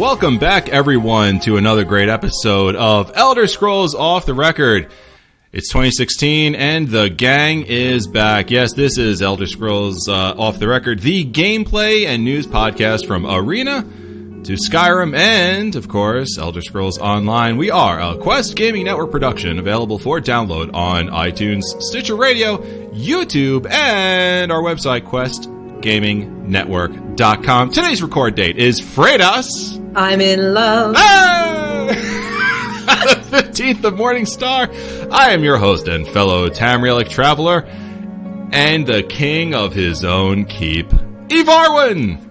Welcome back everyone to another great episode of Elder Scrolls Off the Record. It's 2016 and the gang is back. Yes, this is Elder Scrolls uh, Off the Record, the gameplay and news podcast from Arena to Skyrim and, of course, Elder Scrolls Online. We are a Quest Gaming Network production available for download on iTunes, Stitcher Radio, YouTube, and our website, questgamingnetwork.com. Today's record date is Fredas. I'm in love. Hey! the 15th of Morning Star. I am your host and fellow Tamrielic traveler and the king of his own keep, Evarwin.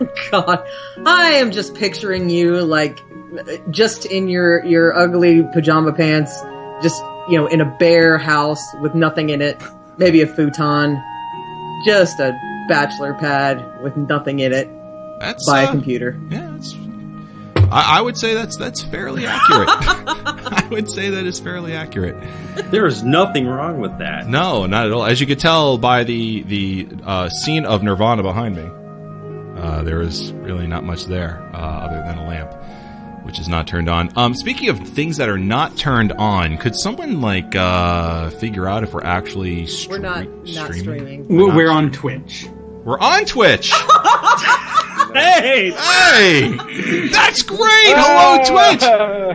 God, I am just picturing you like just in your your ugly pajama pants, just you know, in a bare house with nothing in it, maybe a futon, just a bachelor pad with nothing in it That's by uh, a computer. Yeah, that's. I, I would say that's that's fairly accurate. I would say that is fairly accurate. There is nothing wrong with that. No, not at all. As you could tell by the the uh, scene of Nirvana behind me, uh, there is really not much there uh, other than a lamp, which is not turned on. Um, speaking of things that are not turned on, could someone like uh, figure out if we're actually stre- We're not not streaming. We're We're, not- on Twitch. We're on Twitch. Hey! hey, that's great. Hello, ah, Twitch.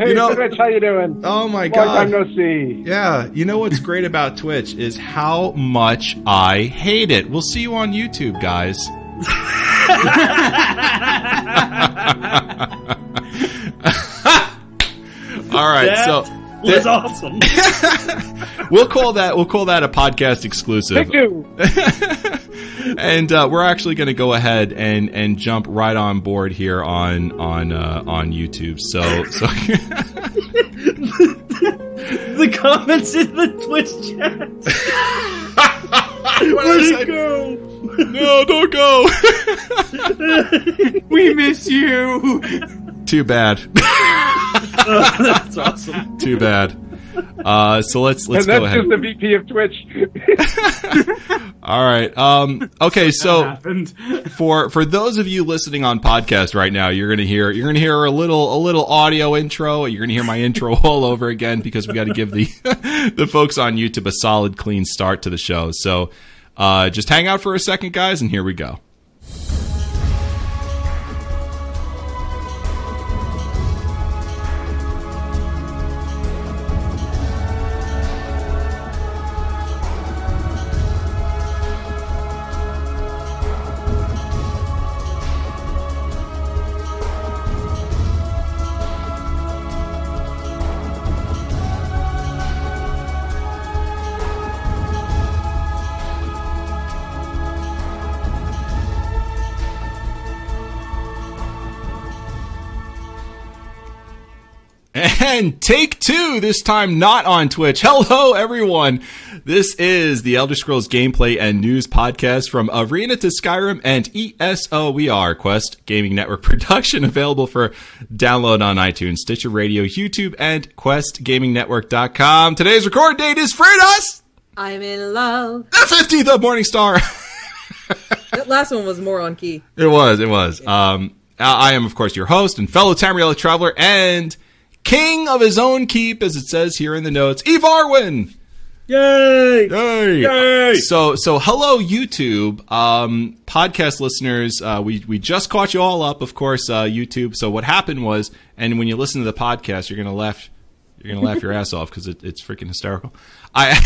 hey, You know- Twitch, how you doing? Oh my Long time god. no see. Yeah, you know what's great about Twitch is how much I hate it. We'll see you on YouTube, guys. All right, That so was awesome. we'll call that we'll call that a podcast exclusive, Take two. and uh, we're actually going to go ahead and and jump right on board here on on uh, on YouTube. So so the comments in the Twitch chat. What Where'd did it say? go? no, don't go. We miss you. Too bad. Oh, that's awesome. Too bad. Uh, so let's let's and that's go ahead. just the VP of Twitch. All right. Um, okay. So for for those of you listening on podcast right now, you're gonna hear you're gonna hear a little a little audio intro. You're gonna hear my intro all over again because we got to give the the folks on YouTube a solid clean start to the show. So uh, just hang out for a second, guys, and here we go. And take two, this time not on Twitch. Hello, everyone. This is the Elder Scrolls gameplay and news podcast from Arena to Skyrim and ESO. We are Quest Gaming Network production available for download on iTunes, Stitcher Radio, YouTube, and QuestGamingNetwork.com. Today's record date is Fredas, I'm in love. the 15th of Morningstar. That last one was more on key. It was. It was. Um, I am, of course, your host and fellow Tamrielic traveler and king of his own keep, as it says here in the notes, Eve Arwin. Yay! Yay! Yay! So, so hello YouTube, um, podcast listeners. Uh, we we just caught you all up, of course, uh, YouTube. So what happened was, and when you listen to the podcast, you're gonna laugh. You're gonna laugh your ass off because it, it's freaking hysterical. I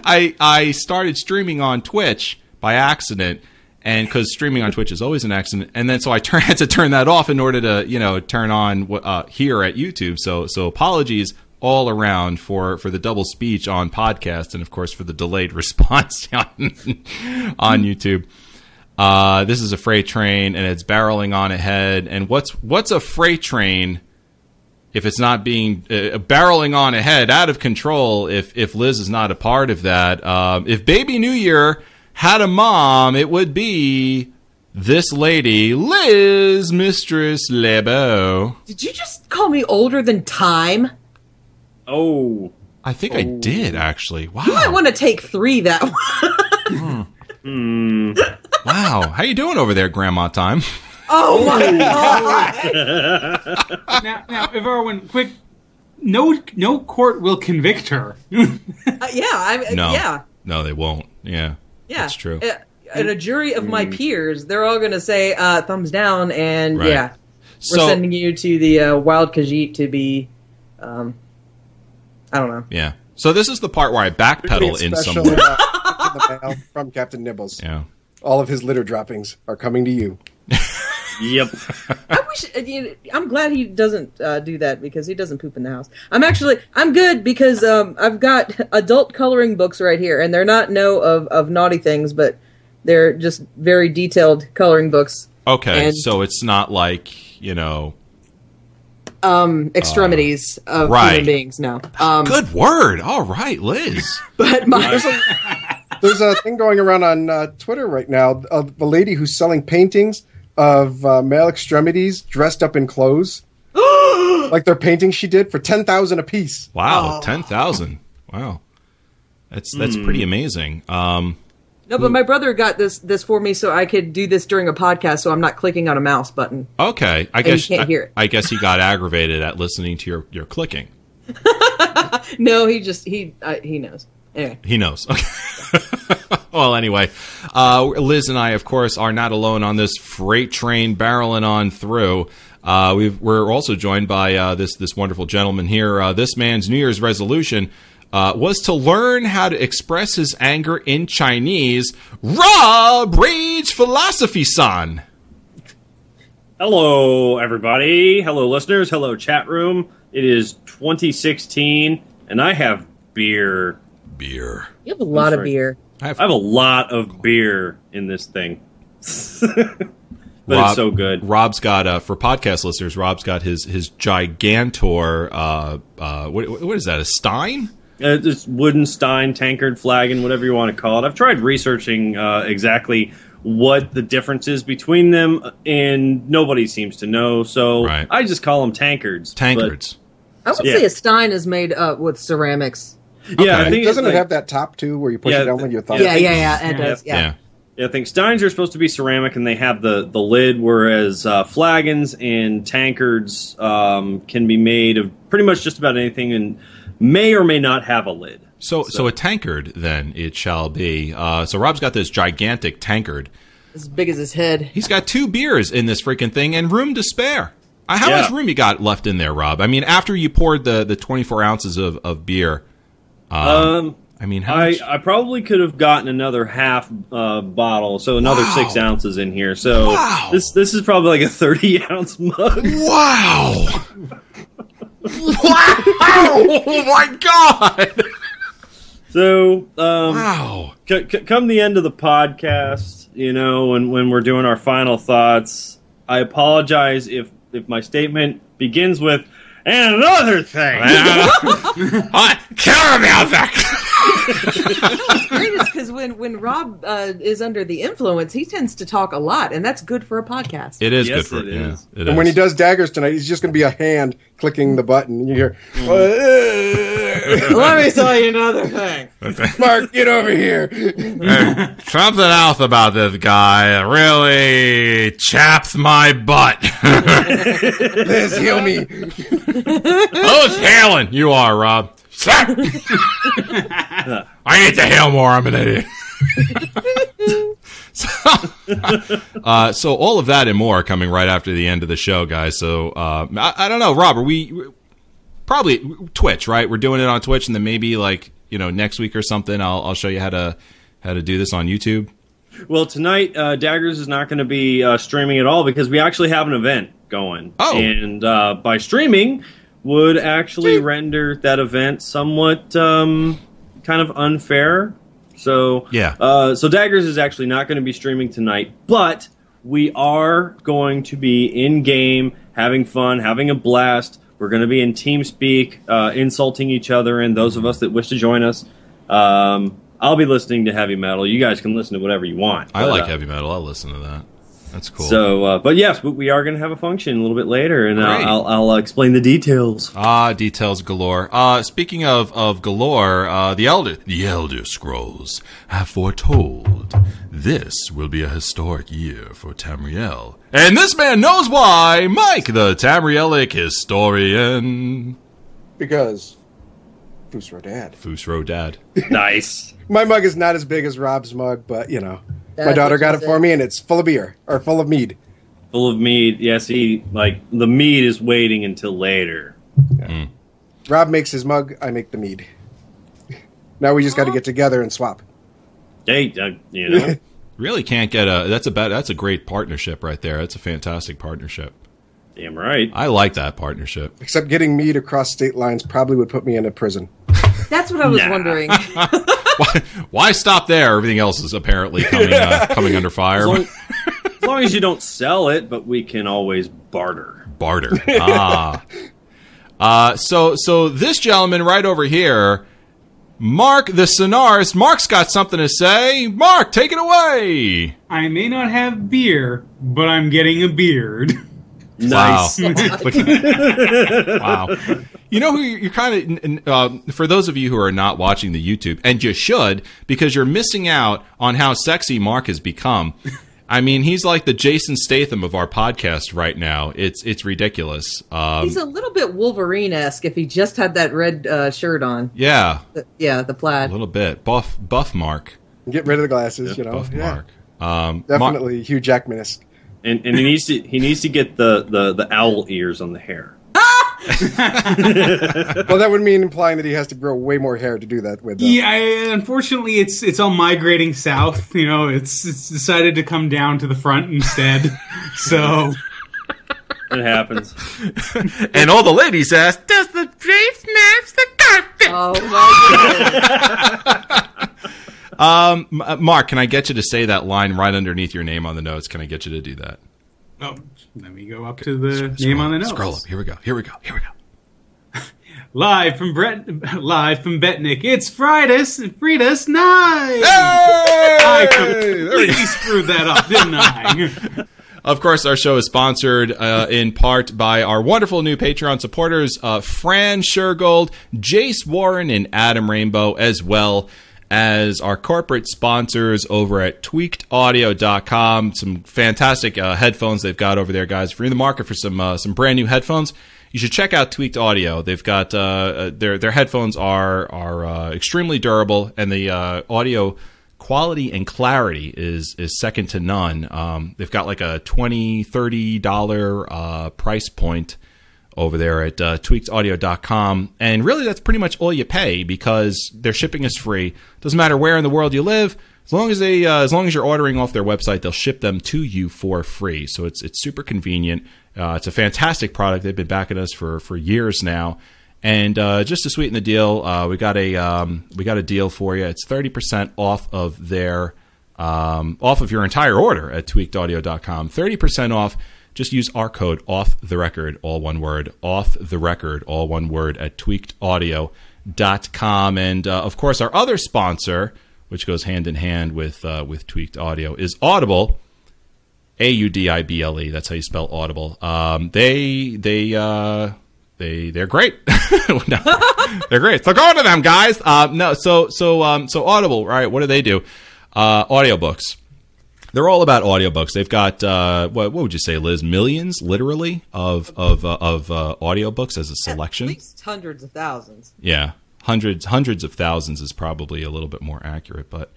I I started streaming on Twitch by accident, and because streaming on Twitch is always an accident, and then so I turn, had to turn that off in order to you know turn on uh, here at YouTube. So so apologies all around for for the double speech on podcast, and of course for the delayed response on on YouTube. Uh, this is a freight train, and it's barreling on ahead. And what's what's a freight train? if it's not being uh, barreling on ahead, out of control, if if Liz is not a part of that, um, if Baby New Year had a mom, it would be this lady, Liz Mistress Lebo. Did you just call me older than time? Oh. I think I did actually. Wow, You might want to take three that one. Hmm. wow. How you doing over there, Grandma Time? Oh my god! now, now, Evarwin, quick. No, no court will convict her. Uh, yeah, I, No, yeah, no, they won't. Yeah, yeah. that's true. Uh, and a jury of my peers, they're all going to say uh, thumbs down, and Right. yeah, we're So sending you to the uh, Wild Khajiit to be, um, I don't know. yeah, so this is the part where I backpedal in Special, some way. uh, in the mail from Captain Nibbles. Yeah. All of his litter droppings are coming to you. Yep. I wish. uh, you know, I'm glad he doesn't uh, do that because he doesn't poop in the house. I'm actually I'm good because um, I've got adult coloring books right here, and they're not no of of naughty things, but they're just very detailed coloring books. Okay, And- so it's not like you know. Um, extremities of Uh, right. human beings. No. Um, Good word. All right, Liz. but my There's a thing going around on uh, Twitter right now of a lady who's selling paintings of uh, male extremities dressed up in clothes, like their painting she did for ten thousand a piece. Wow, ten thousand. Wow, that's that's Hmm. pretty amazing. Um, no, but my brother got this this for me so I could do this during a podcast, so I'm not clicking on a mouse button. okay, I you guess can't I, hear it. I guess he got aggravated at listening to your your clicking. No, he just he uh, he knows. Anyway. He knows. Okay. Well, anyway, uh, Liz and I, of course, are not alone on this freight train barreling on through. Uh, we've, we're also joined by uh, this this wonderful gentleman here. Uh, this man's New Year's resolution uh, was to learn how to express his anger in Chinese. Rob Rage Philosophy Son. Hello, everybody. Hello, listeners. Hello, chat room. It is 2016, and I have beer. Beer. You have a lot of beer. I have, I have a lot of beer in this thing. but Rob- it's so good. Rob's got uh, for podcast listeners. Rob's got his his gigantor. Uh, uh, what, what is that? A Stein? Uh, it's wooden stein, tankard, flagon, whatever you want to call it. I've tried researching uh, exactly what the difference is between them, and nobody seems to know. So Right. I just call them tankards. But- Tankards. I would Yeah. say a stein is made up with ceramics. Yeah, I Okay. think Doesn't it like- have that top too, where you push Yeah, it down th- with your thumb? yeah. Yeah, yeah, yeah, it yeah. does. Yeah. yeah. Yeah, I think steins are supposed to be ceramic, and they have the the lid, whereas uh, flagons and tankards um, can be made of pretty much just about anything, and may or may not have a lid. So, so a tankard then it shall be. Uh, so Rob's got this gigantic tankard. As big as his head. He's got two beers in this freaking thing and room to spare. Uh, how Yeah. much room you got left in there, Rob? I mean, after you poured the the twenty four ounces of, of beer, Um, I mean, how I, much? I probably could have gotten another half uh, bottle, so another Wow. six ounces in here. So Wow. this this is probably like a thirty ounce mug. wow! wow! Oh my god! So um, Wow! c- c- come the end of the podcast, you know, when when we're doing our final thoughts, I apologize if if my statement begins with and another thing. What? Caramel back. Great is because when when Rob uh, is under the influence, he tends to talk a lot, and that's good for a podcast. It is Yes, good for it yeah, is. it And when he does daggers tonight, he's just going to be a hand clicking the button. And you hear, Let me tell you another thing. Mark, get over here. Something else about this guy really chaps my butt. Liz, heal me. Who's hailing? You are, Rob. I need to hail more. I'm an idiot. so, uh, so all of that and more are coming right after the end of the show, guys. So uh, I, I don't know, Rob. Are we? Probably Twitch, right? We're doing it on Twitch, and then maybe like you know next week or something, I'll I'll show you how to how to do this on YouTube. Well, tonight uh, Daggers is not going to be uh, streaming at all because we actually have an event going. Oh. and uh, by streaming would actually render that event somewhat um, kind of unfair. So Yeah. uh, so Daggers is actually not going to be streaming tonight, but we are going to be in game, having fun, having a blast. We're going to be in TeamSpeak, uh, insulting each other, and those of us that wish to join us. Um, I'll be listening to heavy metal. You guys can listen to whatever you want. I But, like uh, heavy metal. I'll listen to that. That's cool. So, uh, but yes, we- we are going to have a function a little bit later, and Great. I'll, I'll, I'll uh, explain the details. Ah, details galore. Uh, speaking of, of galore, uh, the elder the Elder Scrolls have foretold this will be a historic year for Tamriel, and this man knows why. Mike, the Tamrielic historian, Because Fusro Dad. Fusro Dad. nice. My mug is not as big as Rob's mug, but you know, my daughter got it for said. me, and it's full of beer or full of mead. Full of mead. Yes, he like the mead is waiting until later. Rob makes his mug, I make the mead. now we just got to get together and swap. Hey, uh, you know, Really can't get a. That's a bad. That's a great partnership right there. That's a fantastic partnership. Damn right. I like that partnership. Except getting mead across state lines probably would put me in a prison. That's what I was Nah. wondering. Why, why stop there? Everything else is apparently coming uh, coming under fire. As long, as long as you don't sell it, but we can always barter. barter. Ah. Uh, so so this gentleman right over here, Mark the Sonarist. Mark's got something to say. Mark, take it away. I may not have beer, but I'm getting a beard. Nice. Wow. wow. You know who you're, you're kind of uh, for those of you who are not watching the YouTube, and you should because you're missing out on how sexy Mark has become. I mean, he's like the Jason Statham of our podcast right now. It's it's ridiculous. Um, He's a little bit Wolverine esque if he just had that red uh, shirt on. yeah, The- yeah, the plaid. a little bit buff buff Mark. Get rid of the glasses, you know. Buff Yeah, Mark. Um, Mar- definitely Hugh Jackmanist. And and he needs to he needs to get the the the owl ears on the hair. well, that would mean implying that he has to grow way more hair to do that with. Uh, Yeah, I, unfortunately, it's it's all migrating south. You know, it's it's decided to come down to the front instead. so It happens. and all the ladies ask, "Does the drapes match the carpet?" Oh my goodness. Um, uh, Mark, can I get you to say that line right underneath your name on the notes? Can I get you to do that? oh, let me go up to the name on the notes. Scroll up. Here we go. Here we go. Here we go. Live from Brett, live from Betnick. It's Fridas Fridas night. Hey! I completely screwed that up, didn't I? Of course, our show is sponsored uh, in part by our wonderful new Patreon supporters, uh, Fran Shergold, Jace Warren, and Adam Rainbow, as well as our corporate sponsors over at tweakedaudio.com. Some fantastic uh, headphones they've got over there, guys. If you're in the market for some uh, some brand new headphones, you should check out Tweaked Audio. They've got uh, uh, their their headphones are are uh, extremely durable, and the uh, audio quality and clarity is is second to none. Um, they've got like a 20 30 dollar price point over there at uh, tweakedaudio.com and really that's pretty much all you pay because their shipping is free doesn't matter where in the world you live as long as they uh, as long as you're ordering off their website they'll ship them to you for free so it's it's super convenient uh, it's a fantastic product they've been backing us for for years now and uh, just to sweeten the deal, uh, we got a um, we got a deal for you. It's thirty percent off of their um, off of your entire order at tweakedaudio.com. Thirty percent off. Just use our code off the record, all one word, off the record, all one word at tweakedaudio.com. And uh, of course, our other sponsor, which goes hand in hand with uh, with Tweaked Audio, is Audible. A U D I B L E. That's how you spell Audible. Um, they they uh, they they're great. No, they're great. So go to them, guys. Uh, no, so so um, so Audible, right? What do they do? Uh, audiobooks. They're all about audiobooks. They've got uh, what, what would you say, Liz? Millions, literally, of of uh, of uh, audiobooks as a selection. At least hundreds of thousands. Yeah, hundreds hundreds of thousands is probably a little bit more accurate, but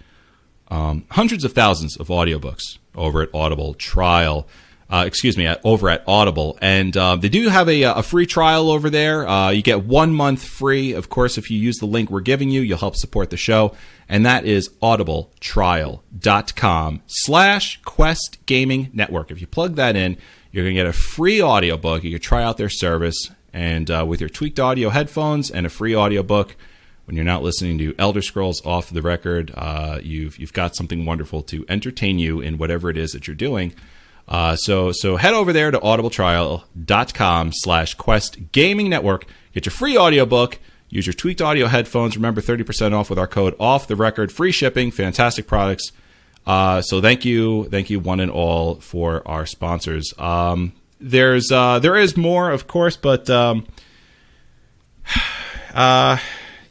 um, hundreds of thousands of audiobooks over at Audible Trial. Uh, excuse me, at, over at Audible, and uh, they do have a, a free trial over there. Uh, you get one month free. Of course, if you use the link we're giving you, you'll help support the show, and that is audibletrial.com slash Quest Gaming Network. If you plug that in, you're going to get a free audiobook. You can try out their service, and uh, with your tweaked audio headphones and a free audiobook, when you're not listening to Elder Scrolls off the record, uh, you've you've got something wonderful to entertain you in whatever it is that you're doing. Uh, so so head over there to audibletrial.com slash quest gaming network. Get your free audiobook. Use your tweaked audio headphones. Remember 30% off with our code off the record. Free shipping. Fantastic products. Uh, so thank you, thank you one and all for our sponsors. Um, there's uh, there is more, of course, but um, uh,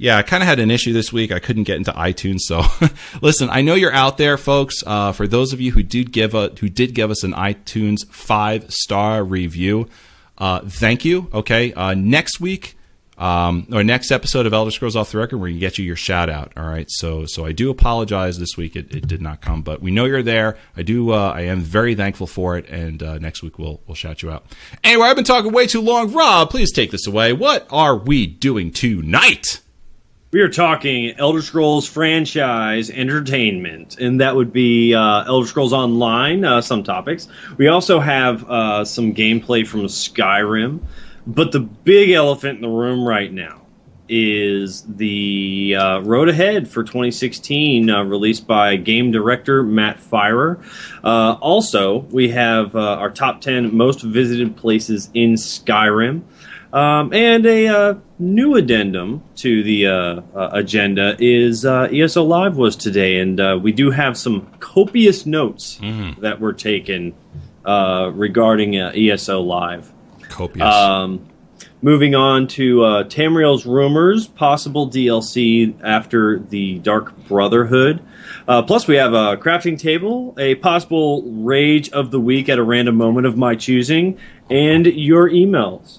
yeah, I kind of had an issue this week. I couldn't get into iTunes. So, listen, I know you're out there, folks. Uh, for those of you who did give a who did give us an iTunes five star review, uh, thank you. Okay, uh, next week. Um, or next episode of Elder Scrolls Off the Record, we're gonna get you your shout out. All right, so so I do apologize this week; it, it did not come, but we know you're there. I do. Uh, I am very thankful for it, and uh, next week we'll we'll shout you out. Anyway, I've been talking way too long. Rob, please take this away. What are we doing tonight? We are talking Elder Scrolls franchise entertainment, and that would be uh, Elder Scrolls Online, uh, some topics. We also have uh, some gameplay from Skyrim, but the big elephant in the room right now is the uh, Road Ahead for 2016, uh, released by game director Matt Firor. Uh, also, we have our top 10 most visited places in Skyrim. Um, and a uh, new addendum to the uh, uh, agenda is uh, ESO Live was today, and uh, we do have some copious notes Mm-hmm. that were taken uh, regarding ESO Live. Copious. Um, moving on to uh, Tamriel's rumors, possible DLC after the Dark Brotherhood. Uh, plus, we have a crafting table, a possible rage of the week at a random moment of my choosing, and your emails.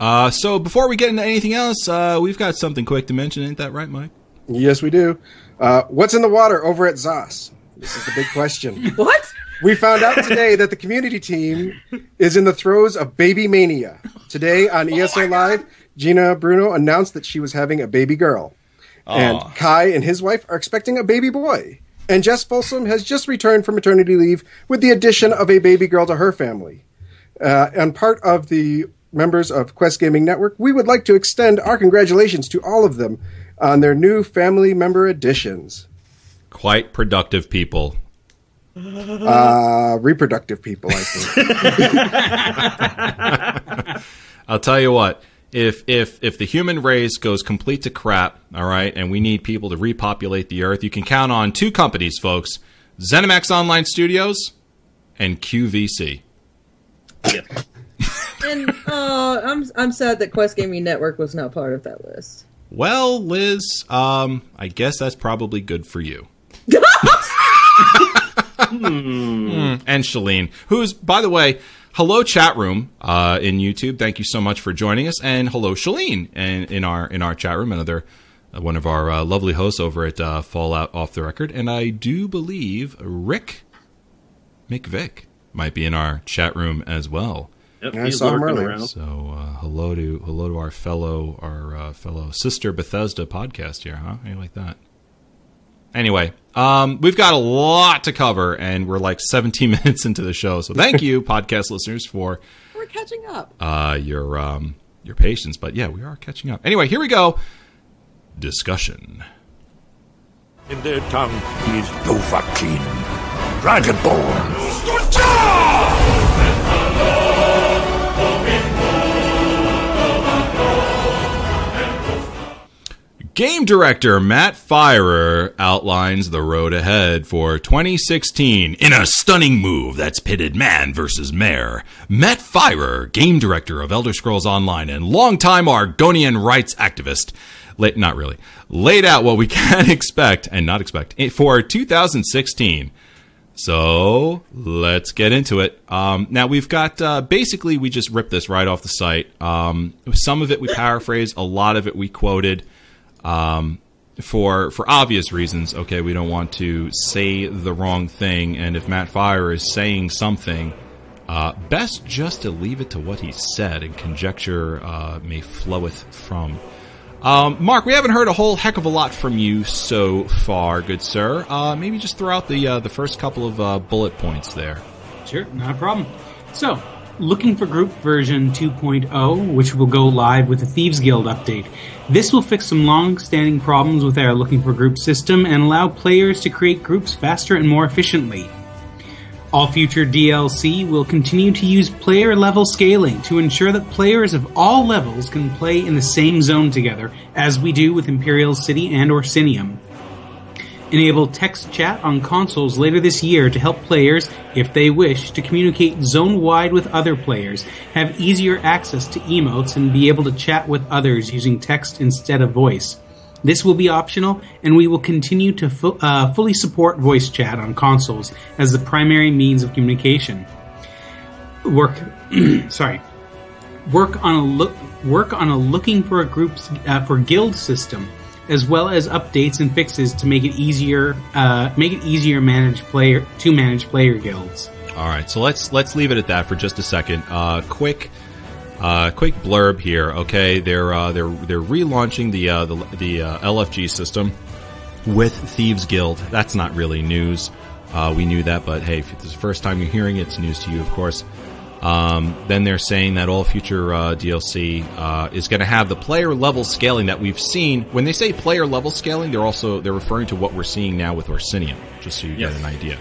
Uh, so before we get into anything else, uh, we've got something quick to mention. Ain't that right, Mike? Yes, we do. Uh, what's in the water over at ZOS? This is the big question. What? We found out today that the community team is in the throes of baby mania. Today on ESO Live, Gina Bruno announced that she was having a baby girl. And Kai and his wife are expecting a baby boy. And Jess Folsom has just returned from maternity leave with the addition of a baby girl to her family. Uh, and part of the members of Quest Gaming Network, we would like to extend our congratulations to all of them on their new family member additions. Quite productive people. Uh, reproductive people, I think. I'll tell you what. If if if the human race goes complete to crap, all right, and we need people to repopulate the earth, you can count on two companies, folks: ZeniMax Online Studios and QVC. Yes. And uh, I'm I'm sad that Quest Gaming Network was not part of that list. Well, Liz, um, I guess that's probably good for you. Hmm. And Shalene, who's, by the way, hello chat room uh, in YouTube. Thank you so much for joining us, and hello Shalene in, in our in our chat room, another uh, one of our uh, lovely hosts over at uh, Fallout Off the Record, and I do believe Rick McVick might be in our chat room as well. Yep, I he's saw him earlier. around. So uh, hello to hello to our fellow our uh, fellow sister Bethesda podcast here, huh? How you like that? Anyway, um, we've got a lot to cover, and we're like 17 minutes into the show. So thank you, podcast listeners, for We're catching up. uh, your um, your patience. But yeah, we are catching up. Anyway, here we go. Discussion. In their tongue, he is Dovahkiin, Dragonborn. Game director Matt Firor outlines the road ahead for 2016 in a stunning move that's pitted man versus mare. Matt Firor, game director of Elder Scrolls Online and longtime Argonian rights activist, not really, laid out what we can expect and not expect for 2016. So let's get into it. Um, now we've got uh, basically we just ripped this right off the site. Um, some of it we paraphrased, a lot of it we quoted um, for for obvious reasons. Okay, we don't want to say the wrong thing, and if Matt Firor is saying something Uh, best just to leave it to what he said, and conjecture uh, may floweth from. Um, Mark, we haven't heard a whole heck of a lot from you so far, good sir. Uh, maybe just throw out the uh, the first couple of uh, bullet points there. Sure, not a problem. So, looking for group version 2.0, which will go live with the Thieves Guild update. This will fix some long-standing problems with our looking for group system and allow players to create groups faster and more efficiently. All future DLC will continue to use player level scaling to ensure that players of all levels can play in the same zone together, as we do with Imperial City and Orsinium. Enable text chat on consoles later this year to help players, if they wish, to communicate zone wide with other players, have easier access to emotes, and be able to chat with others using text instead of voice. This will be optional, and we will continue to fu- uh, fully support voice chat on consoles as the primary means of communication. Work, sorry, work on a look, work on a looking for a groups uh, for guild system, as well as updates and fixes to make it easier, uh, make it easier manage player to manage player guilds. All right, so let's let's leave it at that for just a second. Uh, quick, uh, quick blurb here. Okay, they're uh, they're they're relaunching the uh, the, the uh, LFG system with Thieves Guild. That's not really news. Uh, we knew that, but hey, if it's the first time you're hearing it, it's news to you, of course. Um, then they're saying that all future uh, DLC uh, is going to have the player level scaling that we've seen. When they say player level scaling, they're also they're referring to what we're seeing now with Orsinium, just so you Yes. get an idea.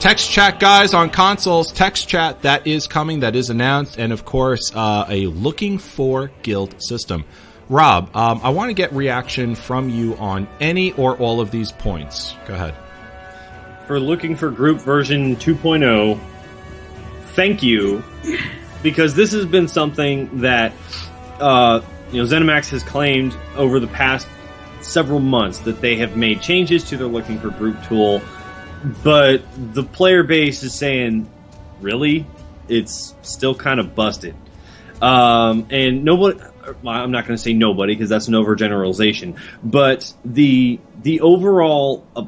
Text chat, guys, on consoles. Text chat that is coming, that is announced, and of course, uh, a looking for guild system. Rob, um, I want to get reaction from you on any or all of these points. Go ahead. for looking for group version 2.0 thank you because this has been something that uh, you know zenimax has claimed over the past several months that they have made changes to. Their looking for group tool but the player base is saying really? It's still kind of busted. Um, and nobody well, i'm not going to say nobody because that's an overgeneralization but the the overall uh,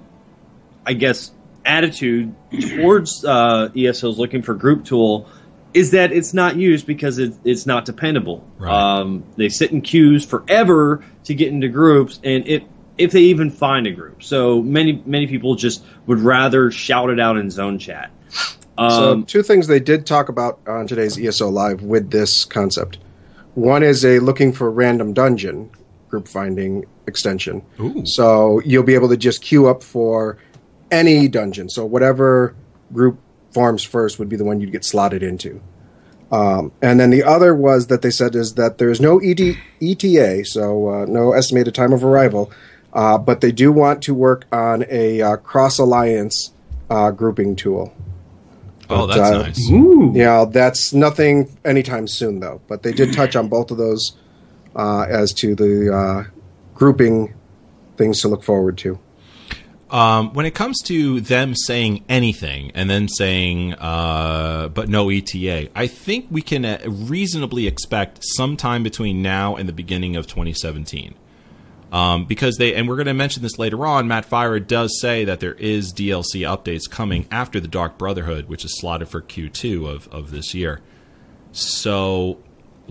I guess, attitude towards uh, ESO's looking for group tool is that it's not used because it, it's not dependable. Right. Um, they sit in queues forever to get into groups, and it if they even find a group. So many many people just would rather shout it out in zone chat. So, Um, two things they did talk about on today's ESO Live with this concept. One is a looking for random dungeon group finding extension. Ooh. So you'll be able to just queue up for any dungeon. So whatever group forms first would be the one you'd get slotted into. Um, and then the other was that they said is that there's no ED, ETA, so uh, no estimated time of arrival, uh, but they do want to work on a uh, cross alliance uh, grouping tool. Oh, But, that's uh, nice. Ooh. Yeah, that's nothing anytime soon, though. But they did touch on both of those uh, as to the uh, grouping things to look forward to. Um, when it comes to them saying anything and then saying, uh, but no ETA, I think we can uh, reasonably expect sometime between now and the beginning of 2017. Um, because they, and we're going to mention this later on, Matt Firor does say that there is DLC updates coming after the Dark Brotherhood, which is slotted for Q2 of, of this year. So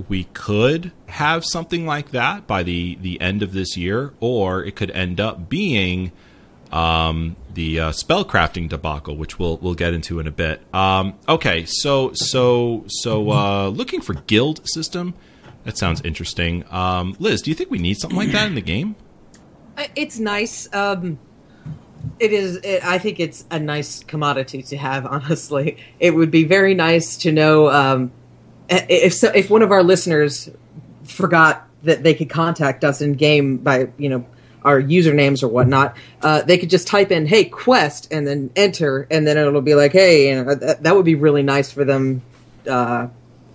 we could have something like that by the, the end of this year, or it could end up being um, the uh, spellcrafting debacle, which we'll we'll get into in a bit. Um, okay, so so so uh, looking for guild system. That sounds interesting. Um, Liz, do you think we need something like that in the game? It's nice. Um, it is. It, I think it's a nice commodity to have. Honestly, it would be very nice to know um, if so, if one of our listeners forgot that they could contact us in game by you know our usernames or whatnot. Uh, they could just type in "Hey Quest" and then enter, and then it'll be like, "Hey," you know, that, that would be really nice for them uh,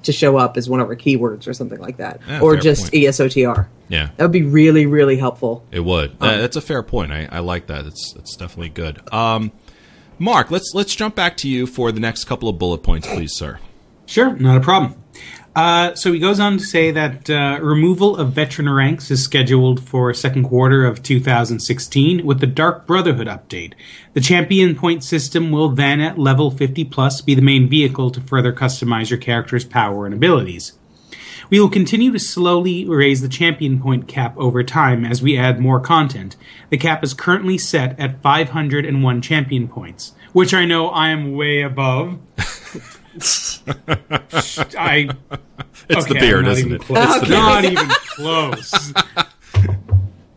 to show up as one of our keywords or something like that, Yeah, or just point. ESOTR. Yeah, That would be really, really helpful. it would. Uh, that's a fair point. I, I like that. It's it's definitely good. Um, Mark, let's let's jump back to you for the next couple of bullet points, please, sir. Sure, not a problem. Uh, so he goes on to say that uh, removal of veteran ranks is scheduled for second quarter of 2016 with the Dark Brotherhood update. The champion point system will then, at level 50 plus, be the main vehicle to further customize your character's power and abilities. We will continue to slowly raise the champion point cap over time as we add more content. The cap is currently set at 501 champion points, which I know I am way above. I It's the beard, isn't it? Close. It's the beard. Not even close. uh,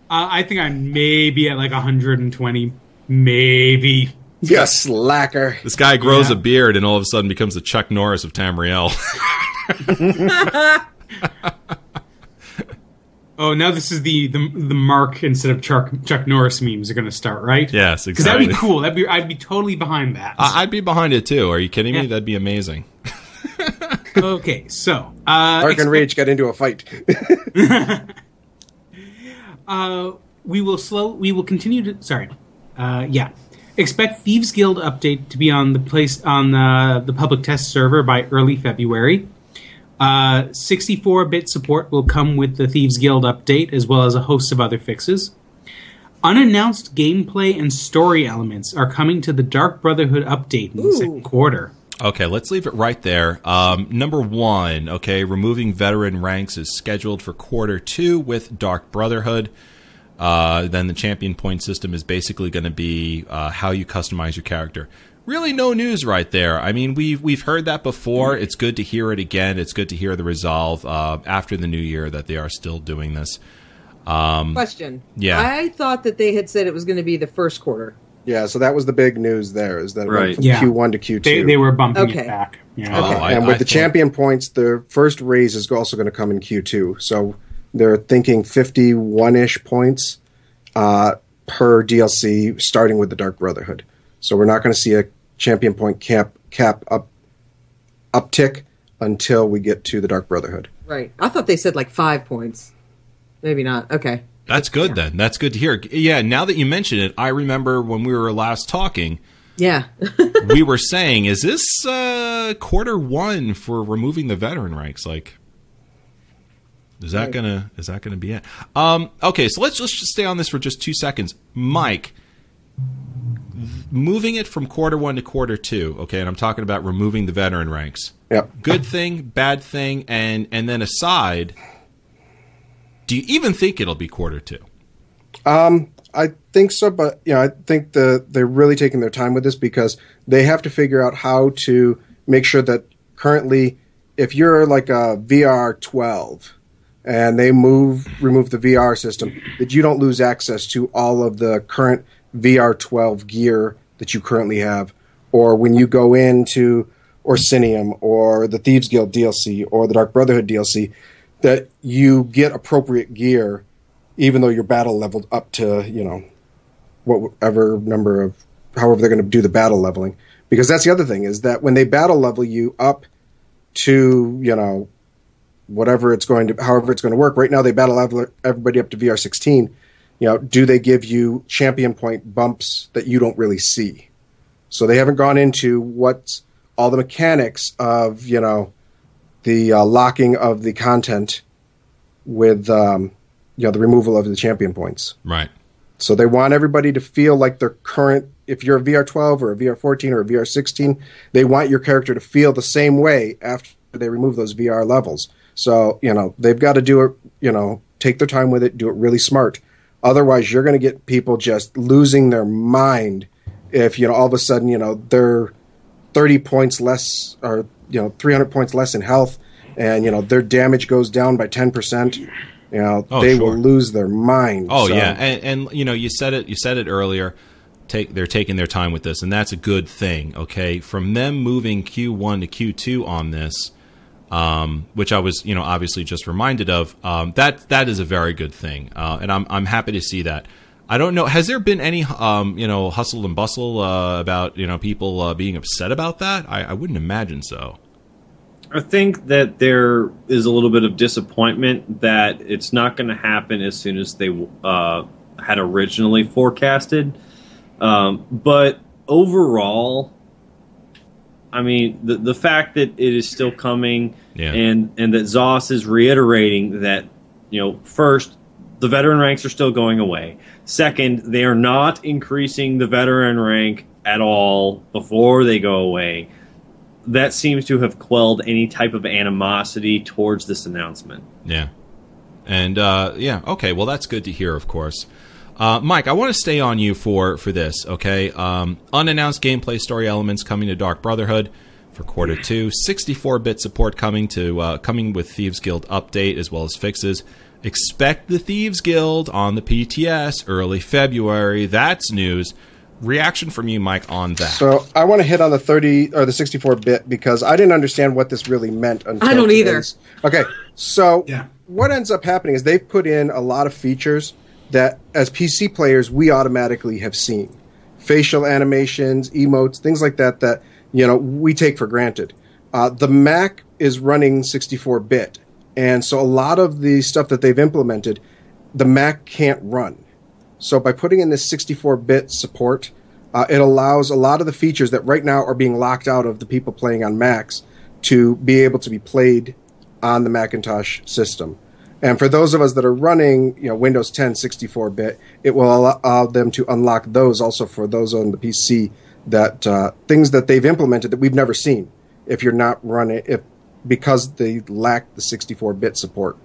I think I'm maybe at like 120, maybe. You slacker. This guy grows Yeah. a beard and all of a sudden becomes the Chuck Norris of Tamriel. Oh, now this is the the, the Mark instead of Chuck Chuck Norris memes are going to start, right? yes, exactly. Because that'd be cool. That'd be I'd be totally behind that. I- I'd be behind it too. Are you kidding me? Yeah. That'd be amazing. okay, so uh, Dark and Rage got into a fight. uh, we will slow. We will continue to. Sorry, uh, yeah. Expect Thieves Guild update to be on the place on uh, the public test server by early February. Uh, 64-bit support will come with the Thieves Guild update, as well as a host of other fixes. Unannounced gameplay and story elements are coming to the Dark Brotherhood update in the second quarter. Okay, let's leave it right there. Um, number one, okay, removing veteran ranks is scheduled for quarter two with Dark Brotherhood. Uh, then the champion point system is basically going to be uh, how you customize your character. Really, no news right there. I mean, we've we've heard that before. It's good to hear it again. It's good to hear the resolve uh, after the new year that they are still doing this. Question. Yeah. I thought that they had said it was going to be the first quarter. yeah, so that was the big news there, is that it Right. went from Yeah. Q1 to Q2. They, they were bumping Okay. it back. Yeah. Oh, I- and with I the thought- champion points, the first raise is also going to come in Q2. So they're thinking 51 ish points uh, per DLC, starting with the Dark Brotherhood. So we're not going to see a champion point cap cap up uptick until we get to the Dark Brotherhood. Right. I thought they said like five points. Maybe not. Okay. That's good then. That's good to hear. Yeah, now that you mention it, I remember when we were last talking. Yeah. we were saying, is this uh, quarter one for removing the veteran ranks? Like, is that Right. gonna is that gonna be it? Um, okay, so let's let's just stay on this for just two seconds, Mike. Moving it from quarter one to quarter two, okay, and I'm talking about removing the veteran ranks. Yep. Good thing, bad thing, and and then aside, do you even think it'll be quarter two? Um, I think so, but you know, I think the they're really taking their time with this because they have to figure out how to make sure that currently, if you're like a VR 12 and they move remove the VR system, that you don't lose access to all of the current VR 12 gear that you currently have, or when you go into Orsinium or the Thieves Guild DLC or the Dark Brotherhood DLC, that you get appropriate gear even though you're battle leveled up to you know whatever number of however they're going to do the battle leveling. Because that's the other thing is that when they battle level you up to you know whatever it's going to however it's going to work right now they battle level everybody up to VR16 you know do they give you champion point bumps that you don't really see so they haven't gone into what all the mechanics of you know the uh, locking of the content with um, you know the removal of the champion points. Right. So they want everybody to feel like their current. If you're a VR12 or a VR14 or a VR16, they want your character to feel the same way after they remove those VR levels. So you know they've got to do it. You know, take their time with it, do it really smart. Otherwise, you're going to get people just losing their mind if you know all of a sudden you know they're 30 points less or you know 300 points less in health and you know their damage goes down by 10% you know Oh, they sure. will lose their mind Oh So- yeah, and, and you know you said it. You said it earlier. Take they're taking their time with this, and that's a good thing. Okay, from them moving Q one to Q two on this, um, which I was you know obviously just reminded of. Um, that that is a very good thing, uh, and I'm I'm happy to see that. I don't know. Has there been any um, you know hustle and bustle uh, about you know people uh, being upset about that? I, I wouldn't imagine so. I think that there is a little bit of disappointment that it's not going to happen as soon as they uh, had originally forecasted. Um, but overall, I mean, the the fact that it is still coming, Yeah. and and that ZOS is reiterating that, you know, first the veteran ranks are still going away. Second, they are not increasing the veteran rank at all before they go away. That seems to have quelled any type of animosity towards this announcement. Yeah. And uh, yeah, okay. Well, that's good to hear, of course. Uh, Mike, I want to stay on you for for this. Okay, um, unannounced gameplay story elements coming to Dark Brotherhood for quarter two. 64-bit support coming to uh, coming with Thieves Guild update as well as fixes. Expect the Thieves Guild on the PTS early February. That's news. Reaction from you, Mike, on that? So I want to hit on the 30 or the 64 bit because I didn't understand what this really meant until I don't either. Okay, so Yeah. what ends up happening is they've put in a lot of features that as PC players we automatically have seen. Facial animations, emotes, things like that that you know we take for granted. Uh, the Mac is running 64 bit, and so a lot of the stuff that they've implemented, the Mac can't run. So by putting in this 64-bit support, uh, it allows a lot of the features that right now are being locked out of the people playing on Macs to be able to be played on the Macintosh system. And for those of us that are running, you know, Windows 10 64-bit, it will allow them to unlock those also for those on the PC that uh, things that they've implemented that we've never seen if you're not running if because they lack the 64-bit support.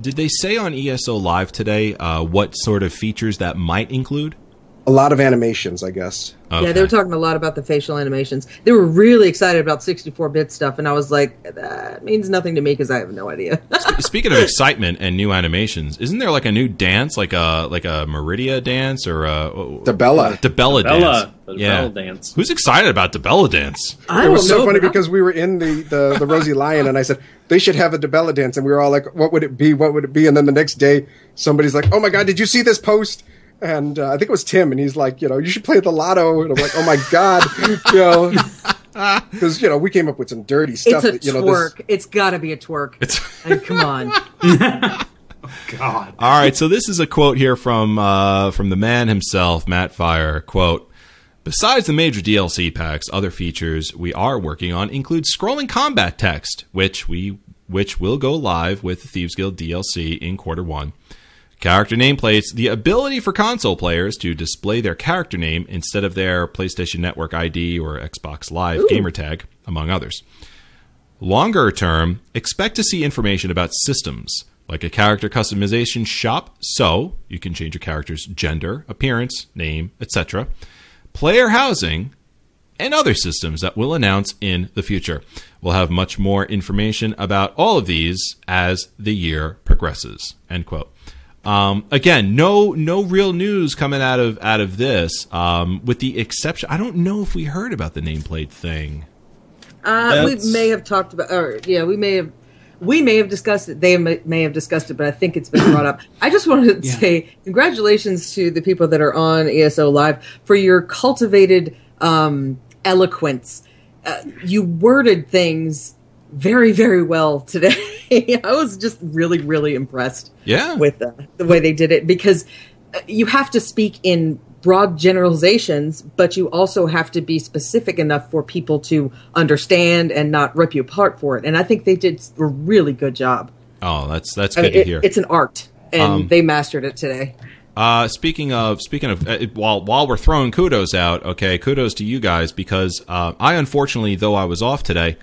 Did they say on ESO Live today uh, what sort of features that might include? A lot of animations, I guess. Yeah, they were talking a lot about the facial animations. They were really excited about 64-bit stuff, and I was like, that means nothing to me because I have no idea. Speaking of excitement and new animations, isn't there like a new dance, like a like a Meridia dance or a oh, oh, Dibella. Dibella Bella, dance? the yeah. Bella dance. Who's excited about Dibella dance? I it was so know, funny but I- because we were in the, the, the Rosie Lion and I said they should have a Dibella dance and we were all like, what would it be? What would it be? And then the next day somebody's like, oh my god, did you see this post? And uh, I think it was Tim and he's like, you know, you should play the lotto. And I'm like, oh my god, you know, because you know we came up with some dirty stuff. it's a that, you know, twerk. It's got to be a twerk. It's I mean, come on. God. all right. So this is a quote here from uh, from the man himself, Matt Firor. Quote. Besides the major DLC packs, other features we are working on include scrolling combat text, which we which will go live with the Thieves Guild DLC in quarter one. Character nameplates, the ability for console players to display their character name instead of their PlayStation Network ID or Xbox Live gamertag, among others. Longer term, expect to see information about systems, like a character customization shop, so you can change your character's gender, appearance, name, etc., player housing, and other systems that we'll announce in the future. We'll have much more information about all of these as the year progresses. End quote. Um, again, no no real news coming out of out of this, um, with the exception. I don't know if we heard about the nameplate thing. Uh, we may have talked about, or yeah, we may have, we may have discussed it. They may, may have discussed it, but I think it's been brought up. I just wanted to Yeah. say congratulations to the people that are on ESO Live for your cultivated um, eloquence. Uh, you worded things very, very well today. I was just really, really impressed Yeah, with uh, the way they did it because uh, you have to speak in broad generalizations, but you also have to be specific enough for people to understand and not rip you apart for it. And I think they did a really good job. Oh, that's that's I good mean, to it- hear. It's an art, and Um, they mastered it today. Uh, speaking of speaking of uh, while while we're throwing kudos out, okay, kudos to you guys because uh, I unfortunately, though I was off today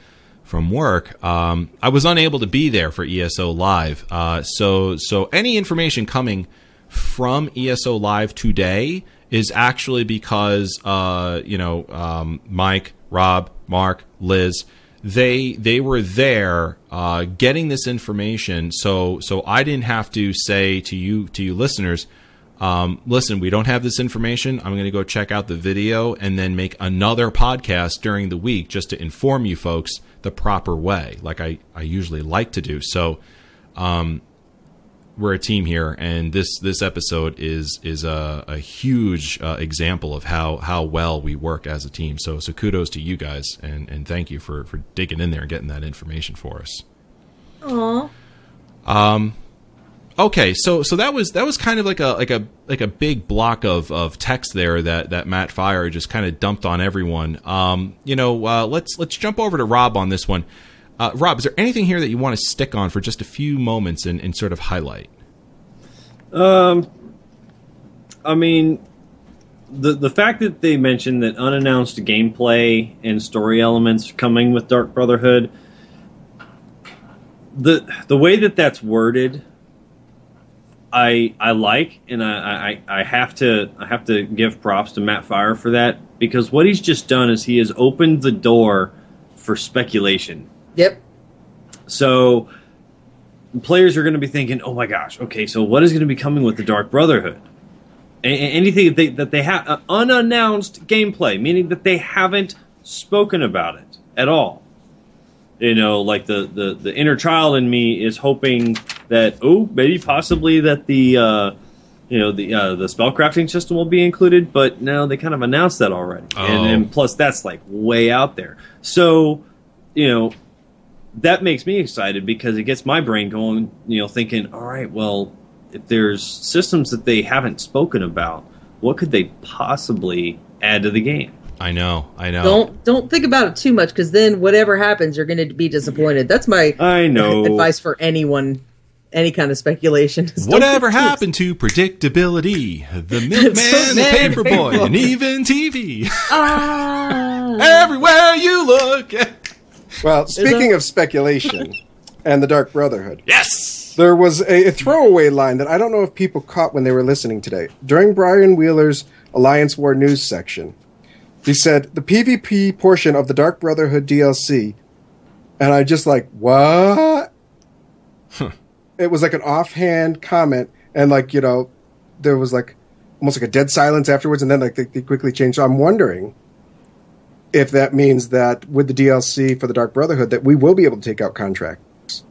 from work, um, I was unable to be there for ESO Live. Uh, so so any information coming from ESO Live today is actually because uh, you know um, Mike, Rob, Mark, Liz they they were there uh, getting this information so so I didn't have to say to you to you listeners um, listen we don't have this information I'm going to go check out the video and then make another podcast during the week just to inform you folks the proper way like I, I usually like to do so um, we're a team here, and this this episode is is a, a huge uh, example of how how well we work as a team. So so kudos to you guys, and and thank you for for digging in there and getting that information for us. Aww. Okay, so so that was that was kind of like a like a like a big block of, of text there that, that Matt Firor just kind of dumped on everyone. Um, you know, uh, let's let's jump over to Rob on this one. Uh, Rob, is there anything here that you want to stick on for just a few moments and, and sort of highlight? Um, I mean, the the fact that they mentioned that unannounced gameplay and story elements coming with Dark Brotherhood, the the way that that's worded, I I like, and I, I I have to I have to give props to Matt Firor for that because what he's just done is he has opened the door for speculation. Yep. So players are going to be thinking, "Oh my gosh, okay, so what is going to be coming with the Dark Brotherhood?" A- anything that they, that they have uh, unannounced gameplay, meaning that they haven't spoken about it at all. You know, like the the the inner child in me is hoping that oh, maybe possibly that the uh, you know the uh, the spellcrafting system will be included, but no, they kind of announced that already, Oh. and, and plus that's like way out there. So you know that makes me excited because it gets my brain going, you know, thinking, all right, well, if there's systems that they haven't spoken about, what could they possibly add to the game? I know, I know. Don't don't think about it too much because then whatever happens, you're going to be disappointed. That's my I know. advice for anyone, any kind of speculation. is Whatever happened to predictability? The milkman, the Milkman, paperboy, and even TV. Ah. Everywhere you look. Well, speaking of speculation and the Dark Brotherhood, Yes. there was a, a throwaway line that I don't know if people caught when they were listening today. During Brian Wheeler's Alliance War News section, he said the PvP portion of the Dark Brotherhood DLC, and I just like what? It was like an offhand comment, and like you know, there was like almost like a dead silence afterwards, and then like they, they quickly changed. So I'm wondering if that means that with the DLC for the Dark Brotherhood, that we will be able to take out contracts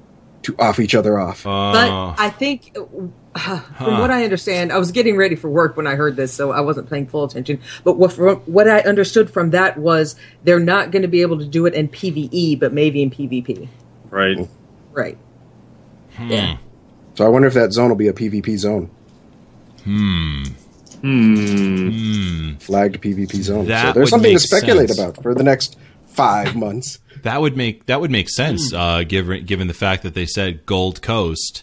to off each other off. But Oh. I think, uh, from what I understand, I was getting ready for work when I heard this, so I wasn't paying full attention. But what, from what I understood from that was they're not going to be able to do it in PVE, but maybe in PvP. Right. Right. Hmm. Yeah. So I wonder if that zone will be a PvP zone, Hmm. Hmm. flagged PvP zone. That so would there's something to speculate sense. about for the next five months. That would make that would make sense, uh, given given the fact that they said Gold Coast,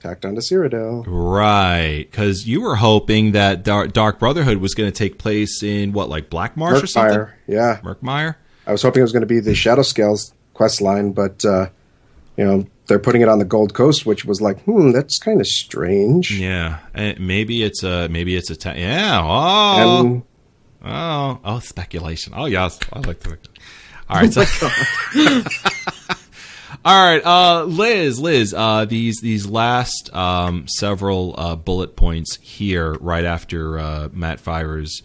Tacked onto Cyrodiil. right? Because you were hoping that Dark, Dark Brotherhood was going to take place in what, like Black Marsh or something? Murkfire. Yeah. Murkmire. I was hoping it was going to be the Shadow Scales quest line, but, uh, you know, they're putting it on the Gold Coast, which was like, hmm, that's kind of strange. Yeah, Eh, maybe it's a maybe it's a ta- yeah. Oh, And oh, oh, speculation. Oh yes, I like to. All right, so. All right, uh, Liz, Liz, uh, these these last um, several uh, bullet points here, right after uh, Matt Firor's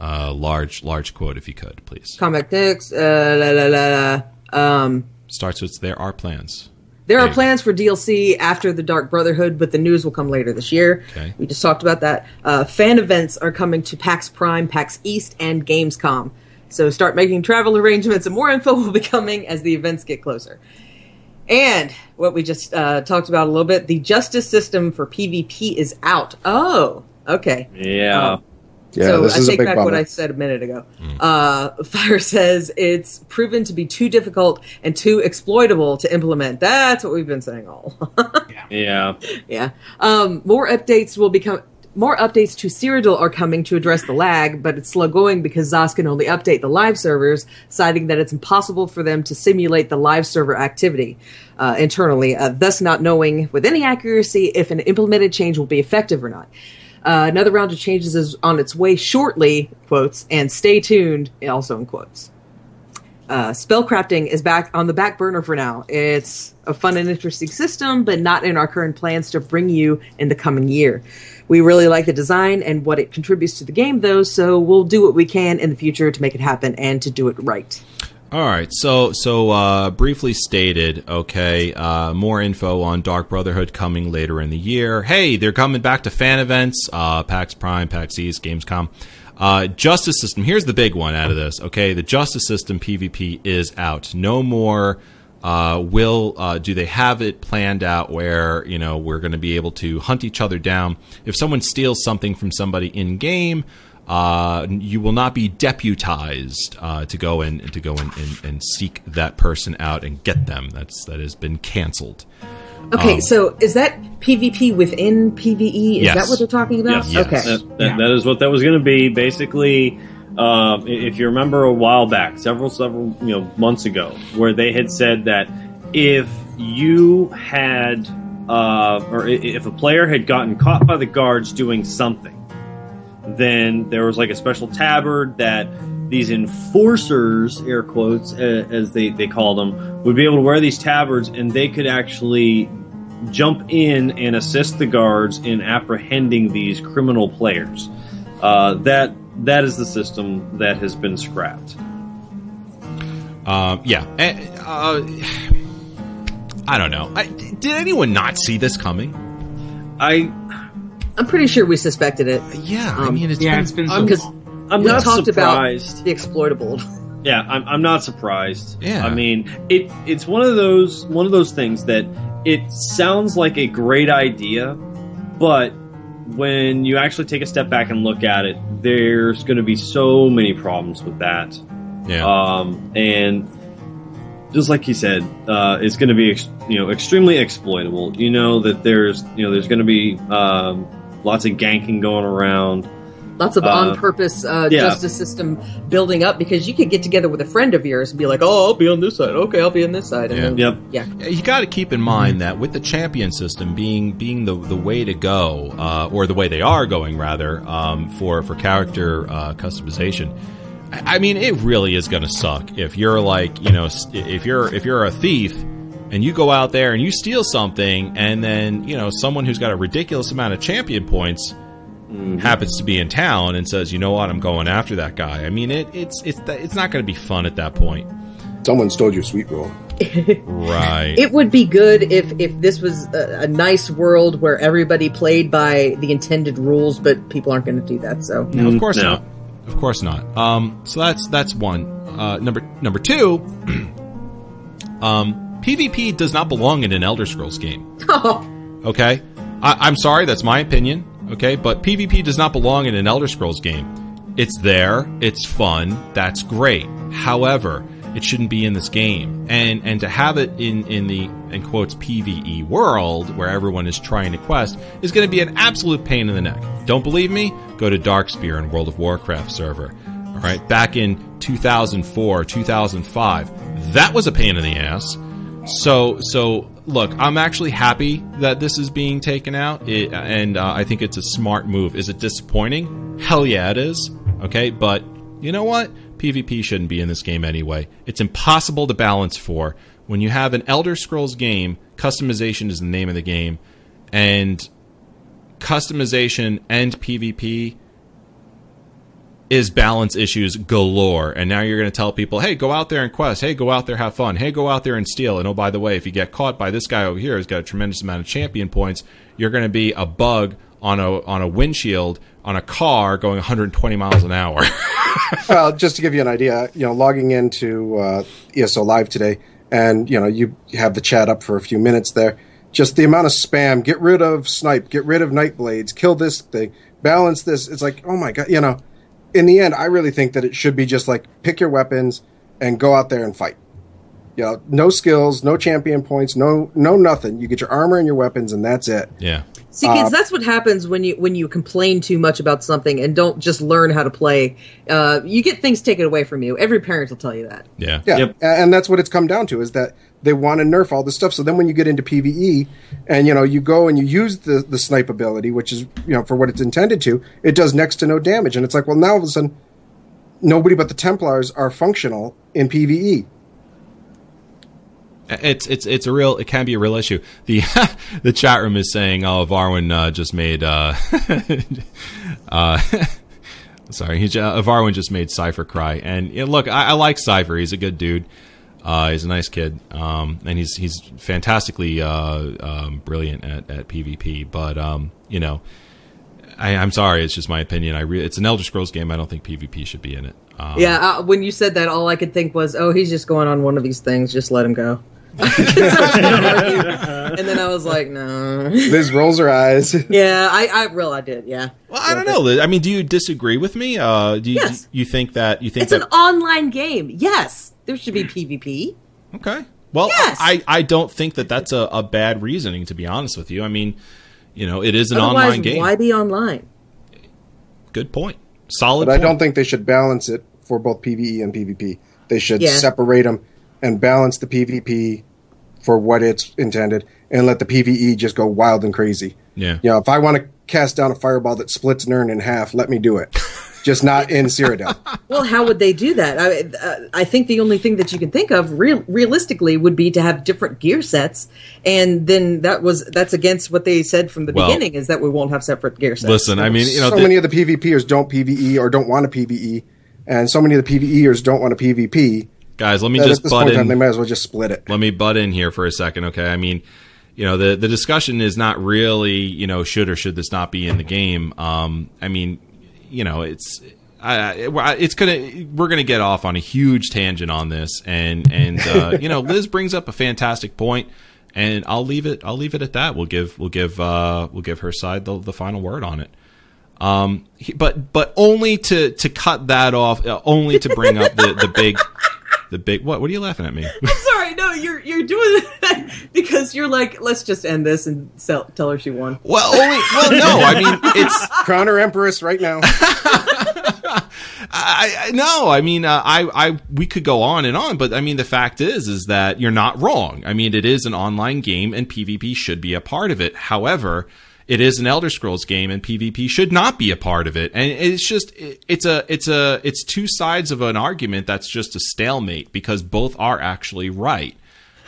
uh, large large quote, if you could, please. Comic Dix, uh, la, la, la, la. Um, Starts with there are plans. there are plans for DLC after the Dark Brotherhood, but the news will come later this year. Okay. We just talked about that. Uh, fan events are coming to PAX Prime, PAX East, and Gamescom. So start making travel arrangements, and more info will be coming as the events get closer. And what we just uh, talked about a little bit, the justice system for PvP is out. Oh, okay. Yeah. Um, yeah, so this I is a take big back bummer. what I said a minute ago. Uh, Firor says it's proven to be too difficult and too exploitable to implement. That's what we've been saying all. yeah. yeah. Um, more updates will become. More updates to Cyrodiil are coming to address the lag, but it's slow going because ZOS can only update the live servers, citing that it's impossible for them to simulate the live server activity uh, internally, uh, thus not knowing with any accuracy if an implemented change will be effective or not. Uh, another round of changes is on its way shortly, quotes, and stay tuned, also in quotes. Uh, spellcrafting is back on the back burner for now. It's a fun and interesting system, but not in our current plans to bring you in the coming year. We really like the design and what it contributes to the game, though, so we'll do what we can in the future to make it happen and to do it right. All right, so so uh, briefly stated, okay, uh, more info on Dark Brotherhood coming later in the year. Hey, they're coming back to fan events, uh, PAX Prime, PAX East, Gamescom. Uh, Justice System. Here's the big one out of this. Okay, the Justice System PvP is out. No more Uh, will uh, do they have it planned out where you know we're going to be able to hunt each other down if someone steals something from somebody in game? Uh, you will not be deputized uh, to go in to go in and, and seek that person out and get them. That's that has been canceled. Okay, Um, so is that PvP within PvE? Is Yes. that what they're talking about? Yes. Yes. Okay. That, that, Yeah. that is what that was going to be. Basically, um, i- if you remember a while back, several several you know months ago, where they had said that if you had uh, or if a player had gotten caught by the guards doing something, then there was like a special tabard that these enforcers, air quotes, uh, as they, they called them, would be able to wear these tabards and they could actually jump in and assist the guards in apprehending these criminal players. Uh, that that is the system that has been scrapped. Um, yeah. Eh, Uh, I don't know. I, did anyone not see this coming? I I'm pretty sure we suspected it Yeah, I Um, mean, it's yeah, been, it's been I'm- so because I'm we not talked surprised. about the exploitable. Yeah, I'm, I'm not surprised. Yeah. I mean, it it's one of those one of those things that it sounds like a great idea, but when you actually take a step back and look at it, there's going to be so many problems with that. yeah. Um, and just like he said, uh, it's going to be ex- you know extremely exploitable. You know that there's you know there's going to be um, lots of ganking going around. Lots of Uh, on-purpose uh, yeah. justice system building up because you could get together with a friend of yours and be like, "Oh, I'll be on this side. Okay, I'll be on this side." And Yeah. then, Yep. yeah. you got to keep in mind that with the champion system being being the the way to go, uh, or the way they are going rather, um, for for character uh, customization. I I mean, it really is going to suck if you're like you know if you're if you're a thief and you go out there and you steal something, and then you know someone who's got a ridiculous amount of champion points happens to be in town and says, you know what, I'm going after that guy. I mean, it it's it's it's not going to be fun at that point, Someone stole your sweet roll. right? It would be good if if this was a, a nice world where everybody played by the intended rules, but people aren't going to do that. So No, of course No. not. Of course not. Um, so that's that's one. Uh, number number two. um, PvP does not belong in an Elder Scrolls game. Okay, I, I'm sorry, that's my opinion. Okay, but PvP does not belong in an Elder Scrolls game. It's there, it's fun, that's great. However, it shouldn't be in this game, and and to have it in in the in quotes PVE world where everyone is trying to quest is going to be an absolute pain in the neck. Don't believe me? Go to Darkspear and World of Warcraft server. All right, back in 2004, 2005, that was a pain in the ass. So, so look, I'm actually happy that this is being taken out, it, and uh, I think it's a smart move. Is it disappointing? Hell yeah, it is. Okay, but you know what? PvP shouldn't be in this game anyway. It's impossible to balance for. When you have an Elder Scrolls game, customization is the name of the game, and customization and PvP is balance issues galore. And now you're going to tell people, hey, go out there and quest. Hey, go out there, have fun. Hey, go out there and steal. And oh, by the way, if you get caught by this guy over here who's got a tremendous amount of champion points, you're going to be a bug on a on a windshield on a car going 120 miles an hour. well, just to give you an idea, you know, logging into uh, ESO Live today, and you know, you have the chat up for a few minutes there. Just the amount of spam. Get rid of snipe. Get rid of night blades. Kill this thing. Balance this. It's like, oh my god, you know. In the end, I really think that it should be just like pick your weapons and go out there and fight. You know, no skills, no champion points, no no nothing. You get your armor and your weapons, and that's it. yeah. See, kids, that's what happens when you when you complain too much about something and don't just learn how to play. Uh, you get things taken away from you. Every parent will tell you that. Yeah. Yeah, Yep. and that's what it's come down to is that they want to nerf all this stuff. So then when you get into PVE and you know you go and you use the the snipe ability, which is you know for what it's intended to, it does next to no damage, and it's like well now all of a sudden nobody but the Templars are functional in. PVE. It's it's it's a real it can be a real issue. The the chat room is saying, "Oh, Varwin uh, just made uh, uh, sorry, he uh, Varwin just made Cipher cry." And you know, look, I, I like Cipher. He's a good dude. Uh, he's a nice kid, um, and he's he's fantastically uh, um, brilliant at, at PvP. But um, you know, I, I'm sorry, it's just my opinion. I re- it's an Elder Scrolls game. I don't think PvP should be in it. Um, Yeah, uh, when you said that, all I could think was, "Oh, he's just going on one of these things. Just let him go." and then I was like, no. Liz rolls her eyes. Yeah, I, I real I did. Yeah, Well, I don't know. Liz. I mean, do you disagree with me? Uh, do you, Yes. you think that you think it's an online game. Yes, there should be PvP. okay? Well, Yes. I, I don't think that that's a, a bad reasoning. To be honest with you, I mean, you know, it is an Otherwise, online game. why be online? Good point. Solid. But I don't think they should balance it for both PVE and PvP. They should Yeah. separate them and balance the PvP for what it's intended, and let the PVE just go wild and crazy. Yeah. You know, if I want to cast down a fireball that splits Nern in half, let me do it. just not in Cyrodiil. Well, how would they do that? I, uh, I think the only thing that you can think of, real, realistically, would be to have different gear sets, and then that was that's against what they said from the Well- beginning is that we won't have separate gear sets. Listen, I mean, you know, so the- many of the PvPers don't PvE or don't want to PvE, and so many of the PvEers don't want to PvP. guys, let me just butt in in. time, they might as well just split it. let me butt in here for a second, okay? I mean, you know, the the discussion is not really, you know, should or should this not be in the game. Um, I mean, you know, it's. I, it's gonna we're gonna get off on a huge tangent on this and and uh, you know Liz brings up a fantastic point and I'll leave it I'll leave it at that we'll give we'll give uh, we'll give her side the, the final word on it um he- but but only to to cut that off uh, only to bring up the the big the big what what are you laughing at me Sorry, no, you're you're doing that because you're like, let's just end this and sell, tell her she won. Well, only well, no. I mean, it's Crown her Empress right now. I, I no. I mean, uh, I I we could go on and on, but I mean, the fact is, is that you're not wrong. I mean, it is an online game, and PvP should be a part of it. However. It is an Elder Scrolls game, and PvP should not be a part of it. And it's just, it's a, it's a, it's two sides of an argument that's just a stalemate because both are actually right.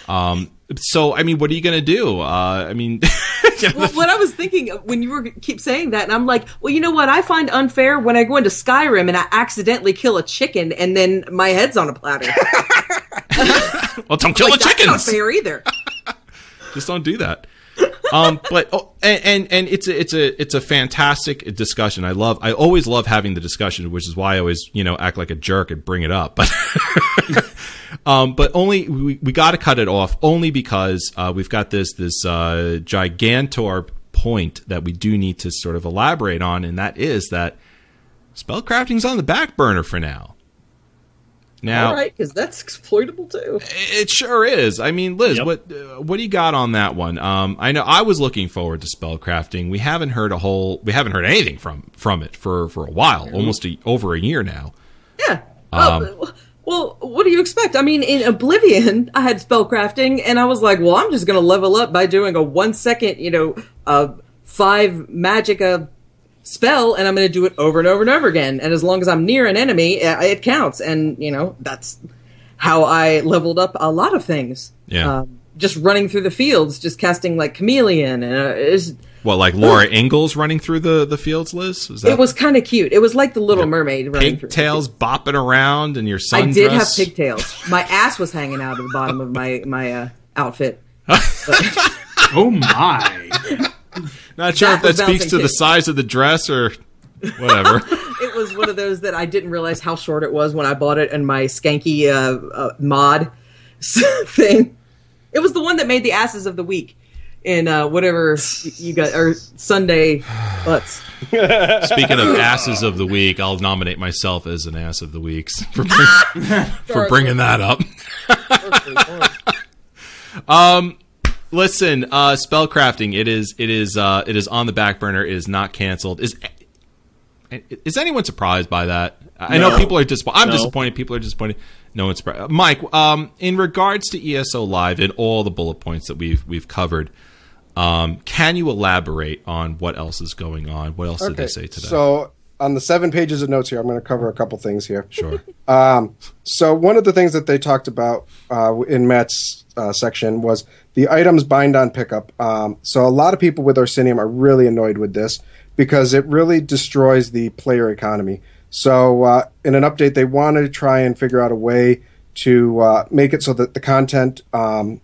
Um, so, I mean, what are you going to do? Uh, I mean, well, what I was thinking when you were keep saying that, and I'm like, well, you know what? I find unfair when I go into Skyrim and I accidentally kill a chicken and then my head's on a platter. well, don't kill like, the that's chickens. not fair either. just don't do that. Um, but oh, and, and and it's a it's a it's a fantastic discussion. I love I always love having the discussion, which is why I always you know act like a jerk and bring it up. But um, but only we, we got to cut it off only because uh, we've got this this uh, gigantor point that we do need to sort of elaborate on, and that is that spellcrafting's on the back burner for now. Now, All right, because that's exploitable too. it sure is. I mean, Liz, Yep. what uh, what do you got on that one? Um, I know I was looking forward to spellcrafting. We haven't heard a whole, we haven't heard anything from from it for for a while, almost a, over a year now. Yeah. Um, oh, well, what do you expect? I mean, in Oblivion, I had spellcrafting, and I was like, well, I'm just going to level up by doing a one second, you know, uh, five magica spell, and I'm going to do it over and over and over again. And as long as I'm near an enemy, uh, it counts. And, you know, that's how I leveled up a lot of things. Yeah. Um, just running through the fields, just casting like chameleon, and uh, it's, What like Laura Ingalls running through the the fields, Liz? Is that it was kind of cute. It was like the Little Mermaid running through. pigtails bopping around and your I did have pigtails. My ass was hanging out of the bottom of my my uh, outfit. Oh my! Not sure That if that speaks bouncing to the size of the dress or whatever. It was one of those that I didn't realize how short it was when I bought it in my skanky uh, uh, mod thing. It was the one that made the asses of the week in uh, whatever you got or Sunday butts. Speaking of asses of the week, I'll nominate myself as an ass of the week for, bring, for bringing that up. Um, listen, uh, spellcrafting. It is. It is. Uh, it is on the back burner. It is not canceled. Is is anyone surprised by that? I know people are disappointed. I'm No. disappointed. People are disappointed. No one's surprised. Mike, um, in regards to ESO Live and all the bullet points that we've we've covered, um, can you elaborate on what else is going on? What else did they say today? So on the seven pages of notes here, I'm going to cover a couple things here. sure. So one of the things that they talked about uh, in Matt's uh, section was the items bind on pickup. Um, so a lot of people with Orsinium are really annoyed with this because it really destroys the player economy. So uh, in an update, they want to try and figure out a way to uh, make it so that the content um,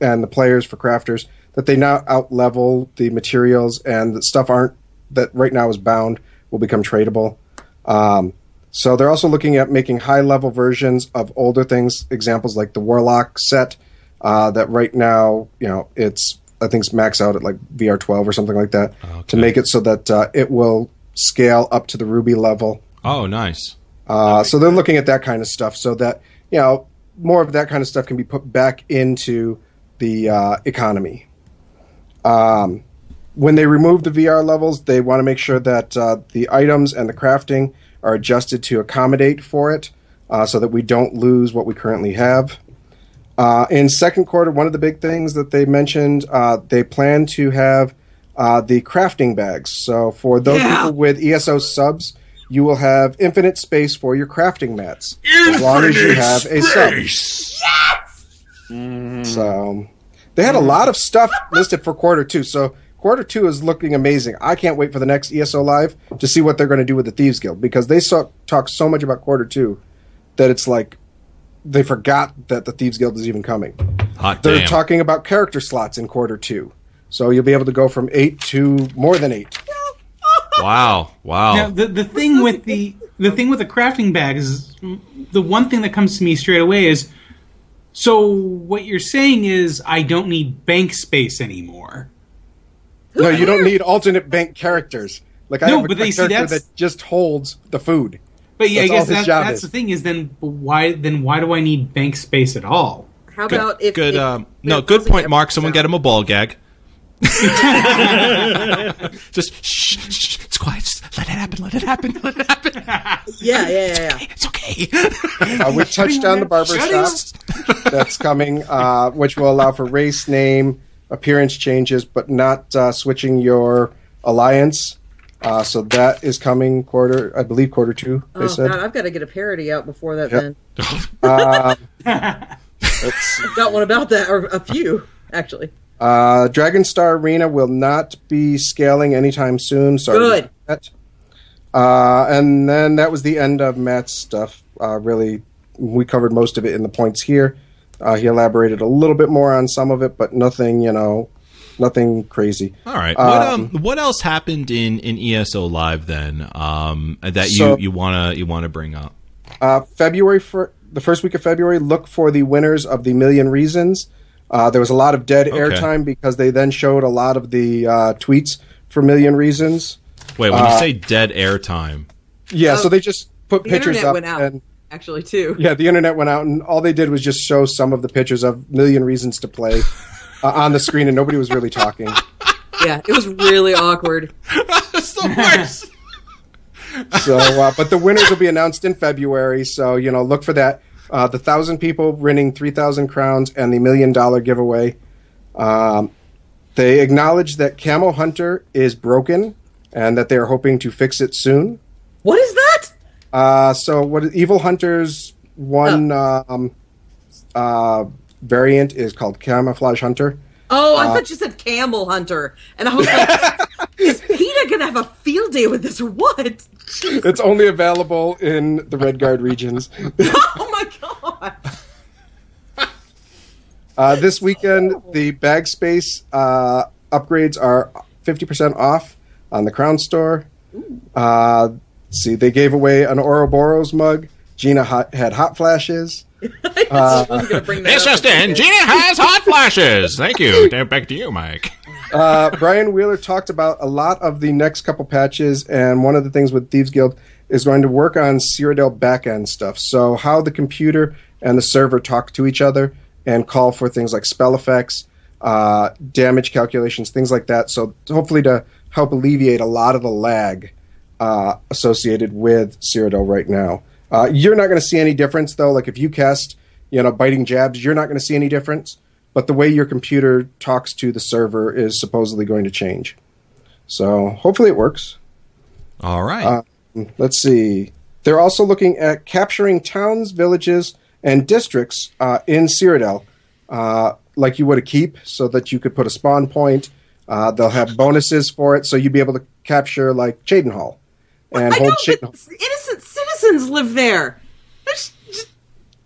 and the players for crafters that they now out level the materials and the stuff aren't that right now is bound will become tradable. Um, so they're also looking at making high level versions of older things, examples like the Warlock set Uh, that right now, you know, it's I think it's max out at like VR 12 or something like that to make it so that uh, it will scale up to the Ruby level. Oh, nice. Uh, so they're looking at that kind of stuff so that you know more of that kind of stuff can be put back into the uh, economy. Um, when they remove the VR levels, they want to make sure that uh, the items and the crafting are adjusted to accommodate for it, uh, so that we don't lose what we currently have. Uh, in second quarter, one of the big things that they mentioned, uh, they plan to have uh, the crafting bags. So for those Yeah. people with ESO subs, you will have infinite space for your crafting mats as long as you have a sub. So they had a lot of stuff listed for quarter two. So quarter two is looking amazing. I can't wait for the next ESO live to see what they're going to do with the Thieves Guild because they saw, talk so much about quarter two that it's like they forgot that the Thieves Guild is even coming. Hot They're damn. talking about character slots in quarter two. So you'll be able to go from eight to more than eight. wow. Wow. Now, the the thing with the the thing with the crafting bag is the one thing that comes to me straight away is so what you're saying is I don't need bank space anymore. No, you don't need alternate bank characters. Like I No, have a but they- see, character that's- that just holds the food. But yeah, That's I guess that, that's is. the thing is then why then why do I need bank space at all? How about if good. if um, they're no, good point, Mark. Someone down? get him a ball gag. Just shh, shh, shh, it's quiet. Just let it happen. Let it happen. Let it happen. Yeah, yeah, yeah, yeah. It's okay. Uh, we touched on the barber shop that's coming, uh, which will allow for race, name, appearance changes, but not uh, switching your alliance. Uh, so that is coming quarter, I believe, quarter two. They Oh said. god, I've got to get a parody out before that. Yep. Then Let's- I've got one about that, or a few actually. Uh, Dragon Star Arena will not be scaling anytime soon. Sorry. Good. about that. Uh, and then that was the end of Matt's stuff. Uh, really, we covered most of it in the points here. Uh, he elaborated a little bit more on some of it, but nothing, you know, nothing crazy. All right. What Um, um what else happened in in ESO live then? Um that So- you you wanna you wanna bring up? Uh, February for the first week of February, look for the winners of the Million Reasons. Uh, there was a lot of dead Okay. airtime because they then showed a lot of the uh, tweets for Million Reasons. Wait, when uh, you say dead airtime, Yeah, so Oh, they just put The pictures internet up went out and actually too. yeah, the internet went out and all they did was just show some of the pictures of Million Reasons to Play uh, on the screen, and nobody was really talking. Yeah, it was really awkward. that's the worst. So, uh, but the winners will be announced in February. So you know, look for that. Uh, the thousand people winning three thousand crowns and the million dollar giveaway. Um, they acknowledge that Camo Hunter is broken and that they are hoping to fix it soon. What is that? Uh, so, what Evil Hunter's one um, uh, variant is called Camouflage Hunter. Oh, Uh, I thought you said Camel Hunter, and I was like, "Is Peter gonna have a field day with this or what?" It's only available in the Redguard regions. Oh my god! Uh, this weekend, the bag space uh, upgrades are 50% off on the Crown Store. Uh, see, they gave away an Ouroboros mug. Gina hot, had hot flashes. I was gonna bring that It's just in. Gina has hot flashes. Thank you. Back to you, Mike. Uh, Brian Wheeler talked about a lot of the next couple patches, and one of the things with Thieves Guild is going to work on Cyrodiil backend stuff. So, how the computer and the server talk to each other and call for things like spell effects, uh, damage calculations, things like that. So, hopefully, to help alleviate a lot of the lag uh, associated with Cyrodiil right now. Uh, you're not going to see any difference, though. Like, if you cast, you know, biting jabs, you're not going to see any difference but the way your computer talks to the server is supposedly going to change. So hopefully it works. All right. Uh, Let's see. They're also looking at capturing towns, villages, and districts uh, in Cyrodiil, uh, like you would a keep, so that you could put a spawn point. Uh, they'll have bonuses for it, so you'd be able to capture like Chadenhall and I hold know, Chadenhall. but innocent citizens live there. That's just,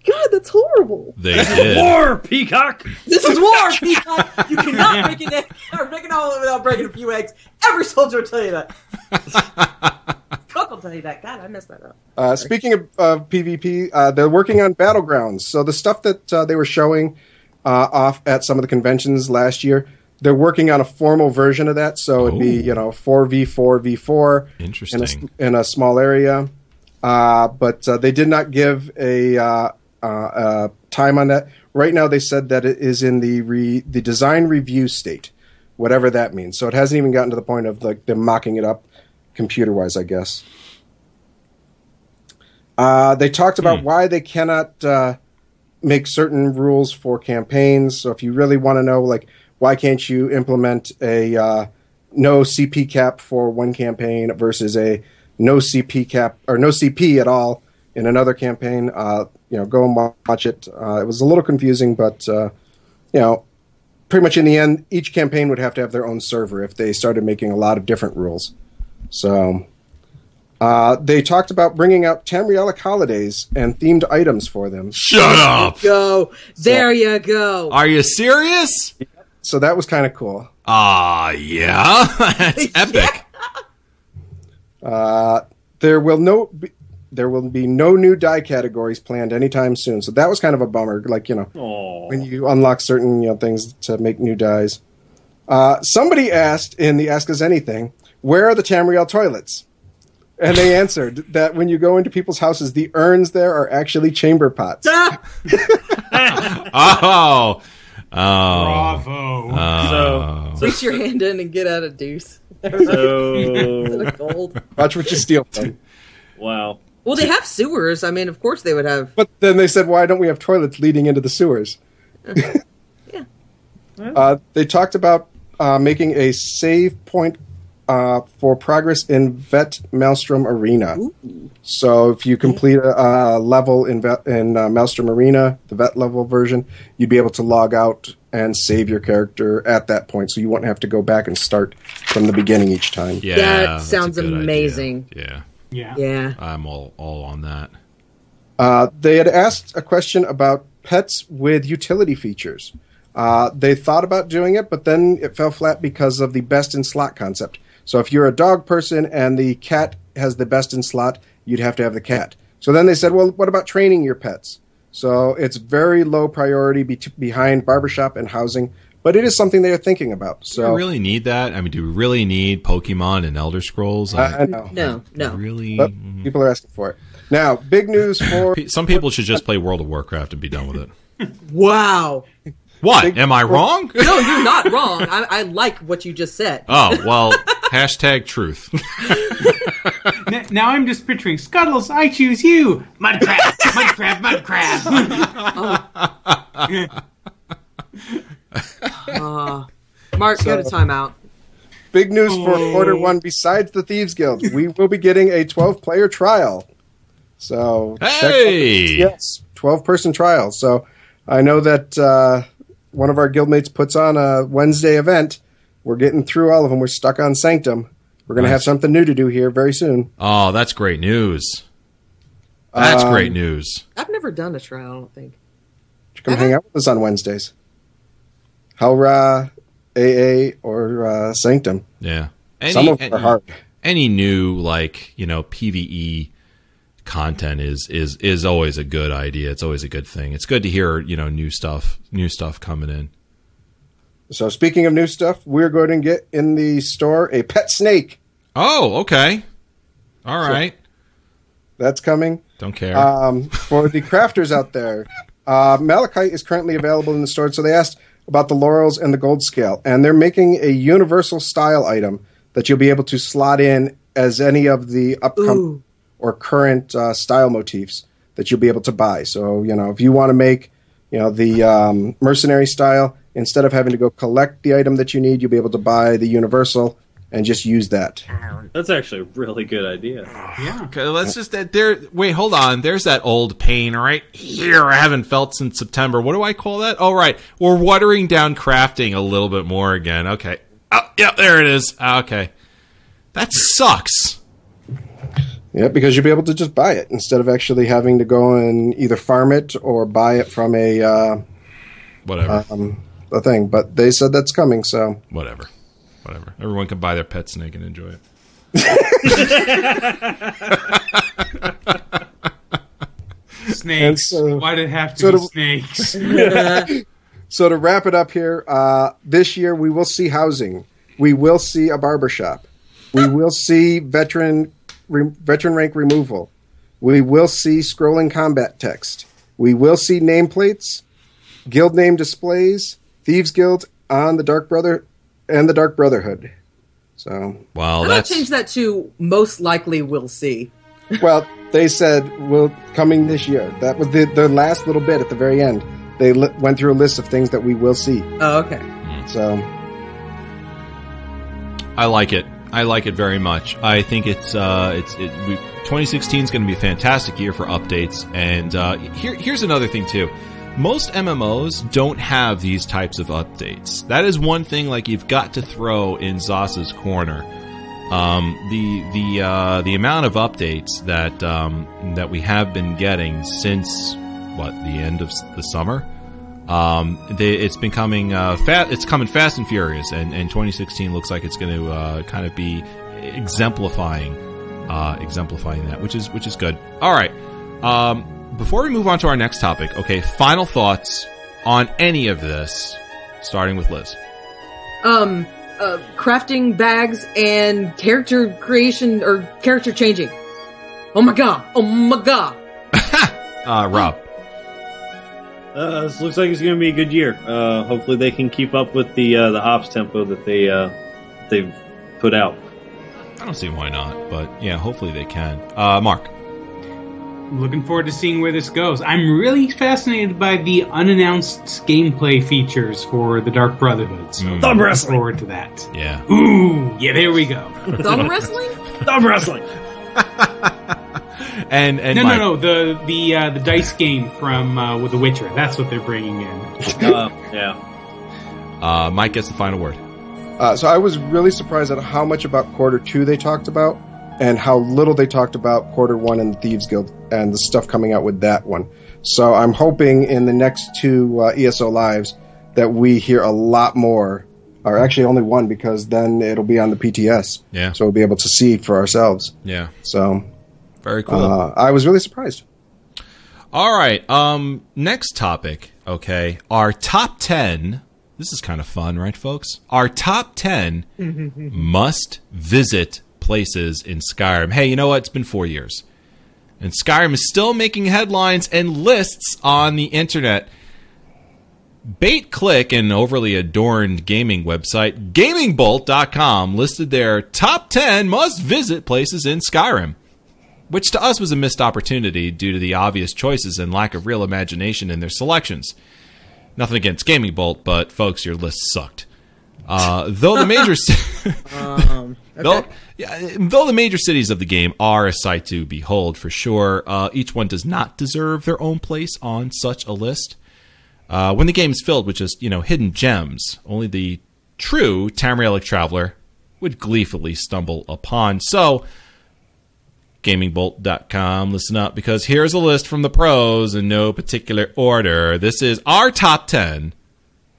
God, that's horrible. they did. War, Peacock! This is war, Peacock. You cannot break an egg or break an omelet without breaking a few eggs. Every soldier will tell you that. Cook will tell you that. God, I messed that up. Uh, speaking of, of PvP, uh, they're working on battlegrounds. So the stuff that uh, they were showing uh, off at some of the conventions last year. They're working on a formal version of that, so it'd be you know four v four v four in a, Interesting. in a small area. Uh, but uh, they did not give a uh, uh, uh, time on that. Right now, they said that it is in the re- the design review state, whatever that means. So it hasn't even gotten to the point of like them mocking it up computer wise, I guess. Uh, they talked about why they cannot uh, make certain rules for campaigns. So if you really want to know, like, why can't you implement a uh, no CP cap for one campaign versus a no CP cap or no CP at all in another campaign? Uh, you know, go and watch it. Uh, it was a little confusing, but uh, you know, pretty much in the end, each campaign would have to have their own server if they started making a lot of different rules. So. Uh, they talked about bringing out Tamrielic holidays and themed items for them. Shut up! Go. There you go. Are you serious? So that was kind of cool. Ah, yeah, that's epic. Uh, there will no be, there will be no new dye categories planned anytime soon. So that was kind of a bummer. Like you know, Aw. when you unlock certain you know things to make new dyes. Uh, somebody asked in the Ask Us Anything, "Where are the Tamriel toilets?" And they answered that when you go into people's houses, the urns there are actually chamber pots. Ah! Oh, oh, Bravo. oh. So, Reach your hand in and get out a deuce. So Gold. Watch what you steal from. wow. Well, they have sewers. I mean, of course they would have. But then they said, why don't we have toilets leading into the sewers? Yeah. Uh, they talked about uh, making a save point uh, for progress in Vet Maelstrom Arena. So if you complete a, a level in, vet, in uh, Maelstrom Arena, the vet level version, you'd be able to log out and save your character at that point. So you won't have to go back and start from the beginning each time. Yeah, That sounds good idea. amazing. Yeah, yeah. Yeah. I'm all all on that. Uh, they had asked a question about pets with utility features. Uh, they thought about doing it, but then it fell flat because of the best in slot concept. So if you're a dog person and the cat has the best in slot, you'd have to have the cat. So then they said, well, what about training your pets? So it's very low priority be- behind barbershop and housing, but it is something they are thinking about. Do So we really need that? I mean, do we really need Pokemon and Elder Scrolls? I, I know, No, no. Really? but people are asking for it. Now, big news for Some people should just play World of Warcraft and be done with it. Wow. What? Am I wrong? No, you're not wrong. I, I like what you just said. Oh well. hashtag truth. N- now I'm just picturing Scuttles. I choose you. Mudcrab, Mudcrab, Mudcrab. Oh. Uh, Mark, go to timeout. Big news for Quarter One. Besides the Thieves Guild, we will be getting a 12-player trial. So Hey. yes, 12-person trial. So I know that uh, one of our guildmates puts on a Wednesday event. We're getting through all of them. We're stuck on Sanctum. We're going to have something new to do here very soon. Oh, that's great news. That's Um, great news. I've never done a trial, I don't think. You come hang out with us on Wednesdays. Hel Ra, AA, or uh, Sanctum. Yeah. Any, Some of them are hard. any new like you know PVE content is is is always a good idea. It's always a good thing. It's good to hear you know new stuff, new stuff coming in. So speaking of new stuff, we're going to get in the store a pet snake. Oh, okay. All right. That's coming. Don't care. Um, for the crafters out there, uh, Malachite is currently available in the store. So they asked about the laurels and the gold scale, and they're making a universal style item that you'll be able to slot in as any of the upcoming or current uh, style motifs that you'll be able to buy. So you know, if you want to make you know the um, mercenary style, instead of having to go collect the item that you need, you'll be able to buy the universal and just use that. That's actually a really good idea. Yeah. Okay, let's just that there. Wait, hold on. There's that old pain right here. I haven't felt since September. What do I call that? Oh, right. We're watering down crafting a little bit more again. Okay. Oh, yeah, there it is. Ah, Okay. That sucks. Yeah, because you'll be able to just buy it instead of actually having to go and either farm it or buy it from a uh, Whatever. um, a thing. But they said that's coming, so Whatever. Whatever. Everyone can buy their pet snake and enjoy it. Snakes. so- Why did it have to sort be of- snakes? So to wrap it up here, uh, this year we will see housing. We will see a barbershop. We will see veteran re- veteran rank removal. We will see scrolling combat text. We will see nameplates, guild name displays, thieves guild on the Dark Brother and the Dark Brotherhood. So Well, How about that's change that to most likely we'll see? Well, they said will coming this year. That was the, the last little bit at the very end. They li- went through a list of things that we will see. Oh, okay. So I like it. I like it very much. I think it's uh, it's it, we, 2016 is going to be a fantastic year for updates. And uh, here here's another thing too. Most MMOs don't have these types of updates. That is one thing like you've got to throw in ZOS's corner. Um, the the uh, the amount of updates that um, that we have been getting since what the end of the summer um, they, it's been coming uh. It's coming fast and furious, and, and 2016 looks like it's going to uh, kind of be exemplifying, uh, exemplifying that, which is which is good. All right. Um, before we move on to our next topic, okay, final thoughts on any of this, starting with Liz. Um, uh, crafting bags and character creation or character changing. Oh my god! Oh my god! Uh, Rob. Uh, this looks like it's going to be a good year. Uh, hopefully, they can keep up with the uh, the ops tempo that they uh, they've put out. I don't see why not, but yeah, hopefully they can. Uh, Mark. Looking forward to seeing where this goes. I'm really fascinated by the unannounced gameplay features for the Dark Brotherhood. So Mm. Thumb looking wrestling. forward to that. Yeah. Ooh, yeah, there we go. Thumb wrestling? Thumb wrestling. And and no, Mike. no, no, the the uh, the dice game from uh, with The Witcher. That's what they're bringing in. Uh, yeah. Uh, Mike gets the final word. Uh, so I was really surprised at how much about quarter two they talked about, and how little they talked about quarter one and the Thieves Guild and the stuff coming out with that one. So I'm hoping in the next two uh, ESO lives that we hear a lot more, or actually only one, because then it'll be on the PTS, Yeah. so we'll be able to see for ourselves. Yeah. So Very cool. uh, I was really surprised. All right. Um, next topic. Okay, our top ten. This is kind of fun, right, folks? Our top 10 must visit places in Skyrim. Hey, you know what? It's been four years, and Skyrim is still making headlines and lists on the internet. Bait Click, an overly adorned gaming website, GamingBolt.com, listed their top 10 must visit places in Skyrim which to us was a missed opportunity due to the obvious choices and lack of real imagination in their selections. Nothing against Gaming Bolt, but folks, your list sucked. Uh, though the major, Um, though, yeah, though the major cities of the game are a sight to behold for sure, uh, each one does not deserve their own place on such a list. Uh, when the game is filled with just you know hidden gems, only the true Tamrielic traveler would gleefully stumble upon. So, gamingbolt.com. Listen up because here's a list from the pros in no particular order. This is our top 10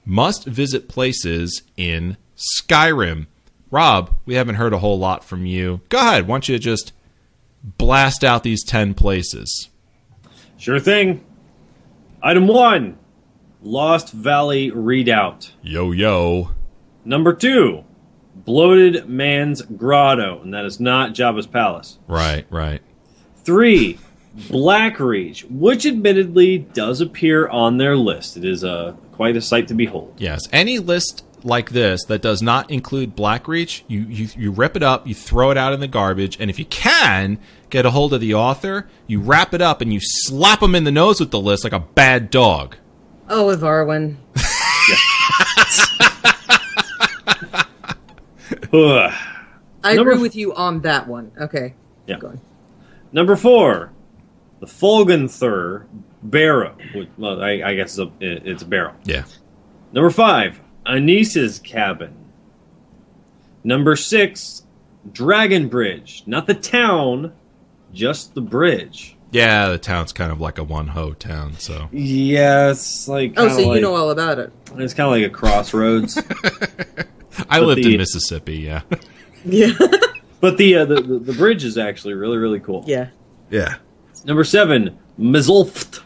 must visit places in Skyrim. Rob, we haven't heard a whole lot from you. Go ahead. Why don't you just blast out these 10 places? Sure thing. Item one Lost Valley Redoubt. Yo, yo. Number two, Bloated Man's Grotto, and that is not Jabba's Palace. Right, right. Three, Blackreach, which admittedly does appear on their list. It is a quite a sight to behold. Yes. Any list like this that does not include Blackreach, you, you you rip it up, you throw it out in the garbage, and if you can get a hold of the author, you wrap it up and you slap them in the nose with the list like a bad dog. Oh, with Arwen. I Number agree f- with you on that one. Okay. Yeah. Go on. Number four, the Folgunthur Barrow. which- Well, I, I guess it's a, it's a barrow. Yeah. Number five, Anise's cabin. Number six, Dragon Bridge. Not the town, just the bridge. Yeah, the town's kind of like a one ho town, so Yeah, it's like Oh, so like, you know all about it. it's kind of like a crossroads. I But lived the- in Mississippi, yeah. Yeah. but the, uh, the the the bridge is actually really really cool. yeah. Yeah. Number seven, Mzulft.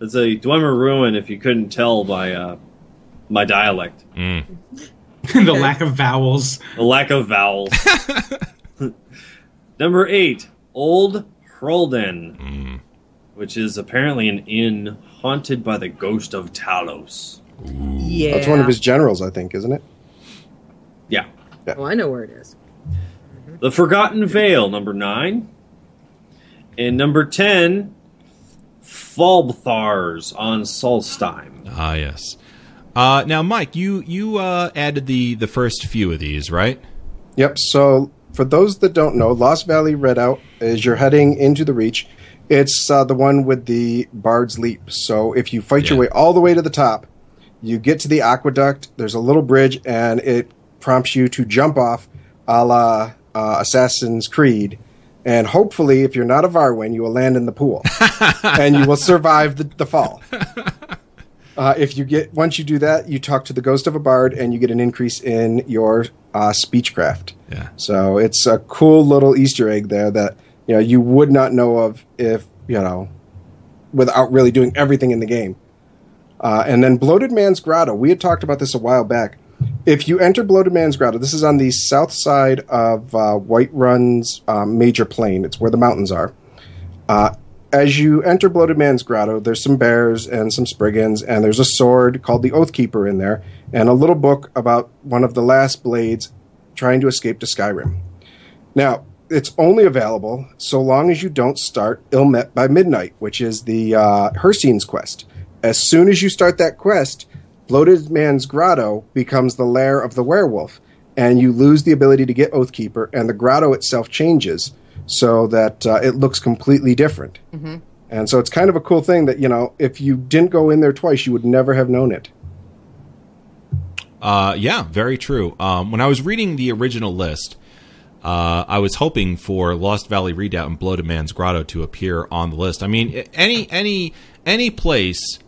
It's a Dwemer ruin if you couldn't tell by uh, my dialect. the lack of vowels. The lack of vowels. Number eight, Old Hroldan, which is apparently an inn haunted by the ghost of Talos. Yeah. That's one of his generals, I think, isn't it? Yeah. Oh, I know where it is. The Forgotten Vale, number nine. And number ten, Fahlbtharz on Solstheim. Ah, yes. Uh, now, Mike, you you uh, added the the first few of these, right? Yep. So for those that don't know, Lost Valley Redoubt is you're heading into the Reach. It's uh, the one with the Bard's Leap. So if you fight your way all the way to the top, you get to the aqueduct. There's a little bridge, and it prompts you to jump off, a la uh, Assassin's Creed. And hopefully, if you're not a Varwin, you will land in the pool, and you will survive the, the fall. Uh, if you get once you do that, you talk to the ghost of a bard, and you get an increase in your uh, speechcraft. Yeah. So it's a cool little Easter egg there that you know you would not know of if you know without really doing everything in the game. Uh, and then Bloated Man's Grotto. We had talked about this a while back. If you enter Bloated Man's Grotto, this is on the south side of uh, Whiterun's um, major plain. It's where the mountains are. Uh, as you enter Bloated Man's Grotto, there's some bears and some spriggans, and there's a sword called the Oathkeeper in there, and a little book about one of the last blades trying to escape to Skyrim. Now, it's only available so long as you don't start Ill Met by Midnight, which is the uh, Hircine's quest. As soon as you start that quest, Bloated Man's Grotto becomes the lair of the werewolf, and you lose the ability to get Oathkeeper, and the grotto itself changes so that uh, it looks completely different. And so it's kind of a cool thing that, you know, if you didn't go in there twice, you would never have known it. Uh, yeah, very true. Um, when I was reading the original list, uh, I was hoping for Lost Valley Redoubt and Bloated Man's Grotto to appear on the list. I mean, any any any place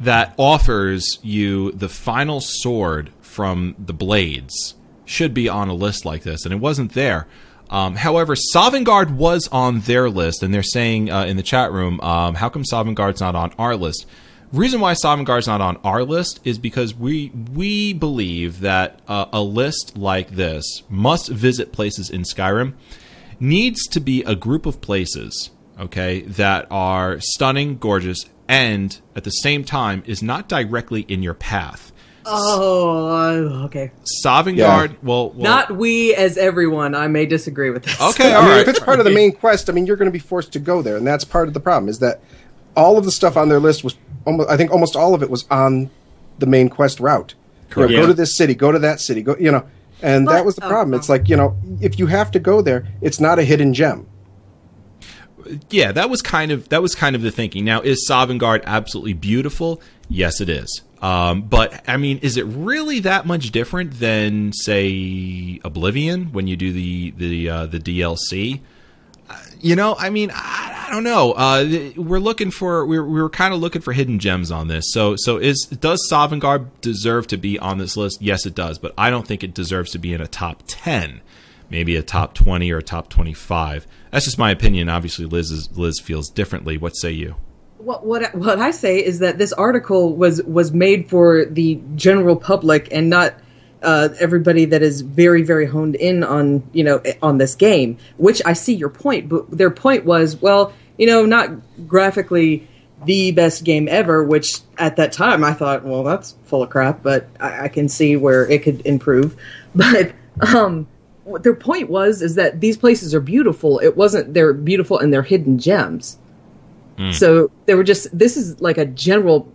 that offers you the final sword from the blades should be on a list like this, and it wasn't there. Um, however, Sovngarde was on their list, and they're saying uh, in the chat room, um, "How come Sovngarde's not on our list?" Reason why Sovngarde's not on our list is because we we believe that uh, a list like this must visit places in Skyrim needs to be a group of places, okay, that are stunning, gorgeous, and at the same time is not directly in your path. Oh, okay. Sovngarde, Yeah. well, well Not we as everyone. I may disagree with this. okay, I mean, right. if it's part of the main quest, I mean, you're going to be forced to go there, and that's part of the problem. Is that all of the stuff on their list was, almost, I think, almost all of it was on the main quest route. You know, Correct. Go to this city, go to that city, go. You know, and that was the oh, problem. no. It's like you know, if you have to go there, it's not a hidden gem. Yeah, that was kind of that was kind of the thinking. Now, is Sovngarde absolutely beautiful? Yes, it is. Um, but I mean, is it really that much different than, say, Oblivion when you do the the uh, the DLC? You know, I mean, I, I don't know. Uh, we're looking for we're we're kind of looking for hidden gems on this. So so is does Sovngarde deserve to be on this list? Yes, it does. But I don't think it deserves to be in a top ten. Maybe a top twenty or a top twenty-five. That's just my opinion. Obviously, Liz is, Liz feels differently. What say you? What what what I say is that this article was was made for the general public and not uh, everybody that is very very honed in on you know on this game. Which I see your point, but their point was well, you know, not graphically the best game ever. Which at that time I thought, well, that's full of crap. But I, I can see where it could improve. But um, what their point was is that these places are beautiful. It wasn't they're beautiful and they're hidden gems. So they were just. This is like a general.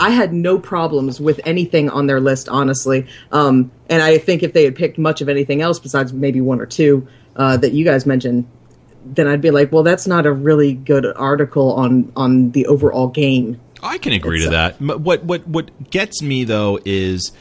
I had no problems with anything on their list, honestly. Um, and I think if they had picked much of anything else besides maybe one or two uh, that you guys mentioned, then I'd be like, well, that's not a really good article on on the overall game. I can agree to uh, that. What what what gets me though is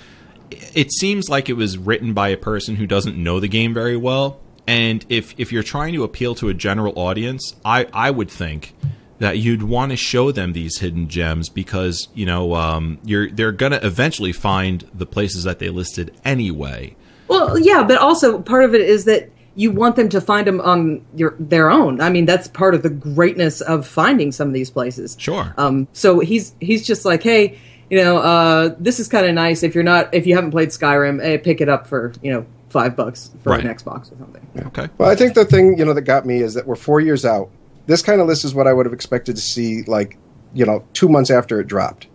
it seems like it was written by a person who doesn't know the game very well. And if if you're trying to appeal to a general audience, I I would think that you'd want to show them these hidden gems because you know um, you're they're gonna eventually find the places that they listed anyway. Well, yeah, but also part of it is that you want them to find them on your their own. I mean, that's part of the greatness of finding some of these places. Sure. Um, so he's he's just like, hey, you know, uh, this is kind of nice. If you're not, if you haven't played Skyrim, hey, pick it up for you know five bucks for Right. an Xbox or something. okay. Well, I think the thing you know that got me is that we're four years out. This kind of list is what I would have expected to see, like you know, two months after it dropped.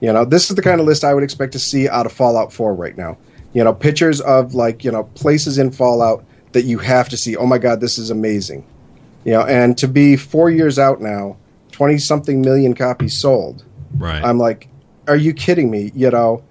You know, this is the kind of list I would expect to see out of Fallout 4 right now. You know, pictures of like you know places in Fallout that you have to see. Oh my God, this is amazing. You know, and to be four years out now, twenty something million copies sold. Right. I'm like, are you kidding me? You know,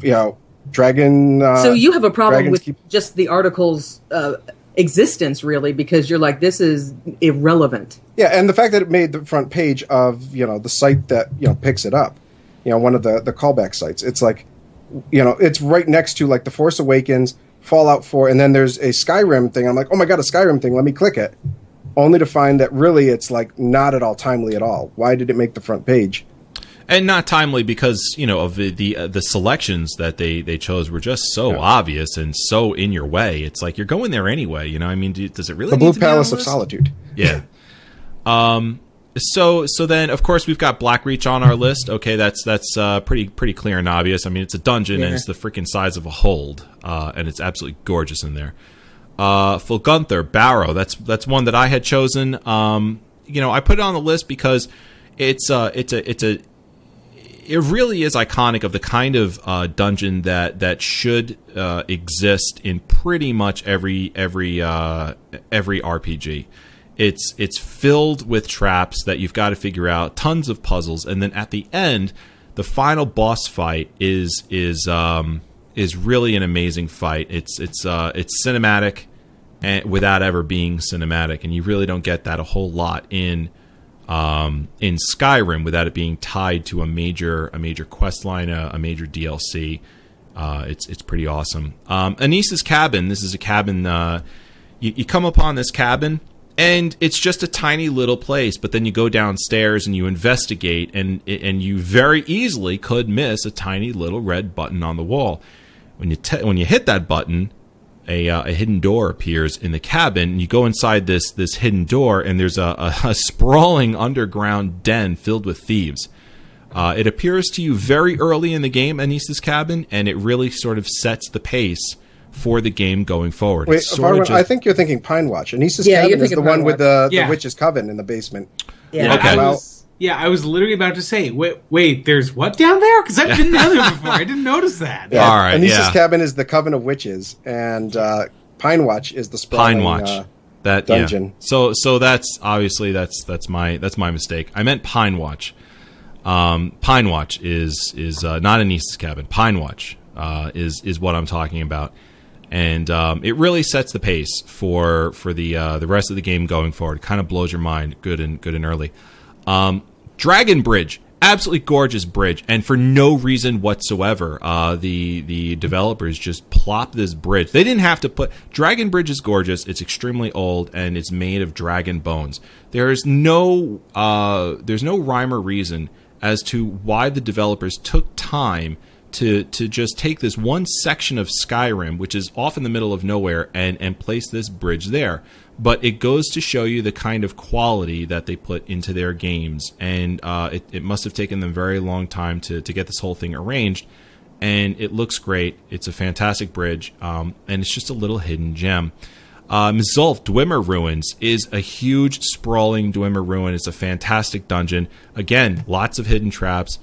you know, Dragon. Uh, so you have a problem with keep- just the article's uh, existence, really, because you're like, this is irrelevant. Yeah, and the fact that it made the front page of you know the site that you know picks it up, you know one of the the callback sites. It's like, you know, it's right next to like the Force Awakens, Fallout Four, and then there's a Skyrim thing. I'm like, oh my god, a Skyrim thing. Let me click it, only to find that really it's like not at all timely at all. Why did it make the front page? And not timely because you know of the the, uh, the selections that they they chose were just so Yeah. obvious and so in your way. It's like you're going there anyway. You know, I mean, do, does it really? The Blue to be on Palace of? Solitude. Yeah. Um. So so then of course we've got Blackreach on our list. Okay, that's that's uh, pretty pretty clear and obvious. I mean, it's a dungeon and it's the freaking size of a hold, uh, and it's absolutely gorgeous in there. Uh, Folgunthur Barrow. That's that's one that I had chosen. Um, you know, I put it on the list because it's uh it's a it's a it really is iconic of the kind of uh, dungeon that that should uh, exist in pretty much every every uh, every RPG. It's it's filled with traps that you've got to figure out, tons of puzzles, and then at the end, the final boss fight is is um, is really an amazing fight. It's it's uh, it's cinematic, and without ever being cinematic, and you really don't get that a whole lot in um, in Skyrim without it being tied to a major a major quest line, a, a major DLC. Uh, it's it's pretty awesome. Um, Anise's cabin. This is a cabin. Uh, you, you come upon this cabin, and it's just a tiny little place. But then you go downstairs and you investigate, and and you very easily could miss a tiny little red button on the wall. When you te- when you hit that button, a, uh, a hidden door appears in the cabin. And you go inside this this hidden door, and there's a, a, a sprawling underground den filled with thieves. Uh, it appears to you very early in the game, Anise's cabin, and it really sort of sets the pace for the game going forward. Wait, It's sorta just- I think you're thinking Pine Watch. Anise's Yeah, cabin is the thinking one Pine with the, Yeah. the witch's coven in the basement. Yeah. Okay. I Well- was, yeah, I was literally about to say, wait, wait, there's what down there? Because I've been down there before. I didn't notice that. Yeah. All right, Anise's yeah. cabin is the coven of witches, and uh, Pine Watch is the sprawling, Pine Watch. Uh, that dungeon. Yeah. So so that's obviously that's that's my that's my mistake. I meant Pine Watch. Um, Pine Watch is is uh, not Anise's cabin. Pine Watch uh, is is what I'm talking about, and um, it really sets the pace for for the uh, the rest of the game going forward. It kind of blows your mind, good and good and early. Um, Dragon Bridge, absolutely gorgeous bridge, and for no reason whatsoever, uh, the the developers just plop this bridge. They didn't have to put Dragon Bridge is gorgeous. It's extremely old and it's made of dragon bones. There is no uh, there's no rhyme or reason as to why the developers took time to to just take this one section of Skyrim, which is off in the middle of nowhere, and and place this bridge there. But it goes to show you the kind of quality that they put into their games, and uh, it, it must have taken them very long time to to get this whole thing arranged. And it looks great. It's a fantastic bridge, um, and it's just a little hidden gem. Um, Zulf Dwemer Ruins is a huge, sprawling Dwemer ruin. It's a fantastic dungeon. Again, lots of hidden traps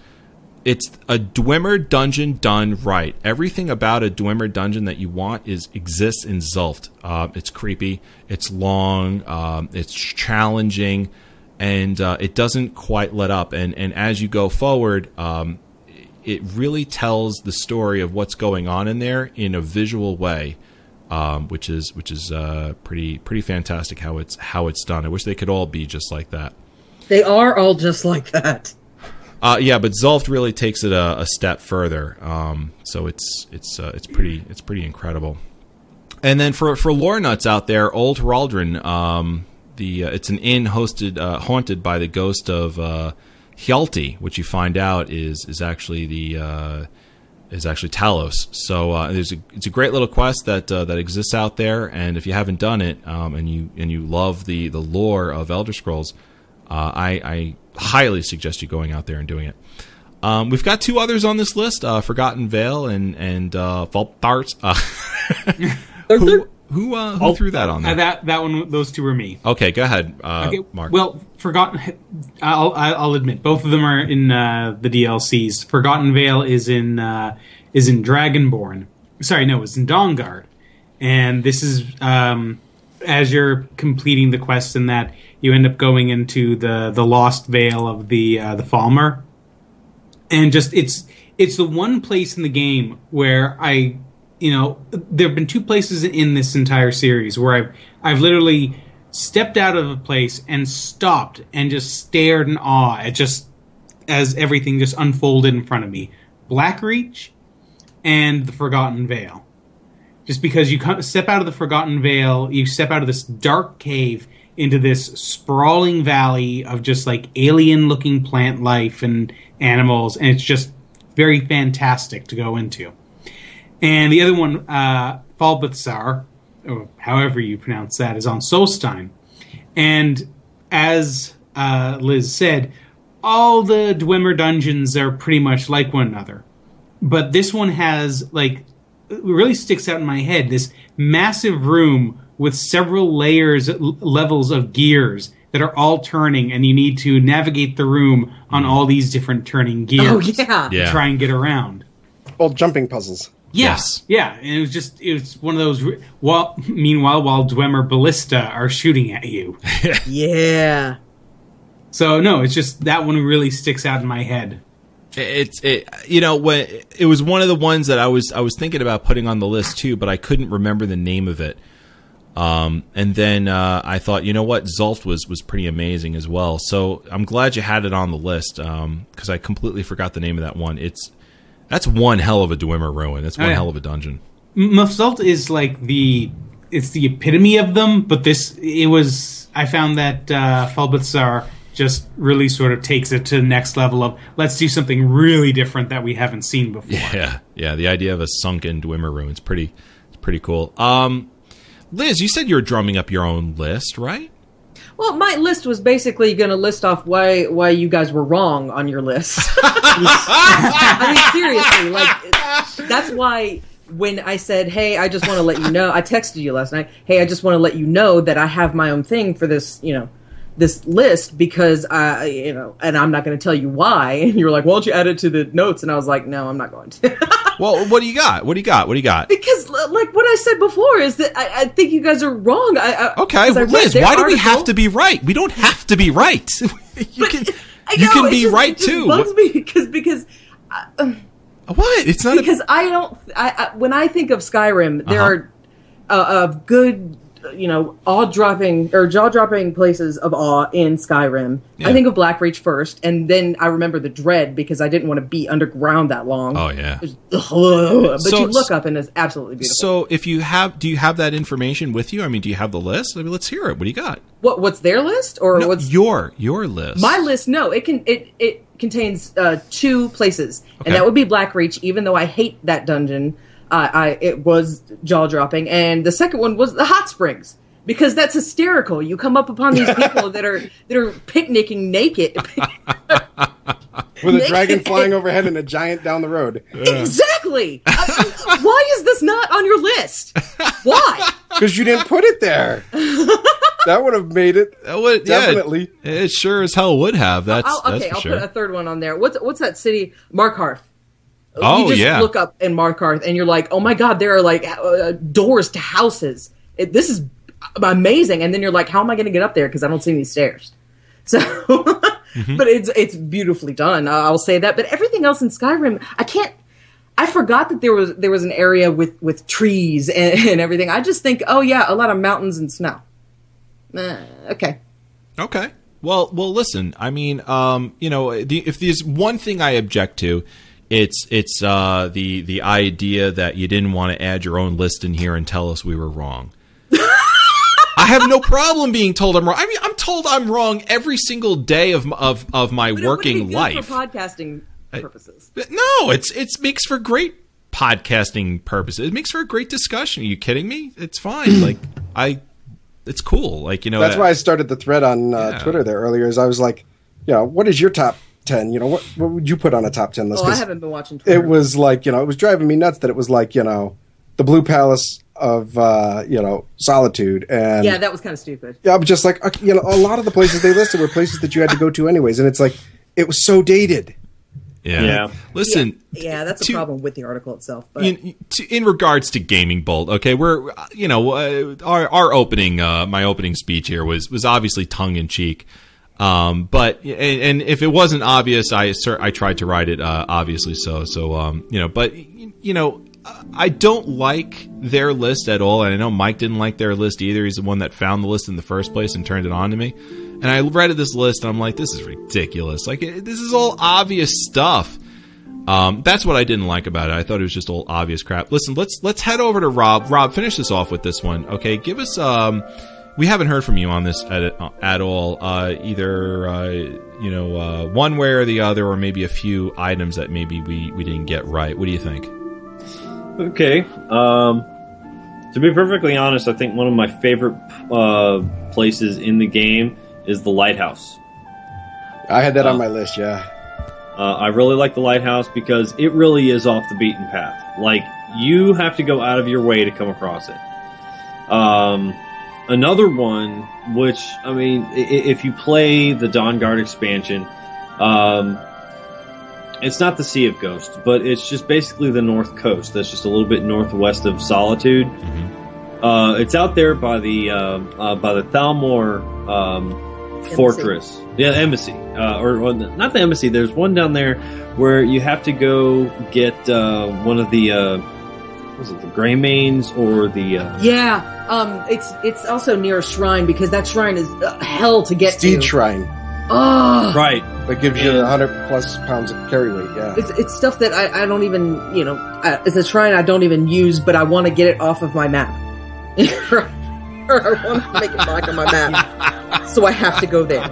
it's a Dwemer dungeon done right. Everything about a Dwemer dungeon that you want is exists in Zulft. Uh, it's creepy, it's long, um, it's challenging, and uh, it doesn't quite let up. And and as you go forward, um, it really tells the story of what's going on in there in a visual way. Um, which is which is uh, pretty pretty fantastic how it's how it's done. I wish they could all be just like that. They are all just like that. Uh, yeah, but Zulft really takes it a, a step further. Um, so it's it's uh, it's pretty it's pretty incredible. And then for for lore nuts out there, Old Heraldrin, um, the uh, it's an inn hosted uh, haunted by the ghost of uh, Hjalti, which you find out is is actually the uh, is actually Talos. So uh, there's a, it's a great little quest that uh, that exists out there, and if you haven't done it um, and you and you love the the lore of Elder Scrolls, uh, I, I highly suggest you going out there and doing it. Um, we've got two others on this list: uh, Forgotten Vale and and uh, Vault Darts. Uh, who who, uh, who threw that on Uh, there? that that one, those two were me. Okay, go ahead, uh, Okay, Mark. Well, forgotten. I'll I'll admit both of them are in uh, the DLCs. Forgotten Vale is in uh, is in Dragonborn. Sorry, no, it's in Dawnguard, and this is um, as you're completing the quest in that you end up going into the the Lost Vale of the uh, the Falmer, and just it's it's the one place in the game where I you know there have been two places in this entire series where I've I've literally stepped out of a place and stopped and just stared in awe at just as everything just unfolded in front of me. Blackreach and the Forgotten Vale. Just because you step out of the Forgotten Vale, you step out of this dark cave into this sprawling valley of just like alien looking plant life and animals, and it's just very fantastic to go into. And the other one, uh, Falbethzar, or however you pronounce that, is on Solstheim. And as uh, Liz said, all the Dwemer dungeons are pretty much like one another. But this one has, like, really sticks out in my head this massive room with several layers, levels of gears that are all turning, and you need to navigate the room on all these different turning oh, gears. Oh yeah. Yeah. Try and get around. Well, jumping puzzles. Yeah, Yes. yeah, and it was just it was one of those. re- While meanwhile, while Dwemer Ballista are shooting at you, Yeah. so no, it's just that one really sticks out in my head. it's it you know when it was one of the ones that I was I was thinking about putting on the list too, but I couldn't remember the name of it. Um, and then uh, I thought, you know what, Zult was was pretty amazing as well. So I'm glad you had it on the list because I completely forgot the name of that one. It's that's one hell of a Dwemer ruin. That's one Oh, yeah. hell of a dungeon. Mufsalt is like the it's the epitome of them, but this it was I found that uh, just really sort of takes it to the next level of let's do something really different that we haven't seen before. Yeah, yeah. The idea of a sunken Dwemer ruin is pretty, it's pretty cool. Um, Liz, you said you were drumming up your own list, right? Well, my list was basically going to list off why why you guys were wrong on your list. I mean, seriously, like that's why when I said, "Hey, I just want to let you know," I texted you last night. Hey, I just want to let you know that I have my own thing for this, you know, this list because I, you know, and I'm not going to tell you why. And you were like, "Why don't you add it to the notes?" And I was like, "No, I'm not going to." Well, what do you got? What do you got? What do you got? because, like what I said before, is that I, I think you guys are wrong. I, I, Okay, 'cause I well, read Liz, why do we have to be right? We don't have to be right. you can, I you know, can be just- right too. Bugs me because because what? It's not. Because I don't. I, I when I think of Skyrim, there Uh-huh. are uh, of good, you know, awe dropping or jaw dropping places of awe in Skyrim. Yeah. I think of Blackreach first, and then I remember the Dread because I didn't want to be underground that long. oh yeah. but So- you look up and it's absolutely beautiful. So, if you have, do you have that information with you? I mean, do you have the list? I mean, let's hear it. What do you got? what what's their list or No, what's your your list? My list, no, it can it it contains uh, two places, Okay. and that would be Blackreach. Even though I hate that dungeon, uh, I it was jaw dropping, and the second one was the hot springs because that's hysterical. You come up upon these people that are that are picnicking naked. With a Naked. dragon flying overhead and a giant down the road. exactly. I- why is this not on your list? Why? Because you didn't put it there. that would have made it. That would- yeah, Definitely. it sure as hell would have. That's I'll, that's okay, for I'll sure. put a third one on there. What's what's that city? Markarth. Oh, you just yeah. look up in Markarth and you're like, oh my god, there are like uh, doors to houses. It, this is amazing. And then you're like, how am I going to get up there because I don't see any stairs. So, Mm-hmm. but it's it's beautifully done. uh, I'll say that. But everything else in Skyrim, I can't. I forgot that there was there was an area with with trees and, and everything. I just think, oh yeah, a lot of mountains and snow. Uh, okay. Okay. Well, well, listen. I mean, um, you know, the, if there's one thing I object to, it's it's uh, the the idea that you didn't want to add your own list in here and tell us we were wrong. I have no problem being told I'm wrong. I mean, I'm told I'm wrong every single day of of of my But it would working be good life. for podcasting. purposes. No, it's it makes for great podcasting purposes. It makes for a great discussion. Are you kidding me? It's fine. like I, it's cool. Like you know, That's uh, why I started the thread on uh, Yeah. Twitter there earlier. Is I was like, you know, what is your top ten? You know, what what would you put on a top ten list? Oh, I 'Cause haven't been watching Twitter. it was like you know, it was driving me nuts that it was like you know, the Blue Palace of uh, you know solitude and yeah, that was kind of stupid. Yeah, I'm just like uh, you know, a lot of the places they listed were places that you had to go to anyways, and it's like it was so dated. yeah. Yeah. Listen, Yeah, that's to- a problem with the article itself. But in, to, in regards to gaming bolt okay we're you know uh, our our opening uh, my opening speech here was was obviously tongue in cheek um, but and, and if it wasn't obvious i i tried to write it uh, obviously so so um, you know but you know I don't like their list at all, and I know Mike didn't like their list either. He's the one that found the list in the first place and turned it on to me. And I read this list, and I'm like, "This is ridiculous! Like, this is all obvious stuff." Um, that's what I didn't like about it. I thought it was just all obvious crap. Listen, let's let's head over to Rob. Rob, finish this off with this one, okay? Give us. Um, we haven't heard from you on this at at all. Uh, either uh, you know uh, one way or the other, or maybe a few items that maybe we we didn't get right. What do you think? Okay. Um, to be perfectly honest, I think one of my favorite uh, places in the game is the lighthouse. I had that on my list. Yeah, Uh, I really like the lighthouse because it really is off the beaten path. Like you have to go out of your way to come across it. Um, another one, which I mean, i- i- if you play the Dawn Guard expansion, um, it's not the Sea of Ghosts, but it's just basically the North Coast. That's just a little bit northwest of Solitude. Uh, it's out there by the uh, uh, by the Thalmor um, fortress. Yeah, embassy, uh, or well, not the embassy. There's one down there where you have to go get uh, one of the uh, was it the Gray Mains or the uh, yeah, um, it's it's also near a shrine because that shrine is uh, hell to get Steed to. Shrine Oh, right? that gives you 100 plus pounds of carry weight. Yeah, It's, it's stuff that I, I don't even, you know, uh, it's a shrine I don't even use, but I want to get it off of my map. or I want to make it back on my map. So I have to go there.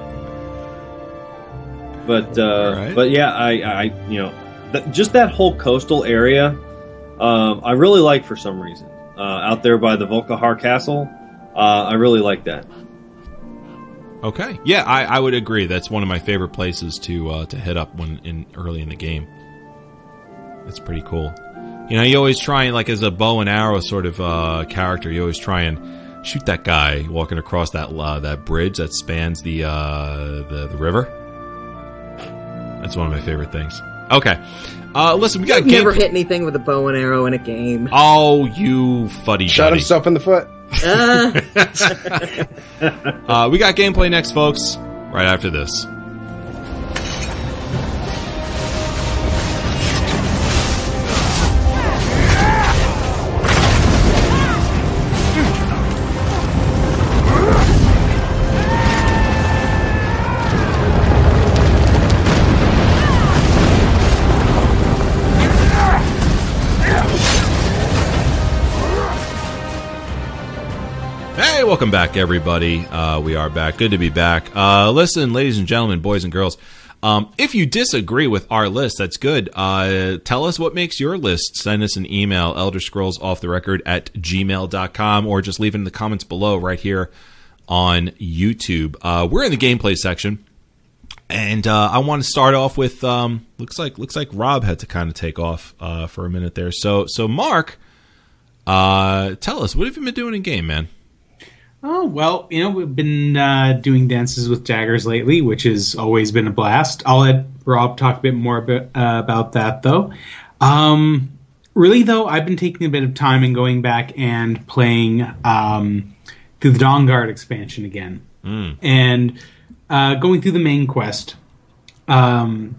But uh, Alright. but yeah, I, I you know th- just that whole coastal area, um, I really like for some reason. Uh, out there by the Volkihar Castle, uh, I really like that. Okay, yeah, I, I would agree. That's one of my favorite places to uh, to hit up when in early in the game. It's pretty cool. You know, you always try and like as a bow and arrow sort of uh, character, you always try and shoot that guy walking across that uh, that bridge that spans the, uh, the the river. That's one of my favorite things. Okay, uh, listen, we got I've never hit anything with a bow and arrow in a game. Oh, you fuddy shot duddy. himself in the foot. Uh, Uh, we got gameplay next, folks. Right after this. Welcome back, everybody. Uh, we are back. Good to be back. Uh, listen, ladies and gentlemen, boys and girls, um, if you disagree with our list, that's good. Uh, tell us what makes your list. Send us an email, Elder Scrolls Off the Record at gmail.com, or just leave it in the comments below right here on YouTube. Uh, we're in the gameplay section. And uh, I want to start off with um, looks like looks like Rob had to kind of take off uh, for a minute there. So so Mark, uh, tell us what have you been doing in game, man? Oh well, you know we've been uh, doing dances with daggers lately, which has always been a blast. I'll let Rob talk a bit more about, uh, about that though. Um, really though, I've been taking a bit of time and going back and playing um, through the Dawn Guard expansion again, and uh, going through the main quest. Um,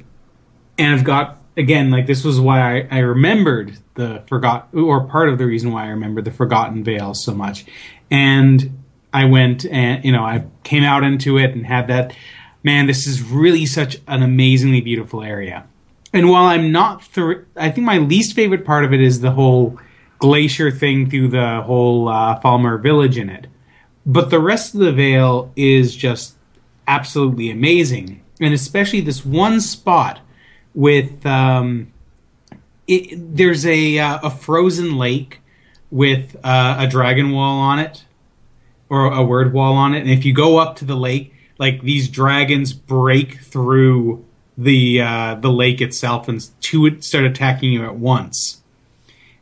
and I've got again like this was why I, I remembered the forgot or part of the reason why I remembered the Forgotten Vale so much, and I went and you know I came out into it and had that man this is really such an amazingly beautiful area, and while I'm not I think my least favorite part of it is the whole glacier thing through the whole uh, Falmer village in it, but the rest of the Vale is just absolutely amazing, and especially this one spot with um, it, there's a uh, a frozen lake with uh, a dragon wall on it or a word wall on it, and if you go up to the lake, like these dragons break through the uh, the lake itself and two start attacking you at once.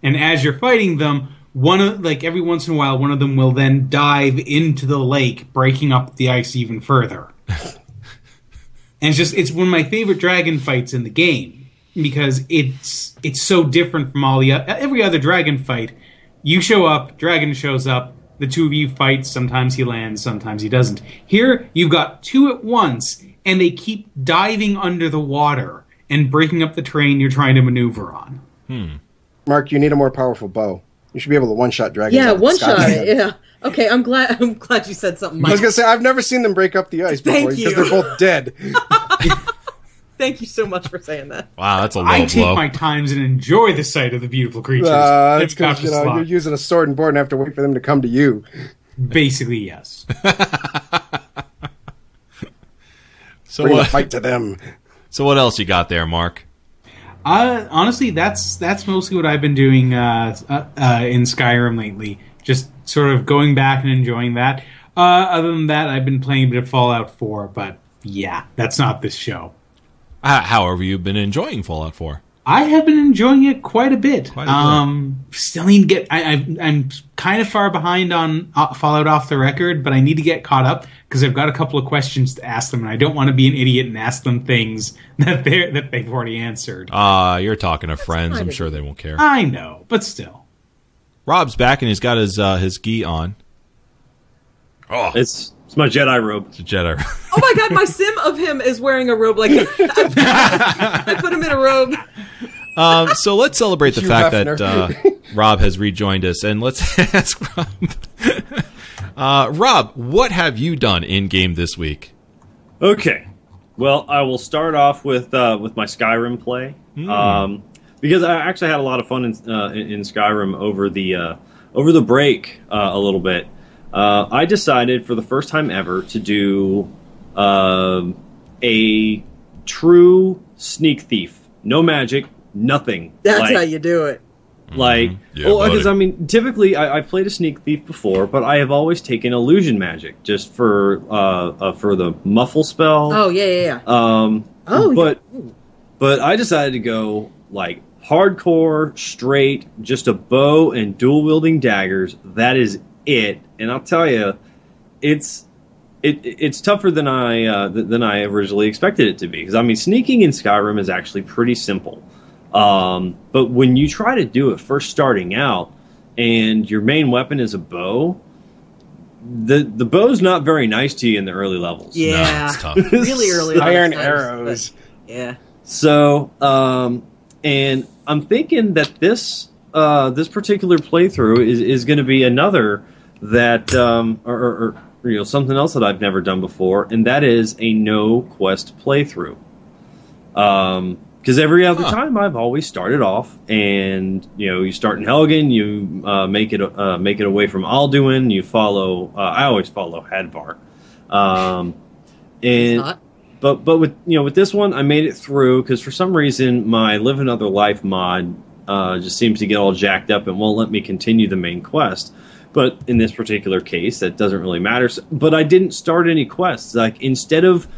And as you're fighting them, one of like every once in a while, one of them will then dive into the lake, breaking up the ice even further. and it's just it's one of my favorite dragon fights in the game because it's it's so different from all the every other dragon fight. You show up, dragon shows up, the two of you fight. Sometimes he lands, sometimes he doesn't. Here you've got two at once, and they keep diving under the water and breaking up the terrain you're trying to maneuver on. Hmm. Mark, you need a more powerful bow. You should be able to one shot dragons. Yeah, out of the one sky. shot. Yeah. Okay, I'm glad. I'm glad you said something. I was gonna say I've never seen them break up the ice before because they're both dead. Thank you so much for saying that. Wow, that's a low I take blow. my times and enjoy the sight of the beautiful creatures. Uh, that it's because you know slot. you're using a sword and board and have to wait for them to come to you. Basically, yes. so Bring the fight to them. So what else you got there, Mark? Uh, honestly, that's that's mostly what I've been doing uh, uh, uh, in Skyrim lately. Just sort of going back and enjoying that. Uh, other than that, I've been playing a bit of Fallout 4, but yeah, that's not this show. However, you've been enjoying Fallout 4. I have been enjoying it quite a bit. Quite a bit. Um, still need to get. I, I, I'm kind of far behind on uh, Fallout off the record, but I need to get caught up because I've got a couple of questions to ask them, and I don't want to be an idiot and ask them things that they that they've already answered. Uh, you're talking to friends. I'm sure they won't care. I know, but still. Rob's back and he's got his uh, his gi on. Oh, It's it's my Jedi robe. it's a Jedi. Robe. oh my god, my sim of him is wearing a robe like that. I put him in a robe. um, so let's celebrate the Hugh fact Hefner. that uh, Rob has rejoined us, and let's ask Rob. uh, Rob, what have you done in game this week? Okay. Well, I will start off with uh, with my Skyrim play um, because I actually had a lot of fun in, uh, in in Skyrim over the uh, over the break uh, a little bit. Uh, I decided for the first time ever to do um a true sneak thief, no magic, nothing. That's Like- how you do it. like, Yeah, well, because I mean, typically I, I've played a sneak thief before, but I have always taken illusion magic just for uh, uh for the muffle spell. Oh yeah, yeah, yeah. Um, Oh, but but I decided to go like hardcore, straight, just a bow and dual wielding daggers. That is it. And I'll tell you, it's it it's tougher than I uh, than I originally expected it to be. Because I mean, sneaking in Skyrim is actually pretty simple. Um, but when you try to do it first starting out, and your main weapon is a bow. The the bow's not very nice to you in the early levels. No, Yeah, it's tough. really early. Iron times, arrows. but- Yeah. So, um, and I'm thinking that this uh, this particular playthrough is, is going to be another that um, or, or, or you know something else that I've never done before, and that is a no quest playthrough. Um, because every other Huh. time I've always started off, and you know, you start in Helgen, you uh, make it uh, make it away from Alduin, you follow. Uh, I always follow Hadvar, um, and but but with you know with this one I made it through because for some reason my live another life mod uh, just seems to get all jacked up and won't let me continue the main quest. But in this particular case, that doesn't really matter. S- But I didn't start any quests. Like instead of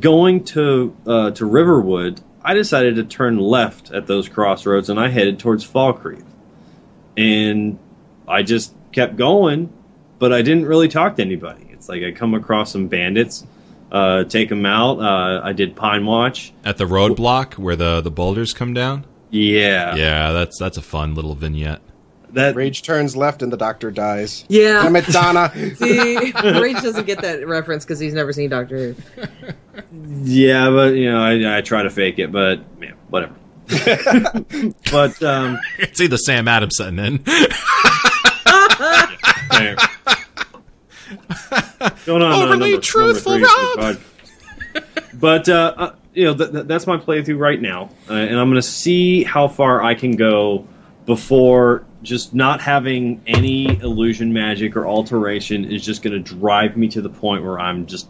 going to uh, to Riverwood, I decided to turn left at those crossroads and I headed towards Falkreath. And I just kept going, but I didn't really talk to anybody. It's like I come across some bandits uh, take them out. Uh, I did Pine Watch. At the roadblock where the, the boulders come down. Yeah, Yeah, that's that's a fun little vignette. That Rage turns left and the doctor dies. Yeah. Damn it, Donna. See, Rage doesn't get that reference because he's never seen Doctor Who. yeah, but you know, I, I try to fake it, but yeah, whatever. but um, I can see the Sam Adams sitting in. There. Going on. uh, Overly number- truthful, number three for the. But uh, uh, you know, th- th- that's my playthrough right now, uh, and I'm going to see how far I can go before just not having any illusion magic or alteration is just going to drive me to the point where I'm just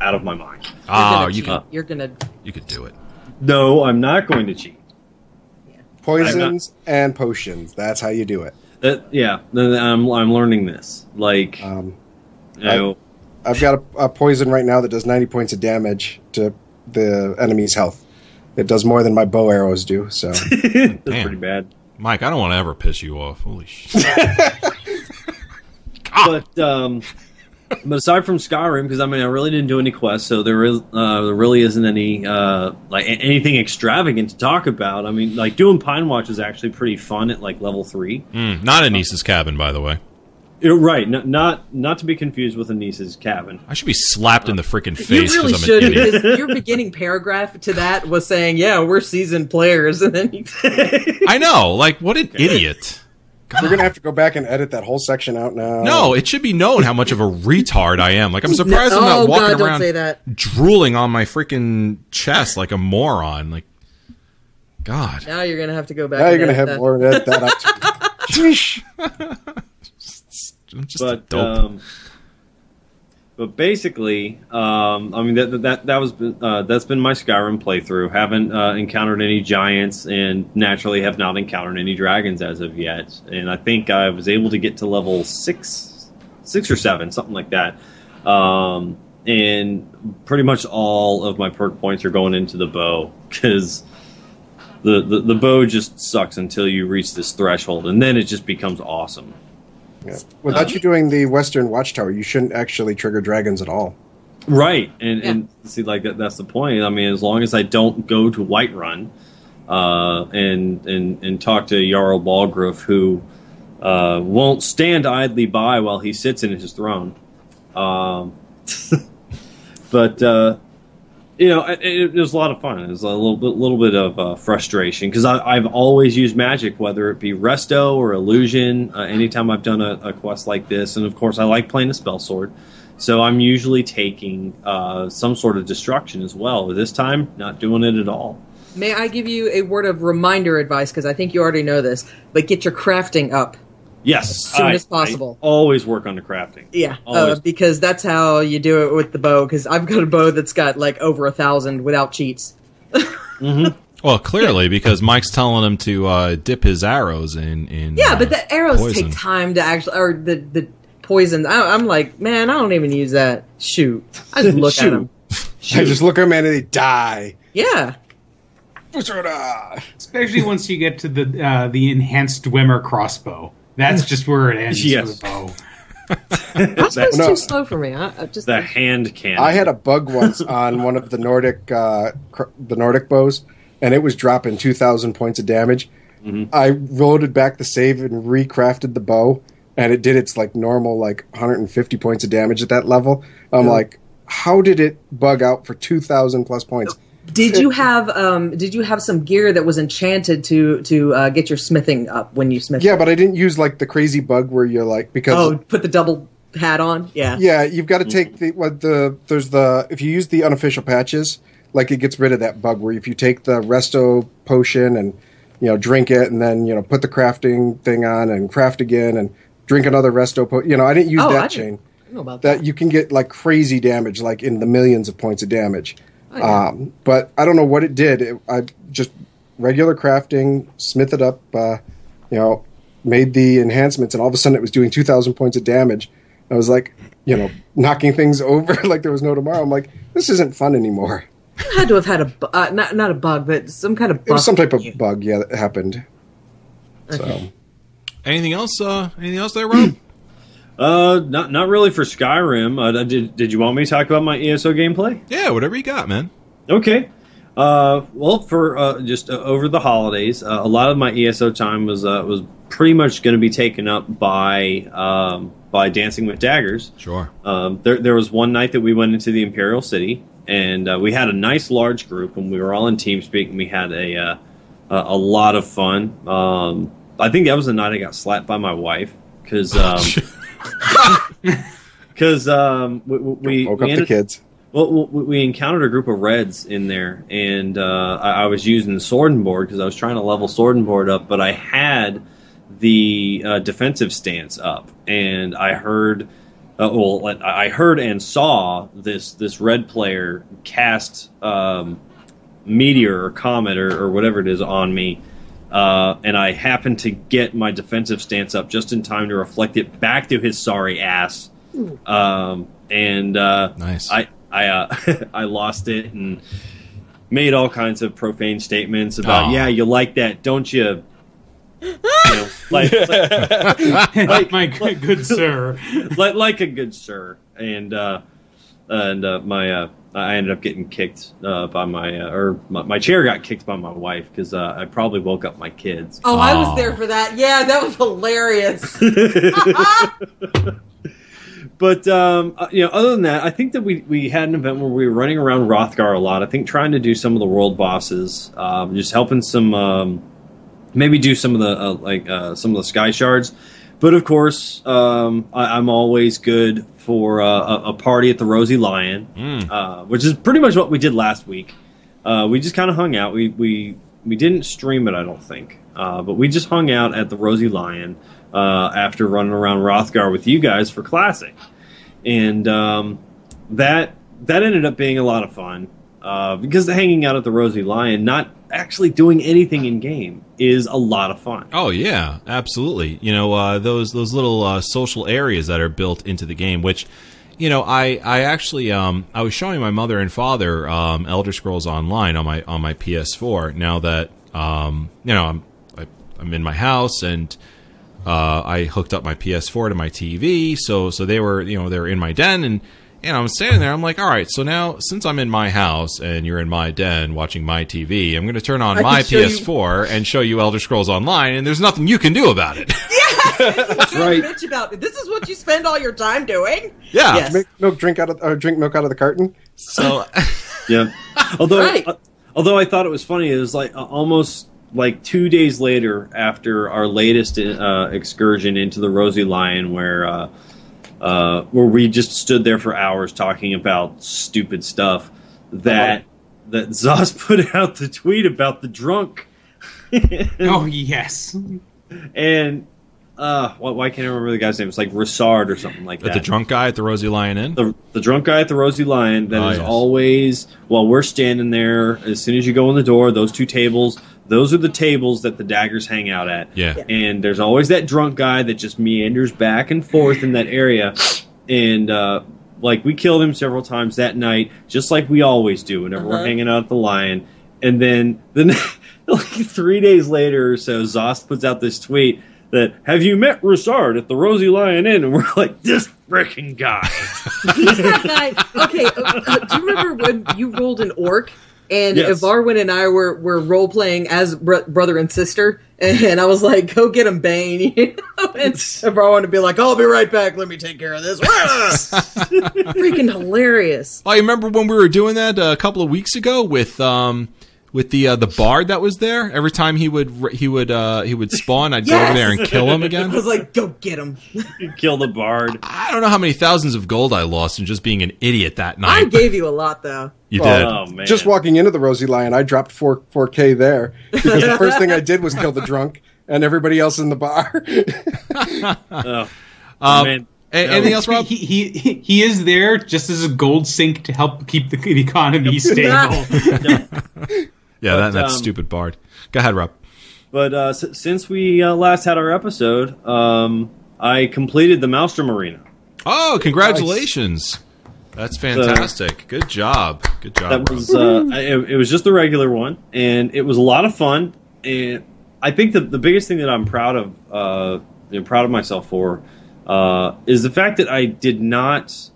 out of my mind. You're Oh, you cheat. could You're gonna. you could do it. No, I'm not going to cheat. Poisons and potions. That's how you do it. That yeah, I'm I'm learning this. Like, Um, you know, I've got a, a poison right now that does 90 points of damage to the enemy's health. It does more than my bow arrows do. So that's Damn. pretty bad. Mike, I don't want to ever piss you off. Holy shit. But um, but aside from Skyrim, because I mean I really didn't do any quests, so there is uh, there really isn't any uh, like anything extravagant to talk about. I mean, like doing Pine Watch is actually pretty fun at like level three. Mm, not Anise's cabin, by the way. You're right, not not not to be confused with Anise's cabin. I should be slapped in the freaking face. You face really I'm should an idiot. because your beginning paragraph to that was saying, "Yeah, we're seasoned players," and then you, I know. Like, what an idiot. we're gonna have to go back and edit that whole section out now. No, it should be known how much of a retard I am. Like, I'm surprised I'm oh not walking god, don't around say that. drooling on my freaking chest like a moron. Like, God. Now you're gonna have to go back. now you're gonna edit have that. more edit that out. I'm just but dope. um, but basically, um, I mean that that that was uh, that's been my Skyrim playthrough. Haven't uh, encountered any giants, and naturally have not encountered any dragons as of yet. And I think I was able to get to level six, six or seven, something like that. Um, and pretty much all of my perk points are going into the bow because. The, the, the bow just sucks until you reach this threshold, and then it just becomes awesome. Yeah. Without you doing the Western Watchtower, you shouldn't actually trigger dragons at all. Right, and Yeah. and see, like that, that's the point. I mean, as long as I don't go to Whiterun, uh, and and and talk to Jarl Balgruuf, who uh, won't stand idly by while he sits in his throne. Um, but uh, you know, it, it was a lot of fun. It was a little bit, little bit of uh, frustration because I've always used magic, whether it be resto or illusion. Uh, anytime I've done a, a quest like this, and of course, I like playing a spell sword. So I'm usually taking uh, some sort of destruction as well. This time, not doing it at all. May I give you a word of reminder advice because I think you already know this, but get your crafting up. Yes, As soon I- as possible. I always work on the crafting. Yeah, uh, because that's how you do it with the bow. Because I've got a bow that's got like over a thousand without cheats. well, clearly, because Mike's telling him to uh, dip his arrows in. in Yeah, uh, but the arrows poison. take time to actually, or the the poisons. I, I'm like, man, I don't even use that. Shoot, I just look at Shoot. them. I just look at them and they die. Yeah, Busura. Especially once you get to the uh, the enhanced Dwemer crossbow. That's just where it ends Yes. for bow. that's That- no. too slow for me. I, I just The hand cannon. I had a bug once on one of the Nordic uh, cr- the Nordic bows, and it was dropping two thousand points of damage. I loaded back the save and recrafted the bow, and it did its like normal like 150 points of damage at that level. I'm like, how did it bug out for 2,000 plus points? Did you have um did you have some gear that was enchanted to to uh, get your smithing up when you smith? Yeah, but I didn't use like the crazy bug where you're like because Oh, put the double hat on. Yeah. Yeah, you've got to take the what the there's the if you use the unofficial patches, like it gets rid of that bug where if you take the resto potion and you know drink it and then you know put the crafting thing on and craft again and drink another resto po- you know I didn't use Oh, I that didn't- chain I don't know about that. that you can get like crazy damage like in the millions of points of damage. Oh, yeah. Um, but I don't know what it did. It, I just regular crafting, smith it up, uh, you know, made the enhancements, and all of a sudden it was doing two thousand points of damage. I was like, you know, knocking things over like there was no tomorrow. I'm like, this isn't fun anymore. You had to have had a bu- uh, not not a bug, but some kind of It was some type of bug, yeah, that happened. So Anything else? Uh, anything else there, Rob? Uh, not not really for Skyrim. Uh, did did you want me to talk about my ESO gameplay? yeah, whatever you got, man. Okay. Uh, well, for uh, just uh, over the holidays, uh, a lot of my ESO time was uh, was pretty much going to be taken up by um, by Dancing with Daggers. Sure. Um, there, there was one night that we went into the Imperial City, and uh, we had a nice large group, and we were all in TeamSpeak, and we had a uh, a, a lot of fun. Um, I think that was the night I got slapped by my wife because because um, we, we, woke we up the kids. well, we encountered a group of reds in there, and uh, I, I was using the sword and board because I was trying to level sword and board up, but I had the uh, defensive stance up, and I heard, uh, well, I I heard and saw this this red player cast um, meteor or comet or, or whatever it is on me. Uh, and I happen to get my defensive stance up just in time to reflect it back to his sorry ass. Um, and uh, Nice. I I uh, I lost it and made all kinds of profane statements about Aw. yeah you like that don't you? you know, like, like my good, good sir. like like a good sir, and uh, and uh, my uh, I ended up getting kicked uh, by my uh, or my, my chair got kicked by my wife because uh, I probably woke up my kids. Oh, I was there for that. Yeah, that was hilarious. But um, uh, you know, other than that, I think that we we had an event where we were running around Wrothgar a lot. I think trying to do some of the world bosses, um, just helping some, um, maybe do some of the uh, like uh, some of the sky shards. But of course, um, I, I'm always good for uh, a, a party at the Rosy Lion, Mm. uh, which is pretty much what we did last week. Uh, we just kind of hung out. We we we didn't stream it, I don't think, uh, but we just hung out at the Rosy Lion uh, after running around Wrothgar with you guys for Classic, and um, that that ended up being a lot of fun uh, because hanging out at the Rosy Lion, not actually doing anything in game, is a lot of fun. Oh yeah, absolutely. You know uh, those those little uh, social areas that are built into the game, which you know I I actually um, I was showing my mother and father um, Elder Scrolls Online on my on my PS4. Now that um, you know I'm I, I'm in my house and uh, I hooked up my PS4 to my TV, so so they were you know they were in my den and. And I'm standing there. I'm like, all right. So now, since I'm in my house and you're in my den watching my TV, I'm going to turn on I my can show you- PS4 and show you Elder Scrolls Online, and there's nothing you can do about it. That's right. Bitch about it. This is what you spend all your time doing. yeah. Yes. Make milk drink out of or drink milk out of the carton. So Yeah. Although, Right. uh, although I thought it was funny, it was like uh, almost like two days later after our latest uh, excursion into the Rosy Lion, where uh, where we just stood there for hours talking about stupid stuff. That that ZOS put out the tweet about the drunk, Oh yes. and uh, why, why can't I remember the guy's name? It's like Rissard or something like But that. the drunk guy at the Rosy Lion Inn. the the drunk guy at the Rosy Lion that is Oh, yes. always while we're standing there. As soon as you go in the door, those two tables, those are the tables that the daggers hang out at. Yeah. And there's always that drunk guy that just meanders back and forth in that area, and uh, like we killed him several times that night, just like we always do whenever we're Uh-huh. hanging out at the Lion. And then then like three days later or so, Zost puts out this tweet. That have you met Rissard at the Rosy Lion Inn? And we're like, this freaking guy. Who's that guy? Okay, uh, uh, do you remember when you rolled an orc and Yes. Varwin and I were, were role playing as br- brother and sister, and I was like, "Go get him, Bane," you know? and Varwin would be like, "I'll be right back. Let me take care of this." Freaking hilarious! I remember when we were doing that uh, a couple of weeks ago with um with the uh, the bard that was there? Every time he would he would uh, he would spawn, I'd go over there and kill him again. I was like, "Go get him." Kill the bard. I don't know how many thousands of gold I lost in just being an idiot that night. I gave you a lot though. You Well, did. Oh man! Just walking into the Rosy Lion, I dropped four four k there because the first thing I did was kill the drunk and everybody else in the bar. Oh, Um, man. a- anything else, Rob? He, he he he is there just as a gold sink to help keep the, the economy stable. Yeah, that, But, that um, stupid bard. Go ahead, Rob. But uh, s- since we uh, last had our episode, um, I completed the Maelstrom Arena. Oh, congratulations! That's fantastic. Good job. Good job. That was uh, it, it was just the regular one, and it was a lot of fun. And I think the the biggest thing that I'm proud of, uh, you know, proud of myself for, uh, is the fact that I did not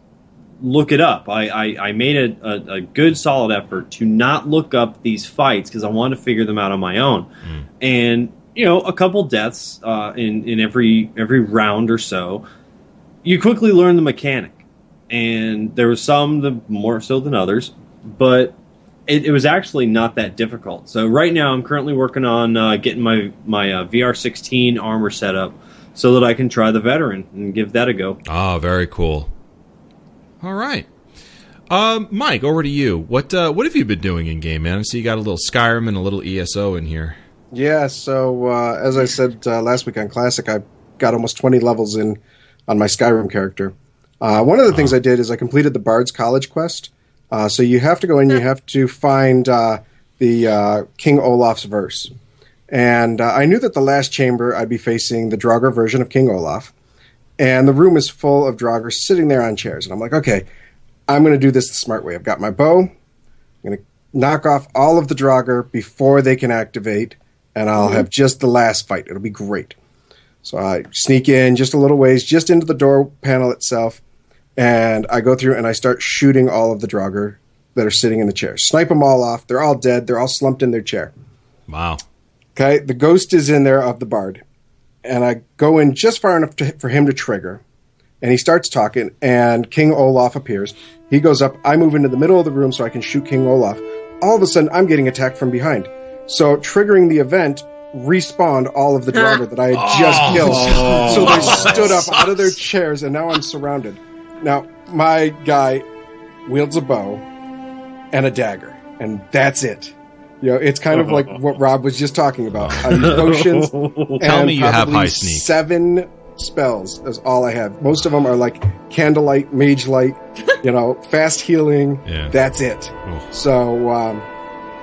look it up. I I, I made a, a, a good solid effort to not look up these fights because I wanted to figure them out on my own. And you know, a couple deaths uh, in in every every round or so, you quickly learn the mechanic. And there were some that more so than others, but it, it was actually not that difficult. So right now, I'm currently working on uh, getting my my uh, VR16 armor set up so that I can try the veteran and give that a go. Oh, very cool. All right. Um, Mike, over to you. What uh, what have you been doing in game, man? I see you got a little Skyrim and a little ESO in here. yeah, so uh, as I said uh, last week on Classic, I got almost twenty levels in on my Skyrim character. Uh, one of the things I did is I completed the Bard's College quest. Uh, so you have to go in, you have to find uh, the uh, King Olaf's verse. And uh, I knew that the last chamber I'd be facing the Draugr version of King Olaf. And the room is full of Draugr sitting there on chairs. And I'm like, okay, I'm going to do this the smart way. I've got my bow. I'm going to knock off all of the Draugr before they can activate. And I'll have just the last fight. It'll be great. So I sneak in just a little ways, just into the door panel itself. And I go through and I start shooting all of the Draugr that are sitting in the chairs. Snipe them all off. They're all dead. They're all slumped in their chair. Wow. Okay, the ghost is in there of the bard, and I go in just far enough to, for him to trigger, and he starts talking, and King Olaf appears. He goes up. I move into the middle of the room so I can shoot King Olaf. All of a sudden, I'm getting attacked from behind. So triggering the event respawned all of the Draugr that I had just oh. killed. So they stood up out of their chairs, and now I'm surrounded. Now my guy wields a bow and a dagger, and that's it. You know, it's kind of like what Rob was just talking about. I use potions. Tell me you have high sneak. Seven spells is all I have. Most of them are like candlelight, mage light, you know, fast healing. Yeah. That's it. So um,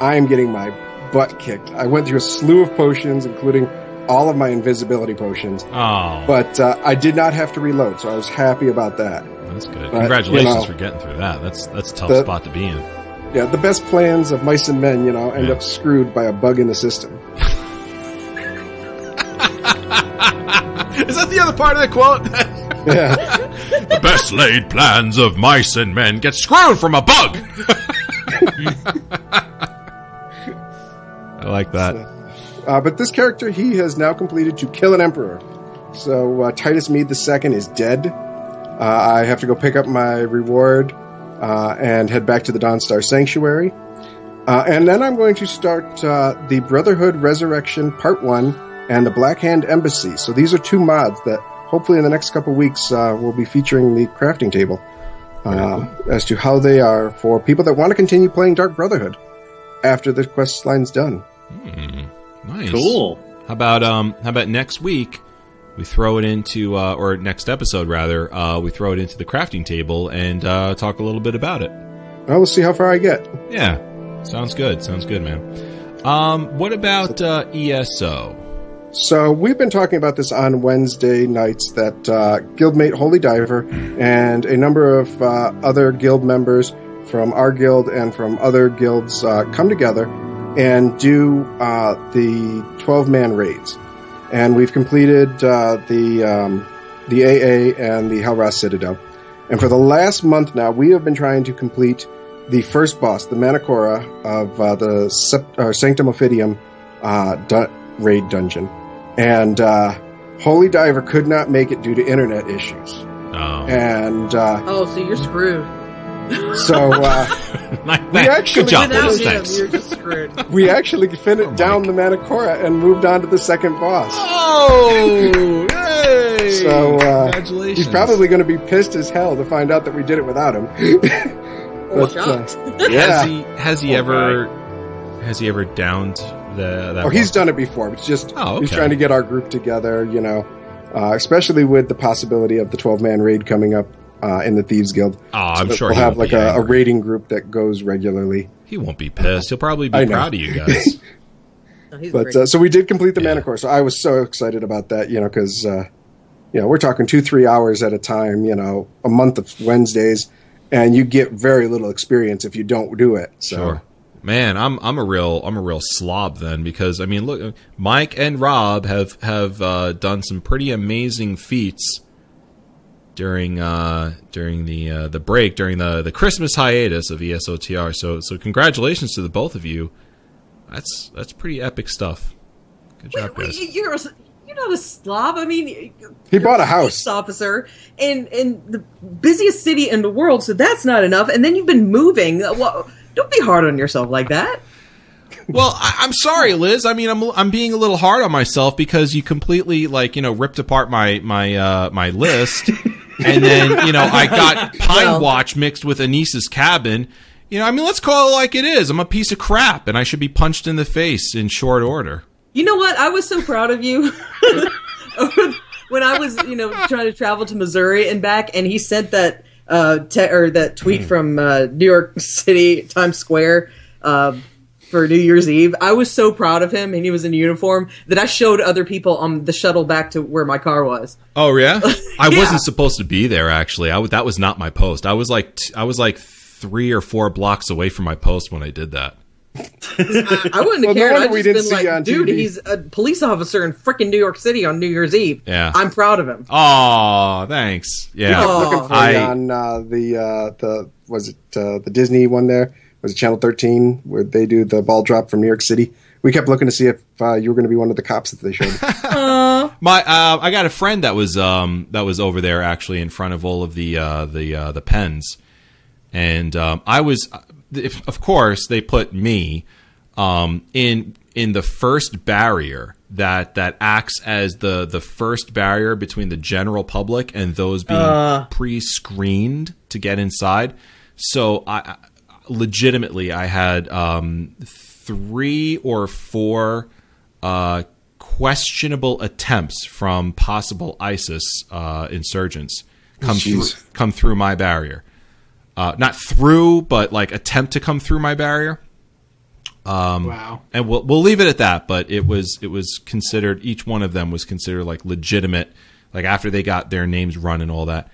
I am getting my butt kicked. I went through a slew of potions, including all of my invisibility potions, Oh, but uh, I did not have to reload, so I was happy about that. That's good. but, Congratulations you know, for getting through that. That's that's a tough the- spot to be in. Yeah, the best plans of mice and men, you know, end Yeah. up screwed by a bug in the system. Is that the other part of the quote? Yeah. the best laid plans of mice and men get screwed from a bug. I like that. Uh, but this character, he has now completed to kill an emperor. So uh, Titus Mead II is dead. Uh, I have to go pick up my reward uh, and head back to the Dawnstar Sanctuary. Uh, and then I'm going to start uh, the Brotherhood Resurrection Part 1 and the Black Hand Embassy. So these are two mods that hopefully in the next couple weeks uh, will be featuring the crafting table uh, as to how they are for people that want to continue playing Dark Brotherhood after the quest line's done. Nice. Cool. How about um? How about next week? We throw it into, uh, or next episode rather, uh, we throw it into the crafting table and uh, talk a little bit about it. Well, we'll see how far I get. Yeah, sounds good. Sounds good, man. Um, what about uh, ESO? So we've been talking about this on Wednesday nights that uh, guildmate Holy Diver and a number of uh, other guild members from our guild and from other guilds uh, come together and do uh, the 12 man raids. And we've completed uh, the um, the AA and the Hel Ra's Citadel. And for the last month now, we have been trying to complete the first boss, the Mantikora of uh, the Sept- or Sanctum Ophidia uh, du- raid dungeon. And uh, Holy Diver could not make it due to internet issues. Oh, And uh, Oh, so you're screwed. So uh, Like we actually- good job, Without him, just we actually finished Oh, down the Mantikora and moved on to the second boss. Oh, yay! So uh, Congratulations. he's probably going to be pissed as hell to find out that we did it without him. Or But, uh, yeah. Has he has he Poor ever has he ever downed the that Oh, he's done it before. It's just Oh, he's trying to get our group together, you know, uh, especially with the possibility of the 12 man raid coming up uh, in the Thieves Guild. Oh, I'm So sure we'll he have like a, a angry. raiding group that goes regularly. He won't be pissed. He'll probably be proud of you guys. No, he's But uh, so we did complete the Yeah. Manticore. So I was so excited about that, you know, because uh, you know we're talking two three hours at a time, you know, a month of Wednesdays, and you get very little experience if you don't do it. So Sure. Man, I'm I'm a real I'm a real slob then because I mean look Mike and Rob have have uh, done some pretty amazing feats during uh, during the uh, the break during the the Christmas hiatus of ESOTR. So so congratulations to the both of you. That's that's pretty epic stuff. Good job, Wait, guys. wait, you're a, you're not a slob. I mean, He bought a house. officer in in the busiest city in the world, so that's not enough. And then you've been moving. Uh, Well, don't be hard on yourself like that. Well, I, I'm sorry, Liz. I mean, I'm I'm being a little hard on myself because you completely like you know ripped apart my my uh, my list, and then you know I got Pine Well- Watch mixed with Anise's Cabin. You know, I mean, let's call it like it is. I'm a piece of crap, and I should be punched in the face in short order. You know what? I was so proud of you when I was, you know, trying to travel to Missouri and back, and he sent that uh te- or that tweet Hmm. from uh, New York City Times Square uh, for New Year's Eve. I was so proud of him, and he was in uniform that I showed other people on the shuttle back to where my car was. Oh yeah, I Yeah. wasn't supposed to be there. Actually, I w- that was not my post. I was like t- I was like three or four blocks away from my post when I did that. I wouldn't Well, have no cared. wonder I'd we just didn't been see like, you dude, TV." he's a police officer in freaking New York City on New Year's Eve. Yeah. I'm proud of him. Oh, thanks. Yeah. Looking for I- on uh, the uh, the was it uh, the Disney one there? Was it Channel 13 where they do the ball drop from New York City? We kept looking to see if uh, you were going to be one of the cops that they showed. My, uh, I got a friend that was um, that was over there actually in front of all of the uh, the uh, the pens, and um, I was, if, of course, they put me um, in in the first barrier that that acts as the the first barrier between the general public and those being pre-screened to get inside. So I I- legitimately I had um, three or four uh, questionable attempts from possible ISIS uh, insurgents come through, come through my barrier. Uh, not through, but like attempt to come through my barrier. wow. And we'll we'll leave it at that. But it was it was considered each one of them was considered like legitimate. Like after they got their names run and all that.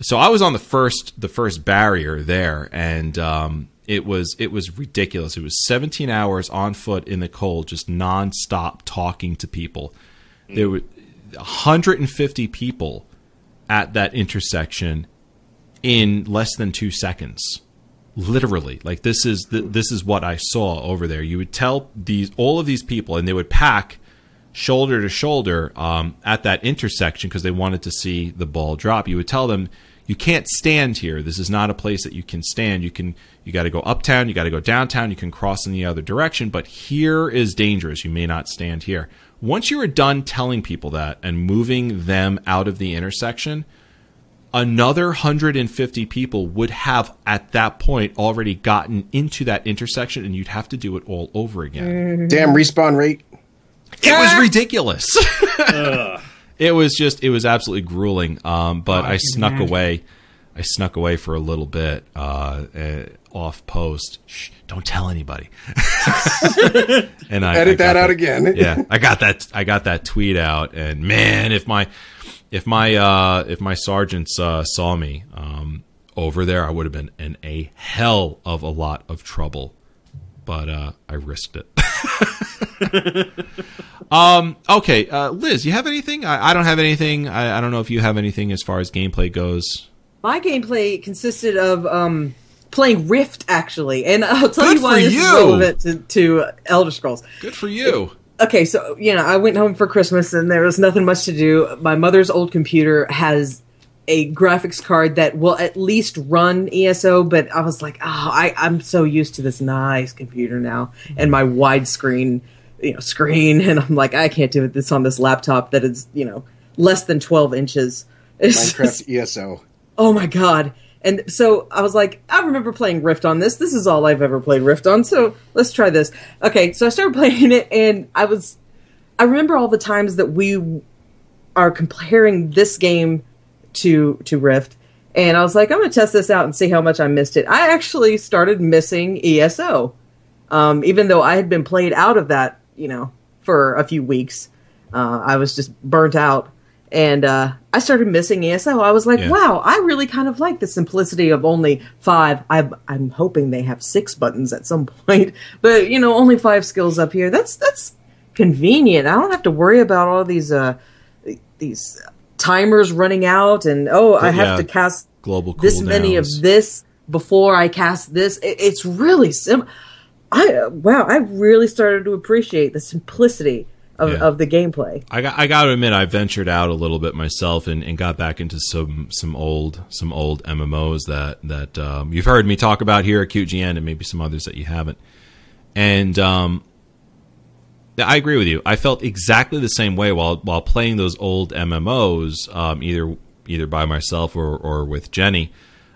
So I was on the first the first barrier there, and um, it was it was ridiculous. It was 17 hours on foot in the cold, just nonstop talking to people. There were 150 people at that intersection in less than two seconds literally like this is the, this is what i saw over there you would tell these all of these people and they would pack shoulder to shoulder um, at that intersection because they wanted to see the ball drop you would tell them you can't stand here. This is not a place that you can stand. You can you got to go uptown you got to go downtown you can cross in the other direction but here is dangerous. You may not stand here. Once you are done telling people that and moving them out of the intersection another 150 people would have at that point already gotten into that intersection and you'd have to do it all over again. Mm-hmm. Damn respawn rate. It was ridiculous. it was just it was absolutely grueling. Um, but I I snuck imagine. away. I snuck away for a little bit uh, uh, off post. Shh, don't tell anybody. and I Edit I that out again. yeah, I got that. I got that tweet out, and man, if my if my uh, if my sergeants uh, saw me um, over there, I would have been in a hell of a lot of trouble. But uh, I risked it. um. Okay, uh, Liz, you have anything? I, I don't have anything. I, I don't know if you have anything as far as gameplay goes. My gameplay consisted of um, playing Rift, actually, and I'll tell Good you why this is you. relevant to, to Elder Scrolls. Good for you. Okay, so you know, I went home for Christmas and there was nothing much to do. My mother's old computer has a graphics card that will at least run ESO, but I was like, oh, I, I'm so used to this nice computer now and my widescreen, you know, screen, and I'm like, I can't do this on this laptop that is, you know, less than 12 inches. It's just- Minecraft ESO. Oh my god. And so I was like, I remember playing Rift on this. This is all I've ever played Rift on, so let's try this. Okay, so I started playing it and I was I remember all the times that we are comparing this game to to Rift and I was like, I'm going to test this out and see how much I missed it. I actually started missing ESO. Um, even though I had been played out of that, you know, for a few weeks. Uh, I was just burnt out. And uh, I started missing ESO. I was like, Yeah. wow, I really kind of like the simplicity of only five. I'm, I'm hoping they have six buttons at some point, but you know, only five skills up here. That's that's convenient. I don't have to worry about all these uh, these timers running out, and oh, I have yeah. to cast Global this many of this before I cast this. It, it's really sim. I wow, I really started to appreciate the simplicity of, Yeah. of the gameplay. I got I got to admit I ventured out a little bit myself and, and got back into some some old some old MMOs that that um, you've heard me talk about here at QGN and maybe some others that you haven't. And um, I agree with you. I felt exactly the same way while while playing those old MMOs, um, either either by myself or or with Jenny.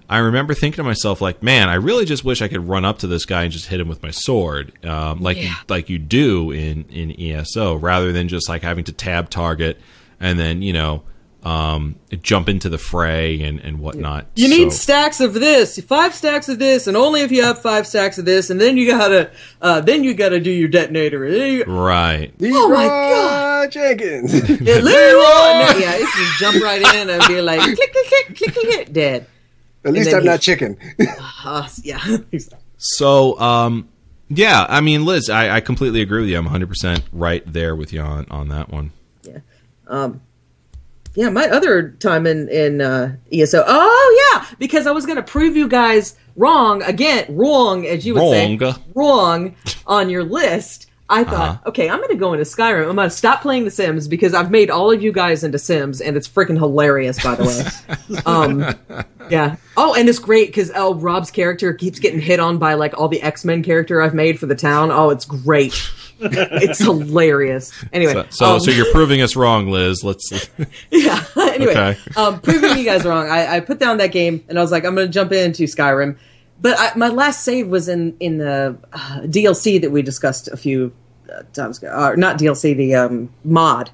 I remember thinking to myself, like, man, I really just wish I could run up to this guy and just hit him with my sword, um, like you, Yeah. like you do in in ESO, rather than just like having to tab target and then you know um, jump into the fray and, and whatnot. You need So- stacks of this, five stacks of this, and only if you have five stacks of this, and then you gotta, uh, then you gotta do your detonator. You- right. Oh my God, Jenkins! Yeah, Leroy! No, yeah, it's just jump right in and be like, click, click, click, click, click, click, dead. At least I'm he- not chicken. Uh, yeah. So, um, yeah, I mean, Liz, I, I completely agree with you. I'm 100% right there with you on, on that one. Yeah. Um, yeah, my other time in in uh, ESO. Oh yeah, because I was going to prove you guys wrong again, wrong as you would Wrong. say, wrong on your list. I thought, Uh-huh. okay, I'm going to go into Skyrim. I'm going to stop playing The Sims because I've made all of you guys into Sims, and it's freaking hilarious, by the way. um, yeah. Oh, and it's great because oh, Rob's character keeps getting hit on by like all the X Men character I've made for the town. Oh, it's great. it's hilarious. Anyway, So, so, um, so you're proving us wrong, Liz. Let's. yeah. anyway, Okay. um, proving you guys wrong, I, I put down that game and I was like, I'm going to jump into Skyrim. But I, my last save was in in the uh, DLC that we discussed a few uh, times ago. Uh, not DLC, the um, mod,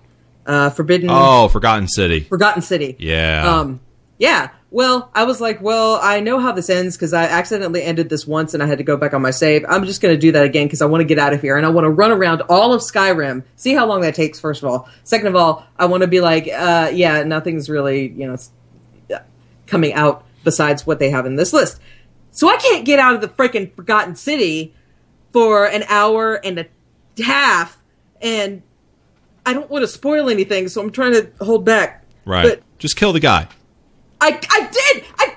uh, Forbidden Oh, Forgotten City. Forgotten City. Yeah. Um, yeah. Well, I was like, well, I know how this ends because I accidentally ended this once and I had to go back on my save. I'm just going to do that again because I want to get out of here and I want to run around all of Skyrim, see how long that takes. First of all, second of all, I want to be like, uh, yeah, nothing's really, you know, uh, coming out besides what they have in this list. So I can't get out of the freaking Forgotten City for an hour and a half, and I don't want to spoil anything, so I'm trying to hold back. right. But Just kill the guy. I, I did. I,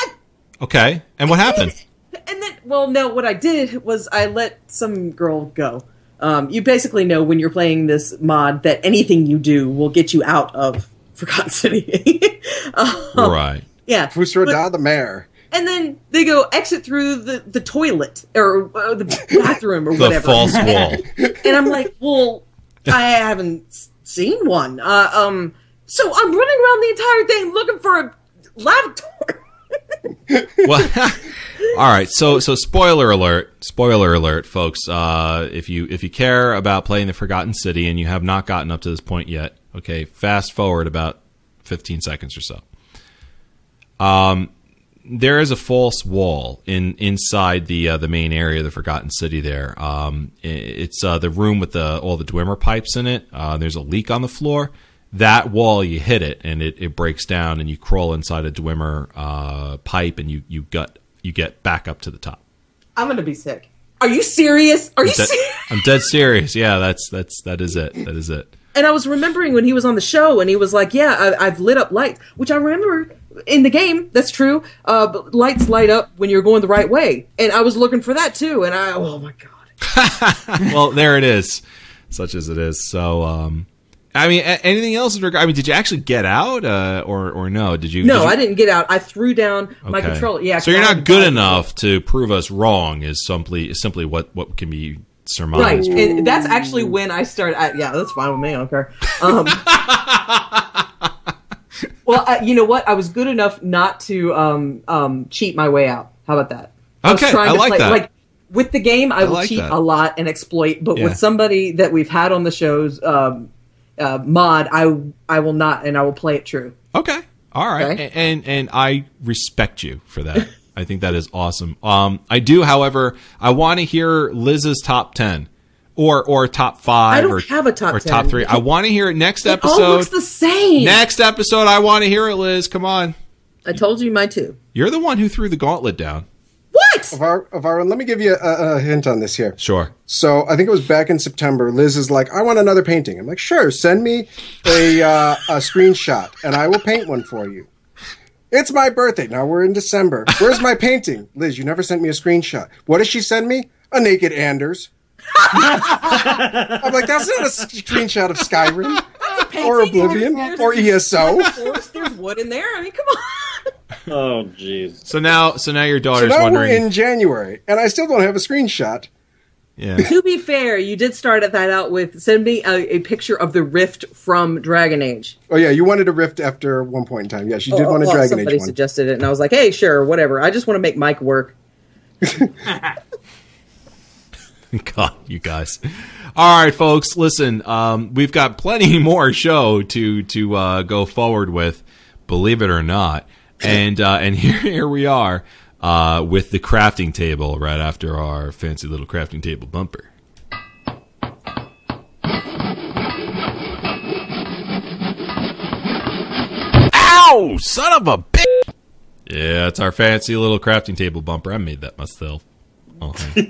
I Okay. And what happened? and then well, no, what I did was I let some girl go. Um, you basically know when you're playing this mod that anything you do will get you out of Forgotten City. um, right. Yeah. Fus Ro Dah the mayor. And then they go exit through the, the toilet or uh, the bathroom or The whatever. false wall. and I'm like, well, I haven't seen one. Uh, um, so I'm running around the entire thing looking for a lavatory. well, all right. So, so spoiler alert. Spoiler alert, folks. Uh, if you if you care about playing the Forgotten City and you have not gotten up to this point yet, okay, fast forward about fifteen seconds or so. Um, there is a false wall in inside the uh, the main area of the Forgotten City. There, um, it's uh, the room with the all the Dwemer pipes in it. Uh, there's a leak on the floor. That wall, you hit it, and it, it breaks down, and you crawl inside a Dwemer uh, pipe, and you you gut you get back up to the top. I'm gonna be sick. Are you serious? Are you Dead- serious? I'm dead serious. Yeah, that's that's that is it. That is it. And I was remembering when he was on the show, and he was like, "Yeah, I, I've lit up lights," which I remember in the game. That's true. Uh, but lights light up when you're going the right way, and I was looking for that too. And I, oh my god, well, there it is, such as it is. So, um, I mean, anything else? in regard- I mean, did you actually get out, uh, or or no? Did you? no, did you- I didn't get out. I threw down my Okay. controller. Yeah, So you're not good enough to prove us wrong. Is simply is simply what what can be surmised. Right, and that's actually when I started. I, yeah, that's fine with me. I don't care. Um, well, I, you know what? I was good enough not to um, um, cheat my way out. How about that? I was Okay, trying I to like play, that. Like with the game, I, will like cheat that. a lot and exploit, but Yeah. with somebody that we've had on the shows, um, uh, mod, I I will not, and I will play it true. Okay. All right. Okay. And and I respect you for that. I think that is awesome. Um, I do, however, I want to hear Liz's top ten, or or top five. I don't or, have a top or 10. top three. I want to hear it next It all episode. looks the same. next episode, I want to hear it, Liz. Come on. I told you my two. You're the one who threw the gauntlet down. What? Var- Varun, let me give you a, a hint on this here. Sure. So I think it was back in September. Liz is like, I want another painting. I'm like, sure, send me a, uh, a screenshot and I will paint one for you. It's my birthday. Now we're in December. Where's my painting? Liz, you never sent me a screenshot. What does she send me? A naked Anders. I'm like, that's not a screenshot of Skyrim or Oblivion or ESO. Forest, there's wood in there. I mean, come on. Oh, jeez. So now, so now your So daughter's now we're wondering. in January and I still don't have a screenshot. yeah. to be fair, you did start at that out with send me a, a picture of the rift from Dragon Age. Oh yeah, you wanted a rift after one point in time. Yes, you did Oh, want a well, Dragon somebody Age one. suggested it, and I was like, "Hey, sure, whatever. I just want to make Mike work." God, you guys. All right, folks, listen. Um, we've got plenty more show to to uh, go forward with, believe it or not. And uh, and here here we are uh, with the crafting table right after our fancy little crafting table bumper. Ow! Son of a bitch! Yeah, it's our fancy little crafting table bumper. I made that myself. Uh-huh.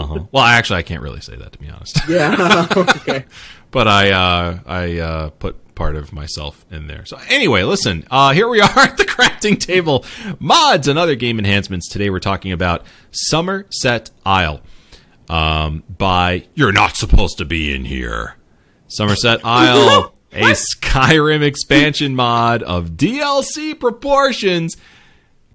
uh-huh. Well, actually, I can't really say that to be honest. Yeah. okay. but I uh, I uh, put part of myself in there. So anyway, listen, uh, here we are at the crafting table mods and other game enhancements. Today we're talking about Somerset Isle um, by You're Not Supposed to Be in Here. Somerset Isle, a Skyrim expansion mod of DLC proportions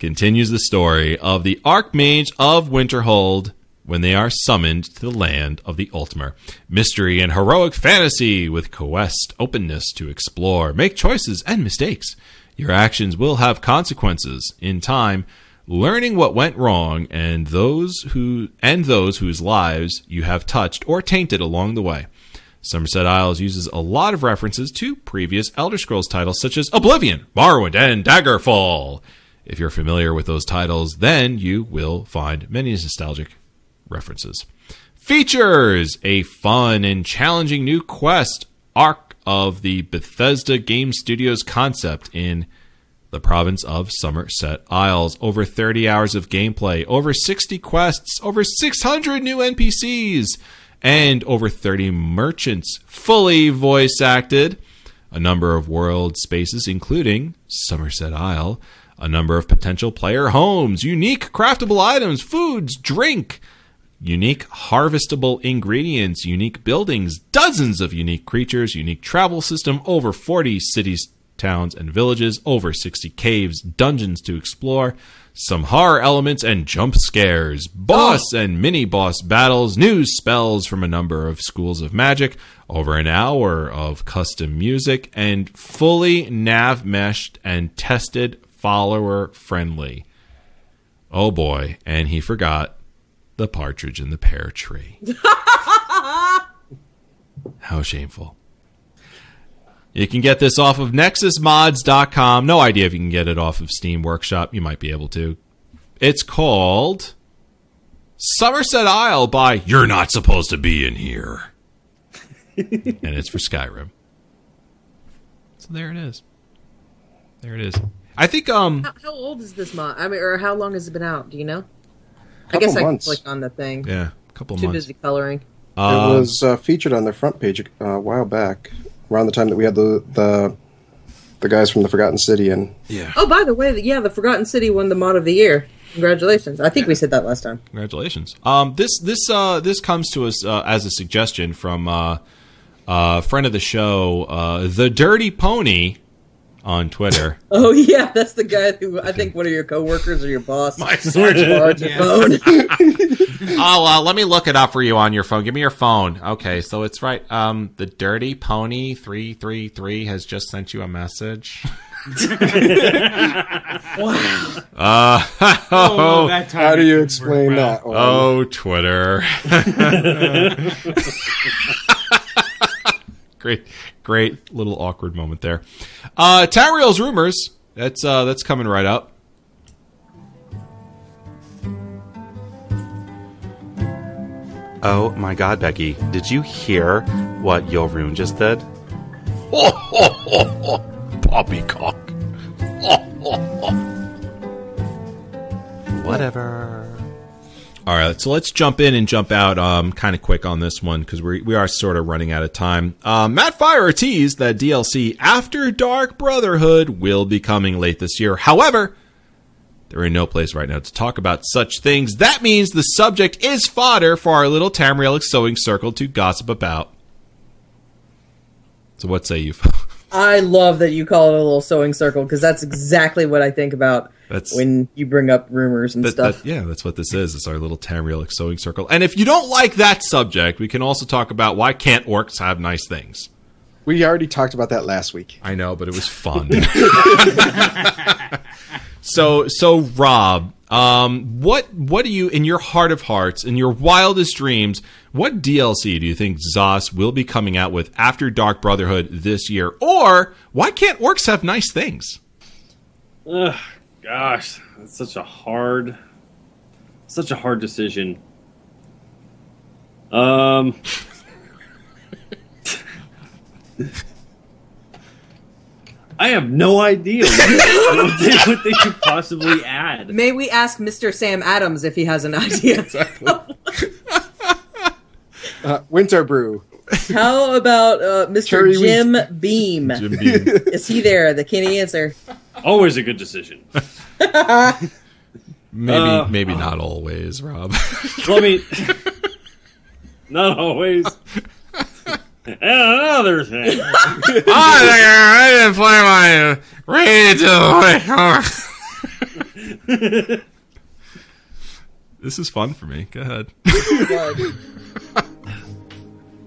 continues the story of the Archmage of Winterhold when they are summoned to the land of the Altmer. Mystery and heroic fantasy with quest openness to explore, make choices and mistakes. Your actions will have consequences in time. Learning what went wrong and those who and those whose lives you have touched or tainted along the way. Somerset Isles uses a lot of references to previous Elder Scrolls titles such as Oblivion, Morrowind, and Daggerfall. If you're familiar with those titles, then you will find many nostalgic references. Features a fun and challenging new quest arc of the Bethesda Game Studios concept in the province of Somerset Isles. Over 30 hours of gameplay, over 60 quests, over 600 new NPCs, and over 30 merchants fully voice acted. A number of world spaces, including Somerset Isle, a number of potential player homes, unique craftable items, foods, drink, unique harvestable ingredients, unique buildings, dozens of unique creatures, unique travel system, over 40 cities, towns, and villages, over 60 caves, dungeons to explore, some horror elements and jump scares, boss oh. and mini boss battles, new spells from a number of schools of magic, over an hour of custom music, and fully nav meshed and tested follower friendly. Oh boy, and he forgot the partridge in the pear tree. How shameful. You can get this off of nexusmods.com. No idea if you can get it off of Steam Workshop. You might be able to. It's called Somerset Isle by You're Not Supposed to Be in Here. and it's for Skyrim. So there it is. There it is. I think um How, how old is this mod? I mean, or how long has it been out? Do you know? I Couple guess I can click on the thing. yeah, a couple Too months. busy coloring. Um, it was uh, featured on their front page uh, a while back, around the time that we had the the the guys from the Forgotten City and yeah. Oh, by the way, yeah, the Forgotten City won the mod of the year. Congratulations! I think we said that last time. Congratulations. Um, this this uh, this comes to us uh, as a suggestion from uh, uh, friend of the show, uh, the Dirty Pony, on Twitter. Oh yeah, that's the guy who I think one of your coworkers or your boss. My sergeant. borrowed your Yeah. phone. oh, uh, let me look it up for you on your phone. Give me your phone. Okay, so it's right. Um, the Dirty Pony three three three has just sent you a message. wow. Uh, Oh, that time How do you explain well. that? one? Oh, Twitter. great, great little awkward moment there. Uh, Tamriel's rumors. That's uh, that's coming right up. Oh my god, Becky, did you hear what Yorun just did? Oh, Poppycock. Whatever. All right, so let's jump in and jump out um, kind of quick on this one because we are sort of running out of time. Um, Matt Firor teased that DLC After Dark Brotherhood will be coming late this year. However, they're in no place right now to talk about such things. That means the subject is fodder for our little Tamriel sewing circle to gossip about. So, what say you? I love that you call it a little sewing circle because that's exactly what I think about That's when you bring up rumors and That- stuff. that- yeah, that's what this is. It's our little Tamriel sewing circle. And if you don't like that subject, we can also talk about why can't orcs have nice things. We already talked about that last week. I know, but it was fun. so, so Rob, Um, what what do you, in your heart of hearts, in your wildest dreams, what DLC do you think ZOS will be coming out with after Dark Brotherhood this year? Or why can't orcs have nice things? Ugh, gosh, that's such a hard, such a hard decision. Um, I have no idea what, what they, what they could possibly add. May we ask Mr. Sam Adams if he has an idea? Uh, Winter Brew. How about uh, Mr. Cherry Jim Beam? Jim Beam. Is he there? The can he answer? Always a good decision. Maybe Uh, maybe not always, Rob. Let me. Not always. And another thing. oh, I didn't play my radio. this is fun for me. Go ahead.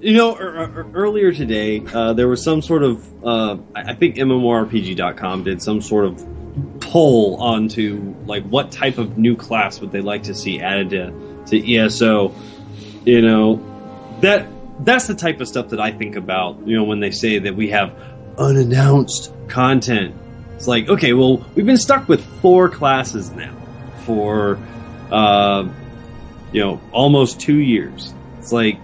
You know, er, er, earlier today, uh, there was some sort of. Uh, I I think MMORPG.com did some sort of poll onto like what type of new class would they like to see added to, to ESO. You know, that that's the type of stuff that I think about. You know, when they say that we have unannounced content, it's like okay, well, we've been stuck with four classes now for, uh, you know, almost two years. It's like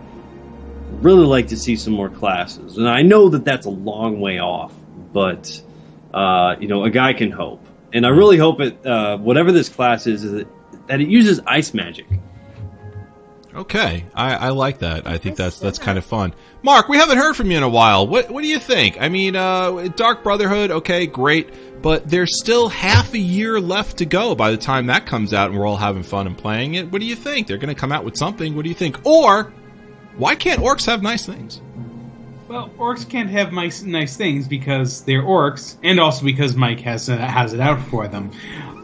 really like to see some more classes. And I know that that's a long way off, but uh, you know, a guy can hope. And I really hope it, uh, whatever this class is, is that it uses ice magic. Okay, I, I like that. I think that's that's kind of fun. Mark, we haven't heard from you in a while. What what do you think? I mean, uh, Dark Brotherhood, okay, great, but there's still half a year left to go by the time that comes out, and we're all having fun and playing it. What do you think? They're going to come out with something. What do you think? Or why can't orcs have nice things? Well, orcs can't have nice nice things because they're orcs, and also because Mike has uh, has it out for them.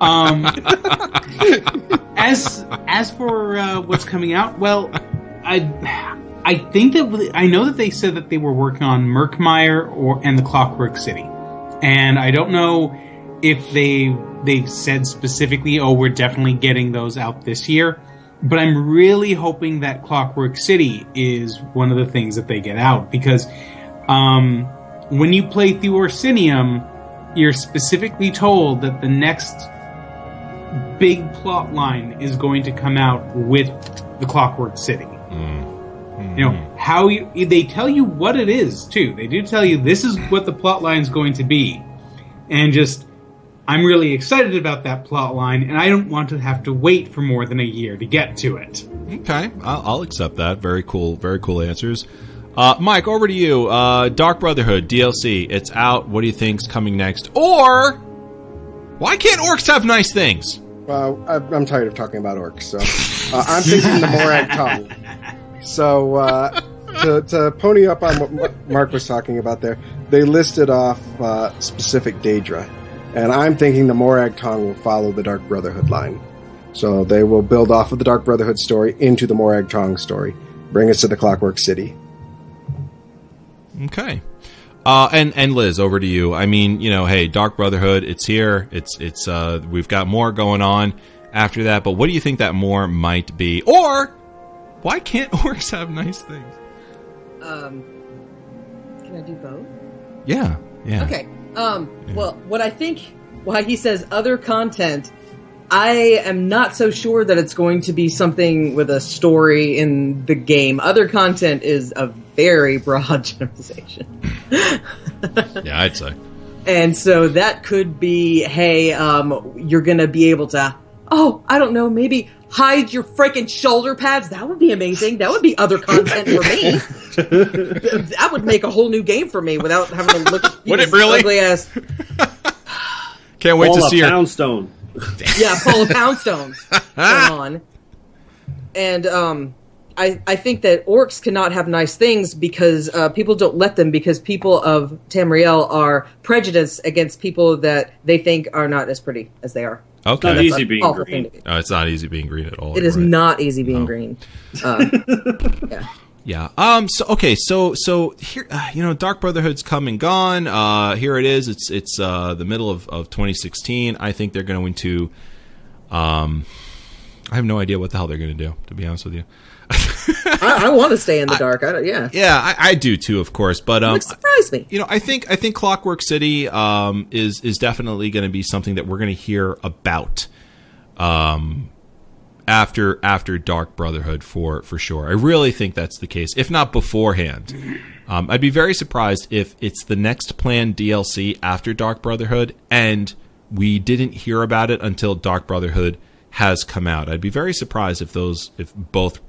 Um, as as for uh, what's coming out, well, I I think that I know that they said that they were working on Murkmire or and the Clockwork City, and I don't know if they they've said specifically, oh, we're definitely getting those out this year. But I'm really hoping that Clockwork City is one of the things that they get out because um, when you play through Orsinium, you're specifically told that the next big plot line is going to come out with the Clockwork City. You know how you they tell you what it is too. They do tell you this is what the plot line is going to be, and just I'm really excited about that plot line, and I don't want to have to wait for more than a year to get to it. Okay, I'll, I'll accept that. Very cool, very cool answers. Uh, Mike, over to you. Uh, Dark Brotherhood DLC. It's out. What do you think's coming next? Or why can't orcs have nice things? Well, I, I'm tired of talking about orcs, so uh, I'm thinking the Morag Tong. So uh, to, to pony up on what Mark was talking about there, they listed off uh, specific Daedra, and I'm thinking the Morag Tong will follow the Dark Brotherhood line. So they will build off of the Dark Brotherhood story into the Morag Tong story, bring us to the Clockwork City. Okay. Uh, and and Liz, over to you. I mean, you know, hey, Dark Brotherhood, it's here. It's it's uh, we've got more going on after that. But what do you think that more might be? Or why can't orcs have nice things? Um, can I do both? Yeah, yeah. Okay. Um, well, what I think, why he says other content, I am not so sure that it's going to be something with a story in the game. Other content is a very broad generalization. Yeah, I'd say. And so that could be, hey, um, you're gonna be able to, oh, I don't know, maybe hide your freaking shoulder pads. That would be amazing. That would be other content for me. that would make a whole new game for me without having to look at Would it really? ugly ass. Can't wait to Paula see her. Poundstone. Yeah, full of poundstones going on. And um, I I think that orcs cannot have nice things because uh, people don't let them because people of Tamriel are prejudiced against people that they think are not as pretty as they are. Okay. Not easy being green. thing to. No, it's not easy being green at all. It is right. not easy being No. green. Uh, yeah. Yeah. Um. So okay. So so here, uh, you know, Dark Brotherhood's come and gone. Uh. Here it is. It's it's uh the middle of of 2016. I think they're going to Um, I have no idea what the hell they're going to do. To be honest with you. I, I want to stay in the dark. I don't, yeah. Yeah, I, I do too, of course. But um, surprise me. you know, I think I think Clockwork City um, is is definitely going to be something that we're going to hear about um, after after Dark Brotherhood for for sure. I really think that's the case, if not beforehand. Um, I'd be very surprised if it's the next planned DLC after Dark Brotherhood, and we didn't hear about it until Dark Brotherhood has come out. I'd be very surprised if those if both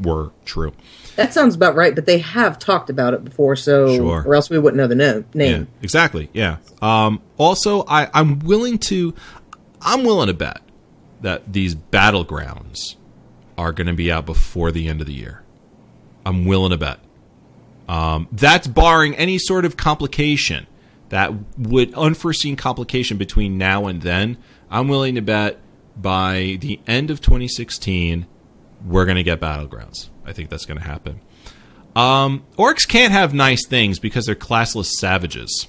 were true. That sounds about right, but they have talked about it before, so Sure. or else we wouldn't know the no- Yeah, name. exactly. Yeah. Um, also, I, I'm willing to, I'm willing to bet that these battlegrounds are going to be out before the end of the year. I'm willing to bet. Um, that's barring any sort of complication that would unforeseen complication between now and then. I'm willing to bet by the end of 2016 we're going to get battlegrounds. I think that's going to happen. Um, orcs can't have nice things because they're classless savages.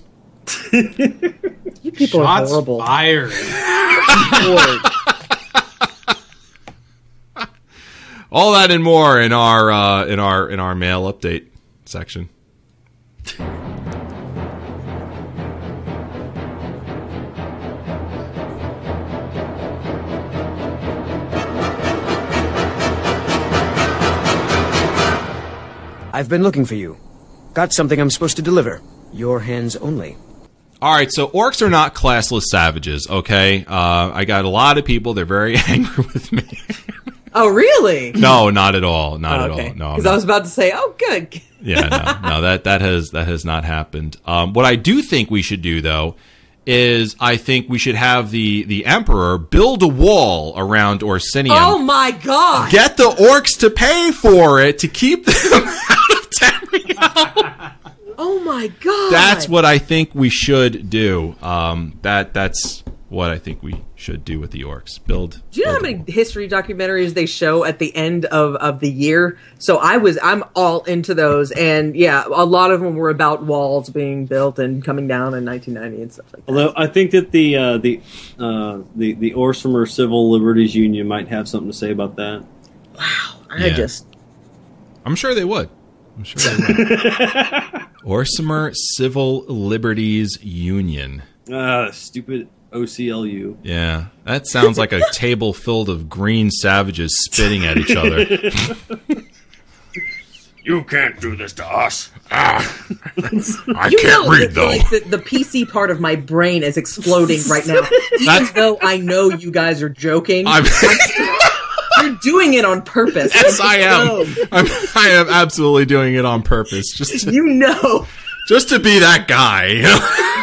You people are Shots horrible. fired. All that and more in our uh, in our in our mail update section. I've been looking for you. Got something I'm supposed to deliver. Your hands only. All right, so orcs are not classless savages. Okay, uh, I got a lot of people. They're very angry with me. Oh, really? no, not at all. Not Oh, at all. No, Because. I was about to say, oh, good. yeah, no, no, that that has that has not happened. Um, what I do think we should do though is I think we should have the the emperor build a wall around Orsinium. Oh my god! Get the orcs to pay for it to keep them out of Tamriel. oh my god! That's what I think we should do. Um, that that's what I think we should do with the orcs. Build. Do you know how many wall. history documentaries they show at the end of, of the year? So I was I'm all into those, and yeah, a lot of them were about walls being built and coming down in 1990 and stuff like that. Although I think that the uh, the uh, the the Orsimer Civil Liberties Union might have something to say about that. Wow, I Yeah. just I'm sure they would. I'm sure they would. Orsimer Civil Liberties Union. Ah, stupid OCLU. Yeah, that sounds like a table filled of green savages spitting at each other. You can't do this to us. Ah. I you can't know read though. like the, the PC part of my brain is exploding right now. Even That's- though I know you guys are joking, I'm, you're doing it on purpose. yes, I am. I'm, I am absolutely doing it on purpose, just to, You know. just to be that guy. you know?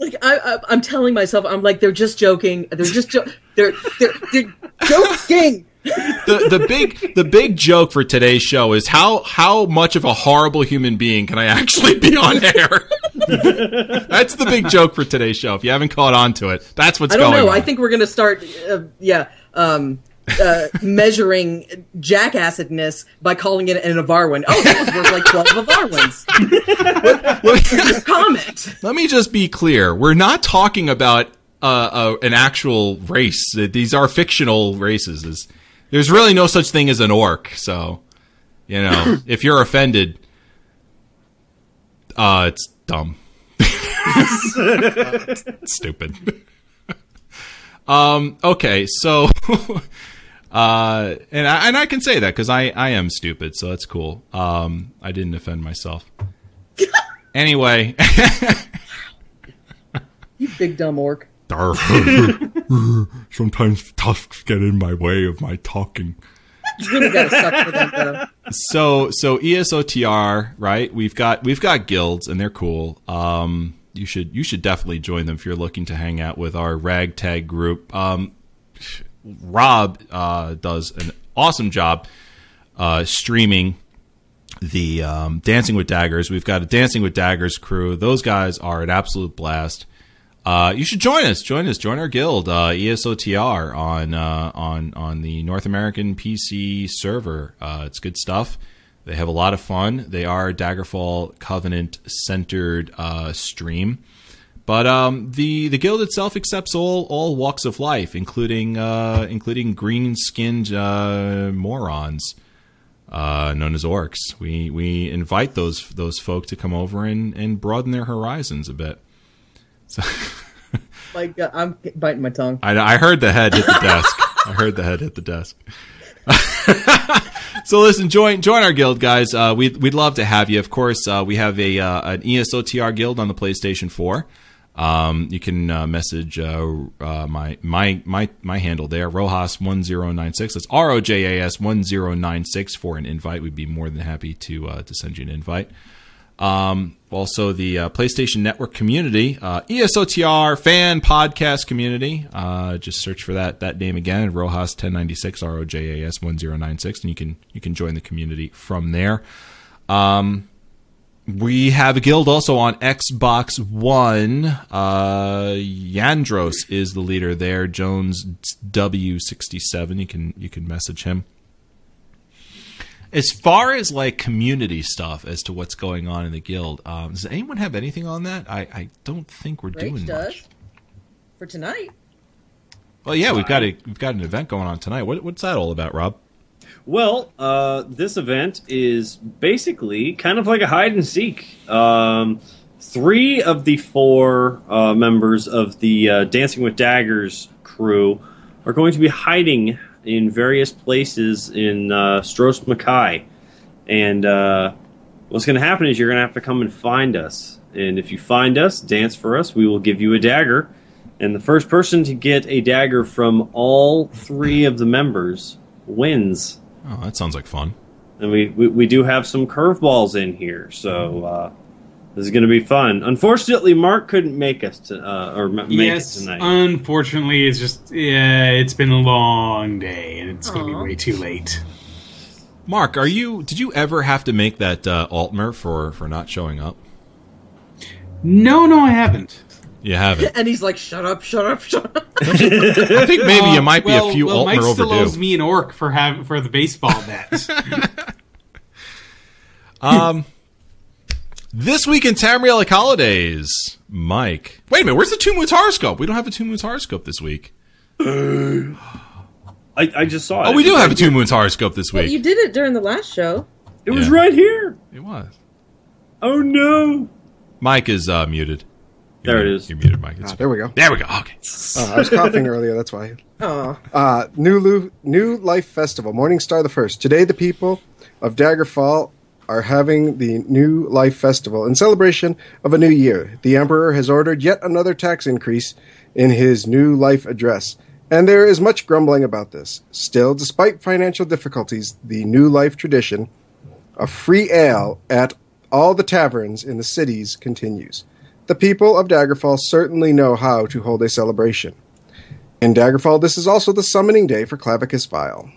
Like I, I, I'm telling myself, I'm like they're just joking. They're just jo- they're they're they're joking. the the big the big joke for today's show is how how much of a horrible human being can I actually be on air? that's the big joke for today's show. If you haven't caught on to it, that's what's I don't going know. on. I think we're gonna start, uh, yeah, um, uh, measuring jackassedness by calling it an Avarwin. Oh, that was worth like twelve Avarwins. what, Comment. Let me just be clear. We're not talking about uh, uh, an actual race. These are fictional races. There's- There's really no such thing as an orc. So, you know, if you're offended, uh, it's dumb. It's stupid. um, okay, so, uh, and I, and I can say that because I, I am stupid, so that's cool. Um, I didn't offend myself. Anyway, You big dumb orc. sometimes tusks get in my way of my talking. You really gotta suck for them. So so ESOTR, right? We've got we've got guilds and they're cool. Um you should you should definitely join them if you're looking to hang out with our ragtag group. Um Rob uh does an awesome job uh streaming the um, Dancing with Daggers. We've got a Dancing with Daggers crew. Those guys are an absolute blast. Uh, you should join us. Join us. Join our guild, uh, ESOTR, on uh, on on the North American PC server. Uh, it's good stuff. They have a lot of fun. They are Daggerfall Covenant centered uh, stream, But um, the the guild itself accepts all all walks of life, including uh, including green skinned uh, morons uh, known as orcs. We we invite those those folk to come over and, and broaden their horizons a bit. So Like uh, I'm biting my tongue. I, I heard the head hit the desk. I heard the head hit the desk. so listen, join join our guild, guys. Uh, we'd we'd love to have you. Of course, uh, we have a uh, an ESOTR guild on the PlayStation Four. Um, you can uh, message uh, uh, my my my my handle there, Rojas one zero nine six. That's R O J A S one zero nine six for an invite. We'd be more than happy to uh, to send you an invite. Um, also, the uh, PlayStation Network community, uh, ESOTR fan podcast community. Uh, just search for that that name again, Rojas ten ninety six, R O J A S one zero nine six, and you can you can join the community from there. Um, we have a guild also on Xbox One. Uh, Yandros is the leader there. Jones W sixty seven. You can you can message him. As far as like community stuff as to what's going on in the guild, um, does anyone have anything on that? I, I don't think we're Rach doing does much. for tonight. Well, yeah, we've got a we've got an event going on tonight. What, what's that all about, Rob? Well, uh, this event is basically kind of like a hide and seek. Um, three of the four uh, members of the uh, Dancing with Daggers crew are going to be hiding in various places in uh, Stros M'Kai. And uh, what's going to happen is you're going to have to come and find us. And if you find us, dance for us, we will give you a dagger. And the first person to get a dagger from all three of the members wins. Oh, that sounds like fun. And we, we, we do have some curveballs in here, so uh, this is going to be fun. Unfortunately, Mark couldn't make us to, uh, or m- make yes, it tonight. unfortunately, it's just yeah, it's been a long day and it's going to be way too late. Mark, are you? Did you ever have to make that uh, Altmer for for not showing up? No, no, I haven't. You haven't. And he's like, "Shut up, shut up, shut up." I think maybe you Uh, might well, be a few well, Mike Altmer still owes me an orc for having for the baseball bet. Um, this week in Tamrielic holidays, Mike. Wait a minute, where's the Two Moons horoscope? We don't have a Two Moons horoscope this week. I, I just saw it. Oh, we do have a Two. Moons horoscope this Well, you did it during the last show. It was Yeah. right here. It was. Oh no! Mike is uh, muted. You're There it muted. is. You're muted, Mike. Ah, there we go. there we go. Okay. Uh, I was coughing earlier, that's why. Uh, New Lu- New Life Festival, Morningstar the First. Today, the people of Daggerfall are having the New Life Festival in celebration of a new year. The Emperor has ordered yet another tax increase in his New Life address, and there is much grumbling about this. Still, despite financial difficulties, the New Life tradition of free ale at all the taverns in the cities continues. The people of Daggerfall certainly know how to hold a celebration. In Daggerfall, this is also the summoning day for Clavicus Vile.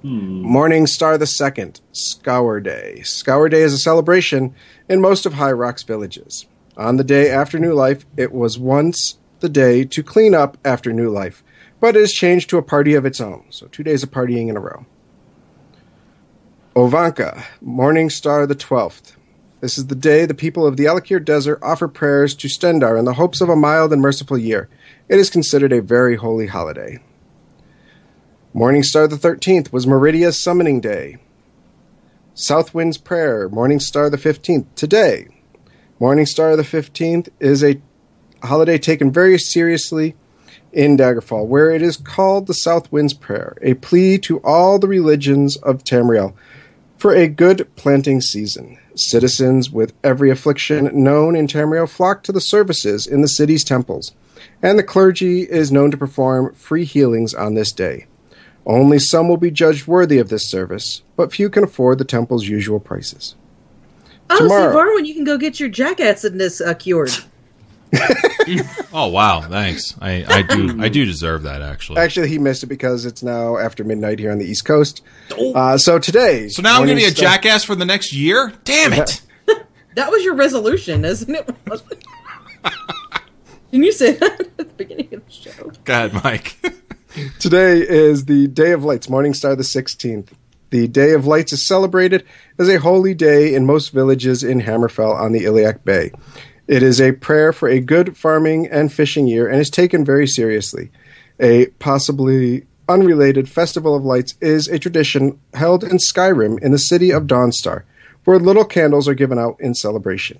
Hmm. Morning Star the Second, Scour Day. Scour Day is a celebration in most of High Rock's villages. On the day after New Life, it was once the day to clean up after New Life, but it has changed to a party of its own, so two days of partying in a row. Ovank'a, Morning Star the Twelfth. This is the day the people of the Alik'r Desert offer prayers to Stendarr in the hopes of a mild and merciful year. It is considered a very holy holiday. Morning Star the 13th was Meridia's summoning day. Southwind's Prayer, Morning Star the 15th, today. Morning Star the 15th is a holiday taken very seriously in Daggerfall, where it is called the Southwind's Prayer, a plea to all the religions of Tamriel for a good planting season. Citizens with every affliction known in Tamriel flock to the services in the city's temples, and the clergy is known to perform free healings on this day. Only some will be judged worthy of this service, but few can afford the temple's usual prices. oh, Tomorrow. see, Barwin, you can go get your jackassedness uh, cured. Oh wow, thanks. I, I do I do deserve that actually. Actually, he missed it because it's now after midnight here on the East Coast. Uh, so today, So now I'm gonna be a Morning jackass for the next year. Damn it! That was your resolution, isn't it? Didn't you say that at the beginning of the show? God, Mike. Today is the Day of Lights, Morning Star the 16th. The Day of Lights is celebrated as a holy day in most villages in Hammerfell on the Iliac Bay. It is a prayer for a good farming and fishing year and is taken very seriously. A possibly unrelated Festival of Lights is a tradition held in Skyrim in the city of Dawnstar, where little candles are given out in celebration.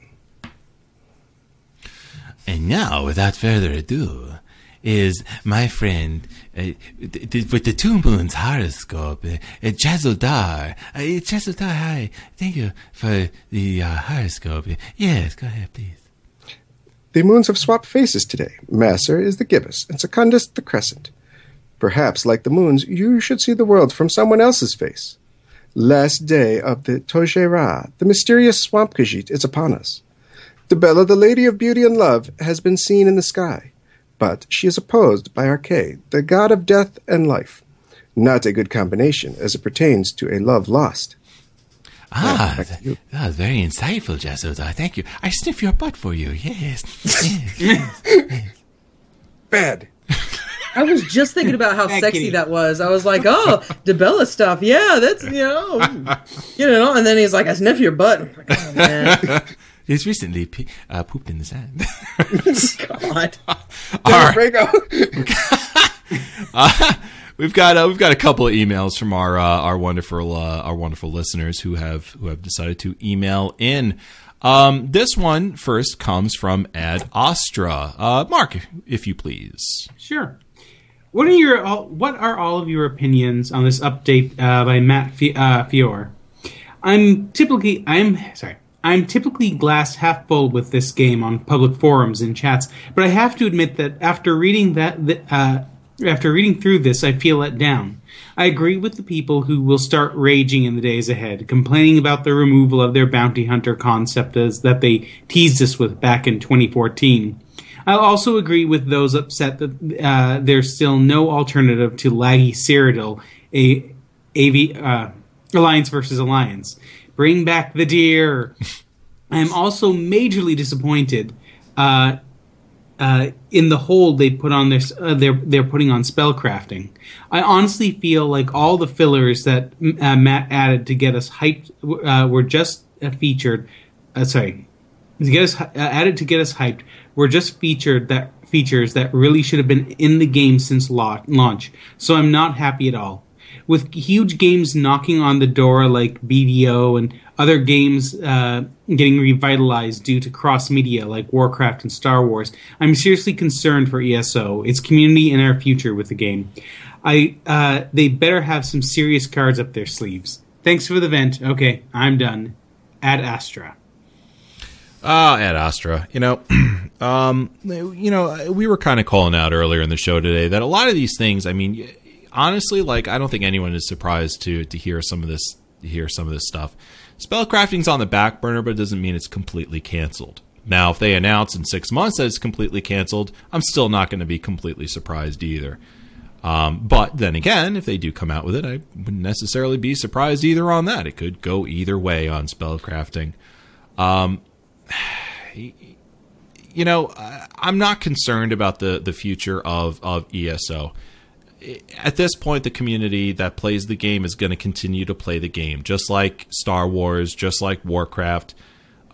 And now, without further ado, is my friend uh, th- th- with the two moons horoscope, uh, uh, Jazzledar. Uh, Jazzledar, hi. Thank you for the uh, horoscope. Yes, go ahead, please. The moons have swapped faces today. Masser is the gibbous, and Secundus the crescent. Perhaps, like the moons, you should see the world from someone else's face. Last day of the Tojera, the mysterious swamp Khajiit, is upon us. Dibella, the Lady of Beauty and Love, has been seen in the sky, but she is opposed by Arkay, the god of death and life. Not a good combination as it pertains to a love lost. Ah, back to that, was very insightful, Jazzledar. Thank you. I sniff your butt for you. Yes. yes. Bad. I was just thinking about how Thank sexy you. that was. I was like, oh, Dibella stuff. Yeah, that's, you know, you know. And then he's like, I sniff your butt. I'm like, oh, man. He's recently pe- uh, pooped in the sand. God. All right. Brago. We've got uh, we've got a couple of emails from our uh, our wonderful uh, our wonderful listeners who have who have decided to email in. Um, this one first comes from Ad Astra. Uh, Mark, if you please. Sure. What are your all, what are all of your opinions on this update uh, by Matt Fi- uh, Firor? I'm typically I'm sorry. I'm typically glass half full with this game on public forums and chats, but I have to admit that after reading that, th- uh, after reading through this, I feel let down. I agree with the people who will start raging in the days ahead, complaining about the removal of their bounty hunter concept as that they teased us with back in 2014. I'll also agree with those upset that uh, there's still no alternative to laggy Cyrodiil, a AV uh, Alliance versus Alliance. Bring back the deer. I am also majorly disappointed uh, uh, in the hold they put on their uh, they're they're putting on spellcrafting. I honestly feel like all the fillers that uh, Matt added to get us hyped uh, were just uh, featured. Uh, sorry, to get us added to get us hyped were just featured that features that really should have been in the game since la- launch. So I'm not happy at all. With huge games knocking on the door like BDO and other games uh, getting revitalized due to cross media like Warcraft and Star Wars, I'm seriously concerned for ESO, its community, and our future with the game. I uh, they better have some serious cards up their sleeves. Thanks for the vent. Okay, I'm done. Ad Astra. Ah, Ad Astra. You know, um, you know, we were kind of calling out earlier in the show today that a lot of these things. I mean, honestly, like I don't think anyone is surprised to to hear some of this hear some of this stuff. Spellcrafting's on the back burner, but it doesn't mean it's completely canceled. Now, if they announce in six months that it's completely canceled, I'm still not going to be completely surprised either. Um, but then again, if they do come out with it, I wouldn't necessarily be surprised either on that. It could go either way on spellcrafting. Um, you know, I'm not concerned about the, the future of, of ESO. At this point, the community that plays the game is going to continue to play the game, just like Star Wars, just like Warcraft.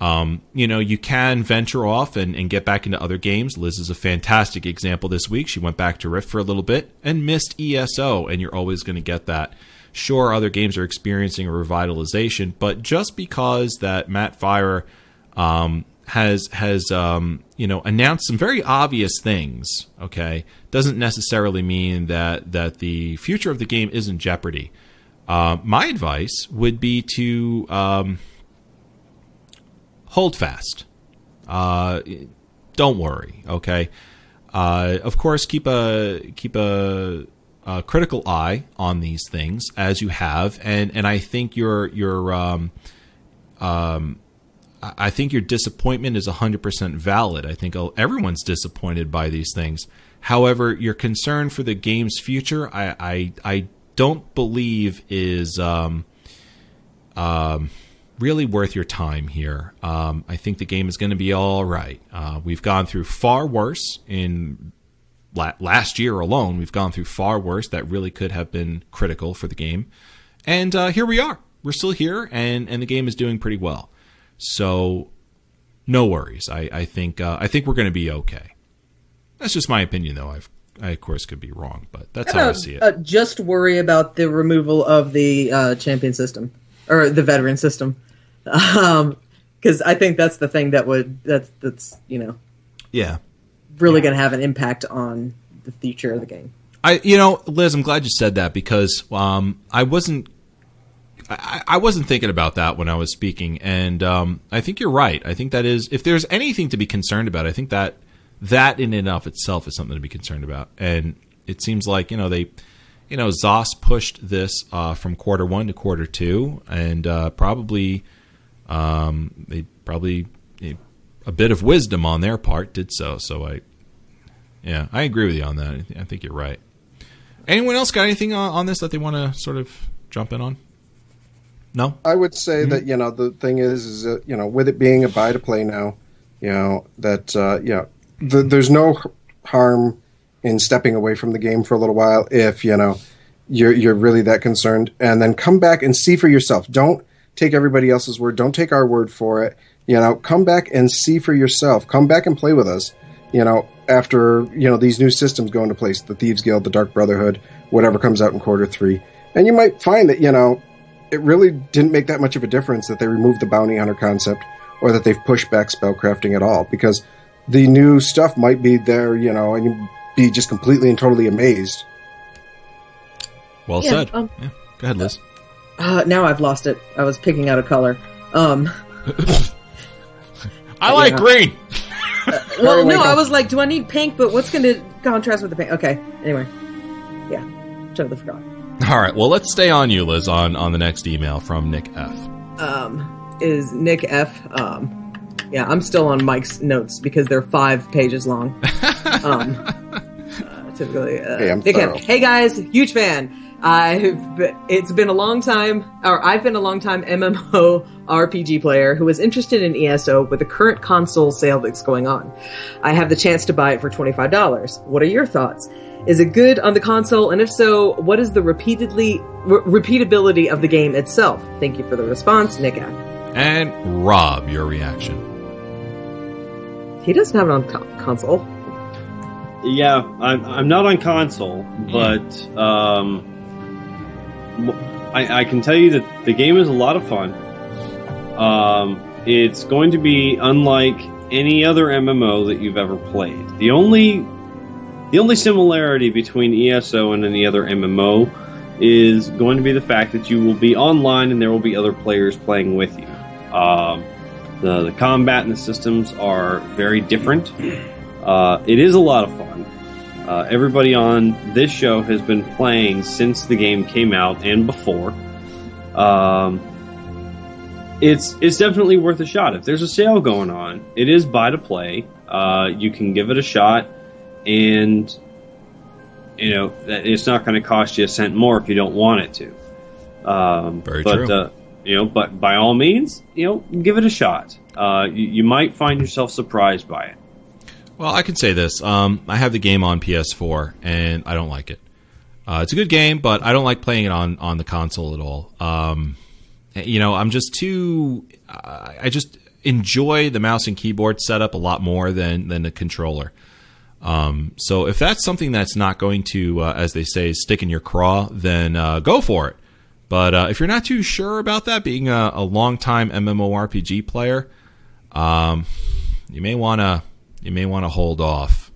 Um, you know, you can venture off and, and get back into other games. Liz is a fantastic example this week. She went back to Rift for a little bit and missed ESO, and you're always going to get that. Sure, other games are experiencing a revitalization, but just because that Matt Firor um, has has um, you know announced some very obvious things, okay, doesn't necessarily mean that that the future of the game is in jeopardy. Uh, my advice would be to um, hold fast. Uh, don't worry, okay. Uh, of course, keep a keep a, a critical eye on these things as you have, and and I think your your um, um, I think your disappointment is 100% valid. I think everyone's disappointed by these things. However, your concern for the game's future, I I, I don't believe is um, um, really worth your time here. Um, I think the game is going to be all right. Uh, we've gone through far worse in la- last year alone. We've gone through far worse that really could have been critical for the game, and uh, here we are. We're still here, and and the game is doing pretty well. So no worries. I, I think uh, I think we're going to be okay. That's just my opinion, though. I've I of course could be wrong, but that's how I see it. uh, just worry about the removal of the uh, champion system or the veteran system, because I think that's the thing that would that's that's you know yeah. really going to have an impact on the future of the game. I, you know, Liz, I'm glad you said that because um, I wasn't, I, I wasn't thinking about that when I was speaking, and um, I think you're right. I think that is, if there's anything to be concerned about, I think that that in and of itself is something to be concerned about. And it seems like you know they, you know, Zos pushed this uh, from quarter one to quarter two, and uh, probably, um, they probably a bit of wisdom on their part did so. So I, yeah, I agree with you on that. I think you're right. Anyone else got anything on this that they want to sort of jump in on? No. I would say that you know the thing is is that you know with it being a buy to play now, you know that uh, you know the, there's no harm in stepping away from the game for a little while if you know you're you're really that concerned, and then come back and see for yourself. Don't take everybody else's word. Don't take our word for it. You know, come back and see for yourself. Come back and play with us. You know, after you know these new systems go into place, the Thieves Guild, the Dark Brotherhood, whatever comes out in quarter three, and you might find that you know it really didn't make that much of a difference that they removed the bounty hunter concept or that they've pushed back spellcrafting at all because the new stuff might be there, you know, and you'd be just completely and totally amazed. Well Yeah, said. um, yeah. Go ahead, Liz. Uh, now I've lost it. I was picking out a color. Um, I like yeah. green. well, no, I was like, do I need pink? But what's going to contrast with the pink? Okay. Anyway, yeah, totally forgot. All right. Well, let's stay on you, Liz, on on the next email from Nick F. um, is Nick F. Um, yeah, I'm still on Mike's notes because they're five pages long. um, uh, typically, uh, Hey, I'm Nick. F. Hey guys, huge fan. I've be- it's been a long time, or I've been a long time MMO RPG player who is interested in ESO with the current console sale that's going on. I have the chance to buy it for twenty five dollars. What are your thoughts? Is it good on the console? And if so, what is the repeatedly re- repeatability of the game itself? Thank you for the response, Nick F. And Rob, your reaction. He doesn't have it on co- console. Yeah, I'm, I'm not on console, but um, I, I can tell you that the game is a lot of fun. Um, it's going to be unlike any other MMO that you've ever played. The only the only similarity between ESO and any other MMO is going to be the fact that you will be online and there will be other players playing with you. Um, the, the combat and the systems are very different. Uh, it is a lot of fun. Uh, everybody on this show has been playing since the game came out and before. Um, it's it's definitely worth a shot. If there's a sale going on, it is buy to play. Uh, you can give it a shot, and you know that it's not going to cost you a cent more if you don't want it to. Um, Very but, true. Uh, you know, but by all means, you know, give it a shot. Uh, you, you might find yourself surprised by it. Well, I can say this. Um, I have the game on PS4, and I don't like it. Uh, it's a good game, but I don't like playing it on, on the console at all. Um, you know, I'm just too. I just enjoy the mouse and keyboard setup a lot more than than the controller. Um, so if that's something that's not going to, uh, as they say, stick in your craw, then uh, go for it. But uh, if you're not too sure about that, being a, a longtime MMORPG player, um, you may want to you may want to hold off.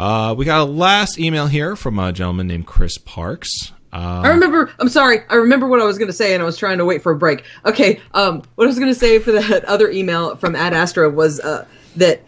Uh, we got a last email here from a gentleman named Chris Parks. Uh, I remember. I'm sorry. I remember what I was going to say, and I was trying to wait for a break. Okay. Um, what I was going to say for that other email from Ad Astra was uh, that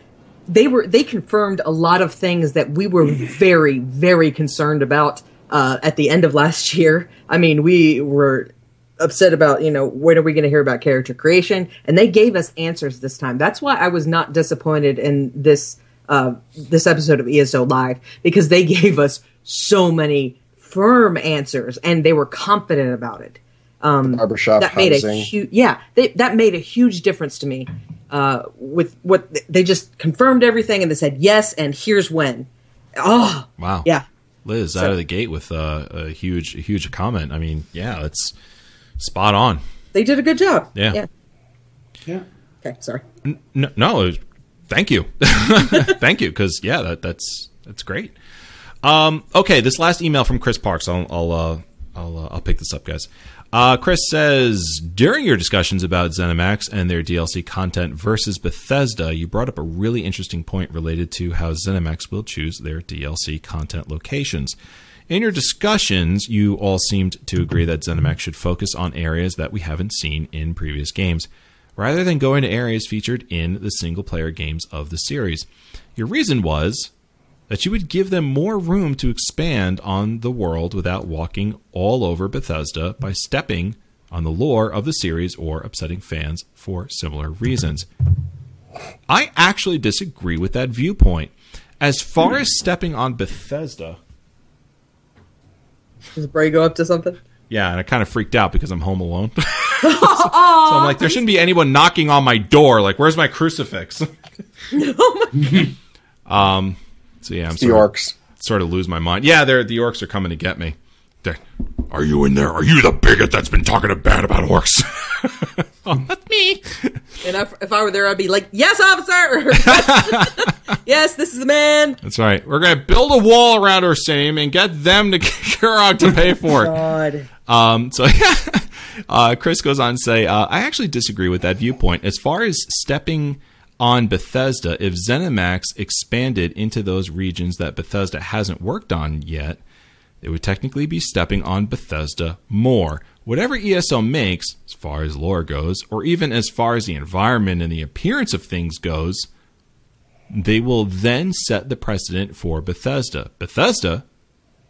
they were they confirmed a lot of things that we were very very concerned about uh, at the end of last year. I mean, we were upset about you know when are we going to hear about character creation, and they gave us answers this time. That's why I was not disappointed in this uh, this episode of ESO Live because they gave us so many firm answers and they were confident about it. Um, Barbershop that made a huge yeah they, that made a huge difference to me uh, with what they just confirmed everything and they said yes and here's when oh wow. yeah Liz So- out of the gate with uh, a huge, a huge comment. I mean, yeah, it's spot on. they did a good job Yeah. yeah Yeah. okay sorry No, no thank you, thank you, because yeah, that, that's that's great. Um, okay, this last email from Chris Parks. I'll I'll uh, I'll, uh, I'll pick this up, guys. Uh, Chris says during your discussions about ZeniMax and their DLC content versus Bethesda, you brought up a really interesting point related to how ZeniMax will choose their DLC content locations. In your discussions, you all seemed to agree that ZeniMax should focus on areas that we haven't seen in previous games, rather than going to areas featured in the single player games of the series. Your reason was that you would give them more room to expand on the world without walking all over Bethesda by stepping on the lore of the series or upsetting fans for similar reasons. I actually disagree with that viewpoint. As far as stepping on Bethesda, Does Bray go up to something? yeah, and I kind of freaked out because I'm home alone. so, so I'm like, there shouldn't be anyone knocking on my door. Like, where's my crucifix? um. So yeah, I'm The sort of, orcs. sort of lose my mind. Yeah, they're the orcs are coming to get me. They're, Are you in there? Are you the bigot that's been talking bad about orcs? oh, that's me. And if, if I were there, I'd be like, "Yes, officer. yes, this is the man." That's right. We're gonna build a wall around our same and get them to kick out to pay for it. God. Um, so yeah, uh, Chris goes on to say, uh, I actually disagree with that viewpoint. As far as stepping on Bethesda, if ZeniMax expanded into those regions that Bethesda hasn't worked on yet, they would technically be stepping on Bethesda more. Whatever ESO makes, as far as lore goes, or even as far as the environment and the appearance of things goes, they will then set the precedent for Bethesda. Bethesda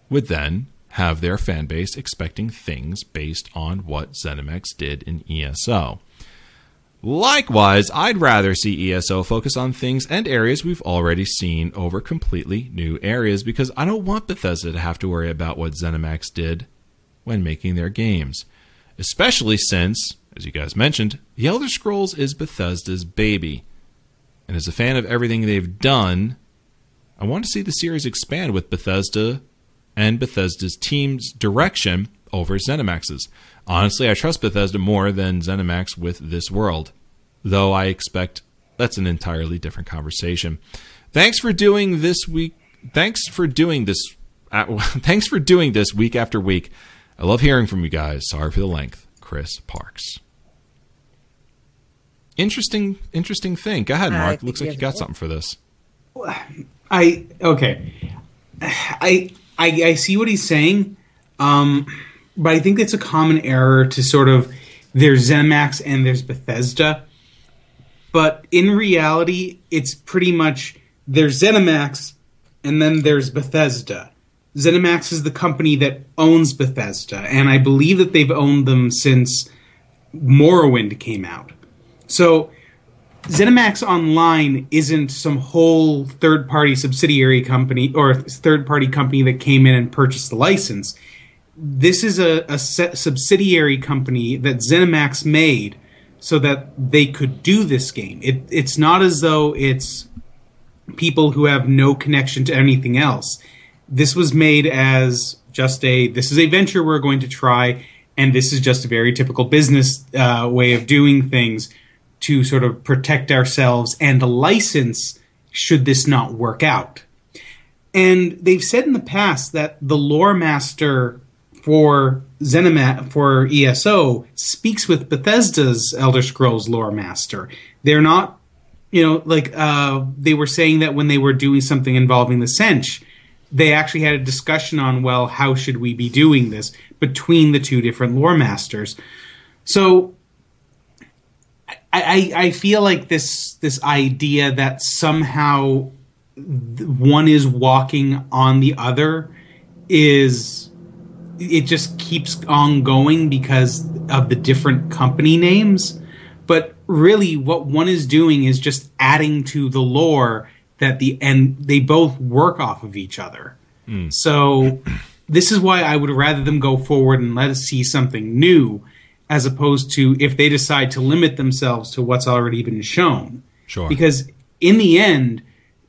would then have their fan base expecting things based on what ZeniMax did in ESO. Likewise, I'd rather see ESO focus on things and areas we've already seen over completely new areas because I don't want Bethesda to have to worry about what ZeniMax did when making their games. Especially since, as you guys mentioned, The Elder Scrolls is Bethesda's baby. And as a fan of everything they've done, I want to see the series expand with Bethesda and Bethesda's team's direction over ZeniMax's. Honestly, I trust Bethesda more than ZeniMax with this world, though I expect that's an entirely different conversation. Thanks for doing this week. Thanks for doing this. Uh, thanks for doing this week after week. I love hearing from you guys. Sorry for the length, Chris Parks. Interesting, interesting thing. Go ahead, Mark. think Looks like you got a something for this. I okay. I I I see what he's saying, um, but I think it's a common error to sort of there's ZeniMax and there's Bethesda, but in reality, it's pretty much there's ZeniMax and then there's Bethesda. ZeniMax is the company that owns Bethesda, and I believe that they've owned them since Morrowind came out. So ZeniMax Online isn't some whole third party subsidiary company or third party company that came in and purchased the license. This is a, a subsidiary company that ZeniMax made so that they could do this game. It, it's not as though it's people who have no connection to anything else. This was made as just a this is a venture we're going to try, and this is just a very typical business uh, way of doing things to sort of protect ourselves and a license should this not work out. And they've said in the past that the lore master for ZeniMax for ESO speaks with Bethesda's Elder Scrolls lore master. They're not, you know, like uh, they were saying that when they were doing something involving the Senche, they actually had a discussion on well, how should we be doing this between the two different lore masters. So I, I, feel like this this idea that somehow one is walking on the other is it just keeps on going because of the different company names. But really what one is doing is just adding to the lore that the and they both work off of each other. Hmm. So this is why i would rather them go forward and let us see something new as opposed to if they decide to limit themselves to what's already been shown. Sure. because in the end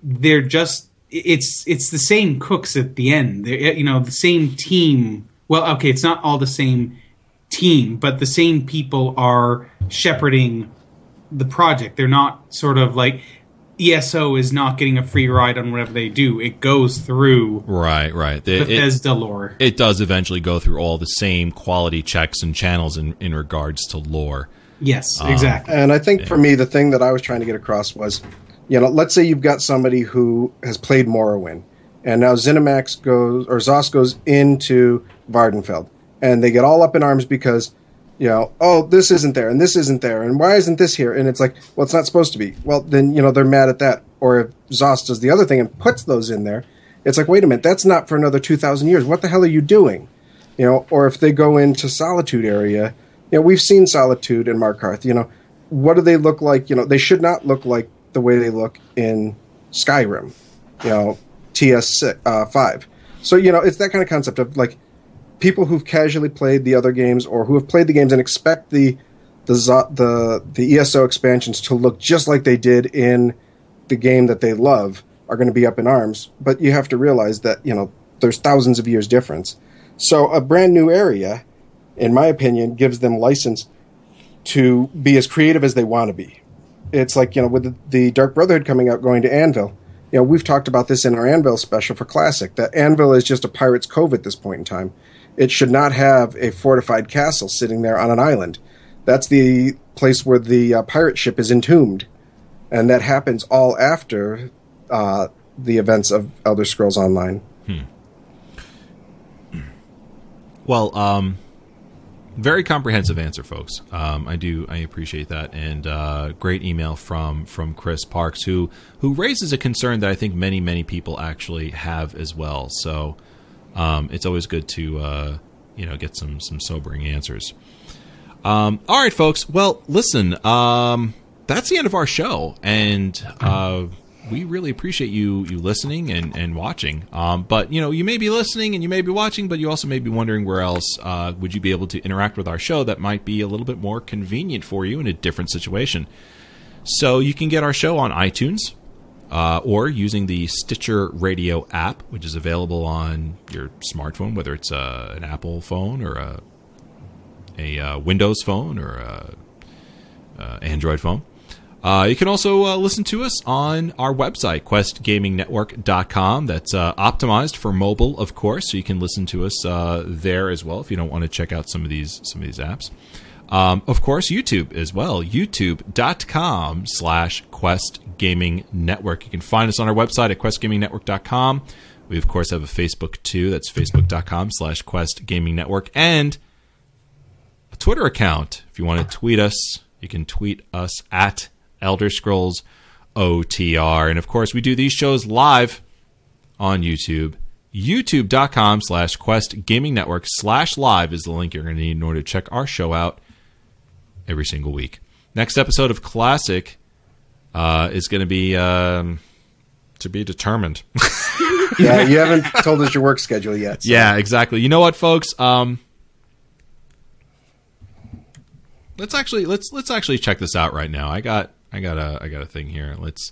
they're just it's it's the same cooks at the end. They're you know the same team well okay it's not all the same team but the same people are shepherding the project. They're not sort of like ESO is not getting a free ride on whatever they do. It goes through Right, right. It, it, Bethesda lore. it does eventually go through all the same quality checks and channels in, in regards to lore. yes, Um, exactly. And I think for me, the thing that I was trying to get across was, you know, let's say you've got somebody who has played Morrowind, and now Zenimax goes or Zos goes into Vvardenfell, and they get all up in arms because, you know, oh, this isn't there, and this isn't there, and why isn't this here? And it's like, well, it's not supposed to be. Well, then you know they're mad at that. Or if Zos does the other thing and puts those in there, it's like, wait a minute, that's not for another two thousand years. What the hell are you doing? You know, or if they go into Solitude area, you know, we've seen Solitude and Markarth. You know, what do they look like? You know, they should not look like the way they look in Skyrim. You know, TS uh, five. So you know, it's that kind of concept of like people who've casually played the other games or who have played the games and expect the the the the ESO expansions to look just like they did in the game that they love are going to be up in arms. But you have to realize that you know there's thousands of years difference. So a brand new area, in my opinion, gives them license to be as creative as they want to be. It's like you know with the, Dark Brotherhood coming out, going to Anvil. You know we've talked about this in our Anvil special for Classic. That Anvil is just a pirate's cove at this point in time. It should not have a fortified castle sitting there on an island. That's the place where the uh, pirate ship is entombed, and that happens all after uh, the events of Elder Scrolls Online. Well, um, very comprehensive answer, folks. Um, I do I appreciate that, and uh, great email from from Chris Parks, who who raises a concern that I think many many people actually have as well. So um, it's always good to uh, you know get some some sobering answers. Um, all right, folks. Well, listen, um, that's the end of our show, and uh, we really appreciate you you listening and, and watching. Um, but you know, you may be listening and you may be watching, but you also may be wondering where else uh, would you be able to interact with our show that might be a little bit more convenient for you in a different situation. So you can get our show on iTunes. Uh, or using the Stitcher Radio app, which is available on your smartphone, whether it's uh, an Apple phone or a a uh, Windows phone or a, uh, Android phone. Uh, you can also uh, listen to us on our website, questgamingnetwork.com. That's optimized for mobile, of course, so you can listen to us there as well if you don't want to check out some of these some of these apps. Um, of course, YouTube as well. YouTube.com slash Quest Gaming Network. You can find us on our website at questgamingnetwork.com. We, of course, have a Facebook too. That's facebook.com slash Quest Gaming Network. And a Twitter account. If you want to tweet us, you can tweet us at Elder Scrolls OTR. And of course, we do these shows live on YouTube. YouTube.com slash Quest Gaming Network slash live is the link you're going to need in order to check our show out every single week. Next episode of Classic uh, is going to be um, to be determined. Yeah, you haven't told us your work schedule yet. so- Yeah, exactly. You know what, folks? Um, let's actually let's let's actually check this out right now. I got I got a I got a thing here. Let's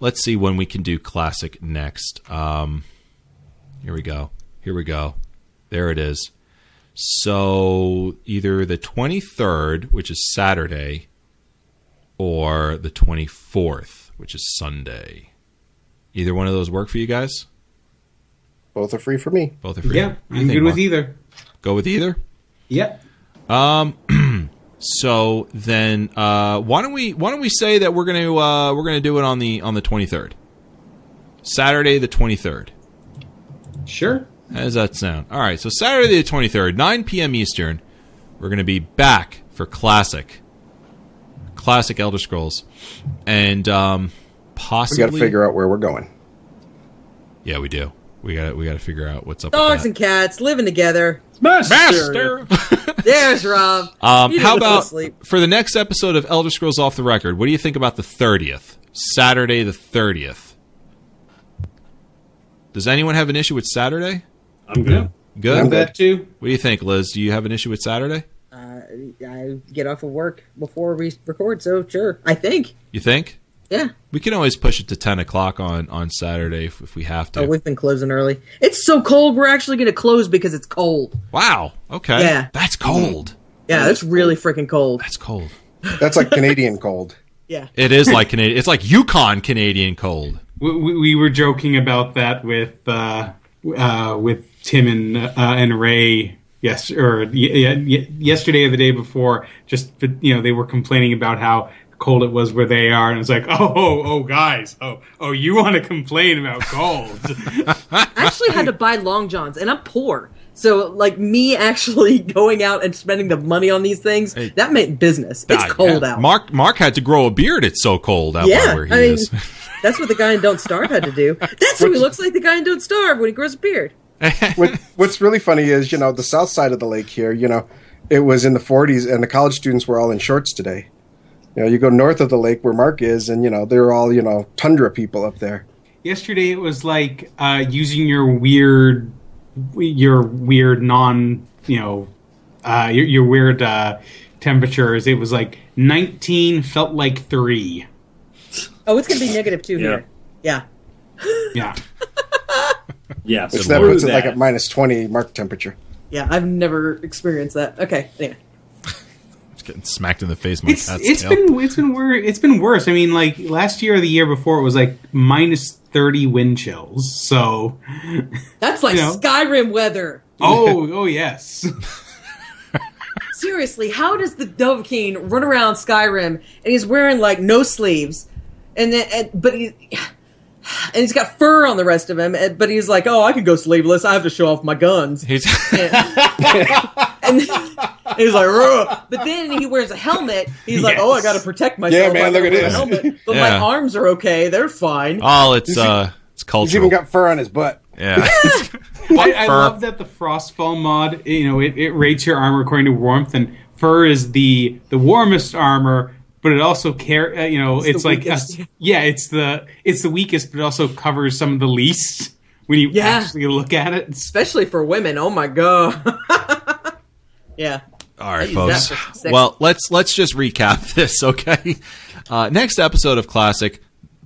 let's see when we can do classic next. Um, here we go. Here we go. There it is. So either the 23rd, which is Saturday, or the 24th, which is Sunday. Either one of those work for you guys? Both are free for me. Both are free. Yeah, What do you I'm think, good with Mark? either. Go with either. Yep. So then, uh, why don't we why don't we say that we're gonna uh, we're gonna do it on the on the twenty third, Saturday the twenty third. Sure. How does that sound? All right, so Saturday the twenty third, nine p.m. Eastern, we're gonna be back for classic, classic Elder Scrolls, and um, We possibly got to figure out where we're going. Yeah, we do. We got we got to figure out what's up. Dogs with and cats living together. Master. that. There's Rob. Um, how didn't go to about for the next episode of Elder Scrolls Off the Record? What do you think about the thirtieth, Saturday the thirtieth? Does anyone have an issue with Saturday? I'm good. Good. I'm That too. What do you think, Liz? Do you have an issue with Saturday? Uh, I get off of work before we record, so sure. I think. You think Yeah. we can always push it to ten o'clock on on Saturday if, if we have to? Oh, we've been closing early. It's so cold. We're actually going to close because it's cold. wow. Okay. Yeah. That's cold. Yeah, it's really freaking cold. That's cold. That's like Canadian cold. Yeah. It is like Canadian. It's like Yukon Canadian cold. We, we, we were joking about that with uh, uh, with Tim and uh, and Ray. Yes, or y- y- yesterday or the day before. Just you know, they were complaining about how cold it was where they are, and it's like, oh, oh, oh, guys, oh, oh, you want to complain about cold? I actually had to buy long johns, and I'm poor. So, like me actually going out and spending the money on these things, that meant business. It's Ah, cold yeah. out. Mark Mark had to grow a beard. It's so cold out yeah, where he I mean, is. that's what the guy in Don't Starve had to do. That's who he looks like the guy in Don't Starve when he grows a beard. what, what's really funny is, you know, the south side of the lake here, you know, it was in the 40s and the college students were all in shorts today. You know, you go north of the lake where Mark is, and, you know, they're all, you know, tundra people up there. yesterday it was like uh, using your weird, your weird non, you know, uh, your, your weird uh, temperatures. It was like 19 felt like three. Oh, it's going to be negative two Yeah. here. Yeah. Yeah. Yes, Which that screw puts it like at minus 20 Mark temperature. Yeah, I've never experienced that. Okay, anyway. Just getting smacked in the face. My It's cat's it's tail. been it's been wor- it's been worse. I mean, like last year or the year before, it was like minus 30 wind chills. So, That's like You know. Skyrim weather. oh oh yes. Seriously, how does the Dovahkiin run around Skyrim and he's wearing like no sleeves, and then and, but he and he's got fur on the rest of him, but he's like, oh, I can go sleeveless. I have to show off my guns, He's and he's like, "Ugh." but then he wears a helmet. He's like, oh, I got to protect myself. Yeah, man, look at a this. helmet, but Yeah. my arms are okay. They're fine. oh, it's uh, it's He's cultural. even got fur on his butt. yeah. I, I love that the Frostfall mod, you know, it, it rates your armor according to warmth, and fur is the the warmest armor, but it also care, uh, you know, it's, the like weakest. uh, yeah, it's the it's the weakest, but it also covers some of the least when you Yeah. actually look at it. especially for women. Oh my god. yeah. All right, folks. that for sex. Well, let's let's just recap this, okay? Uh, next episode of Classic,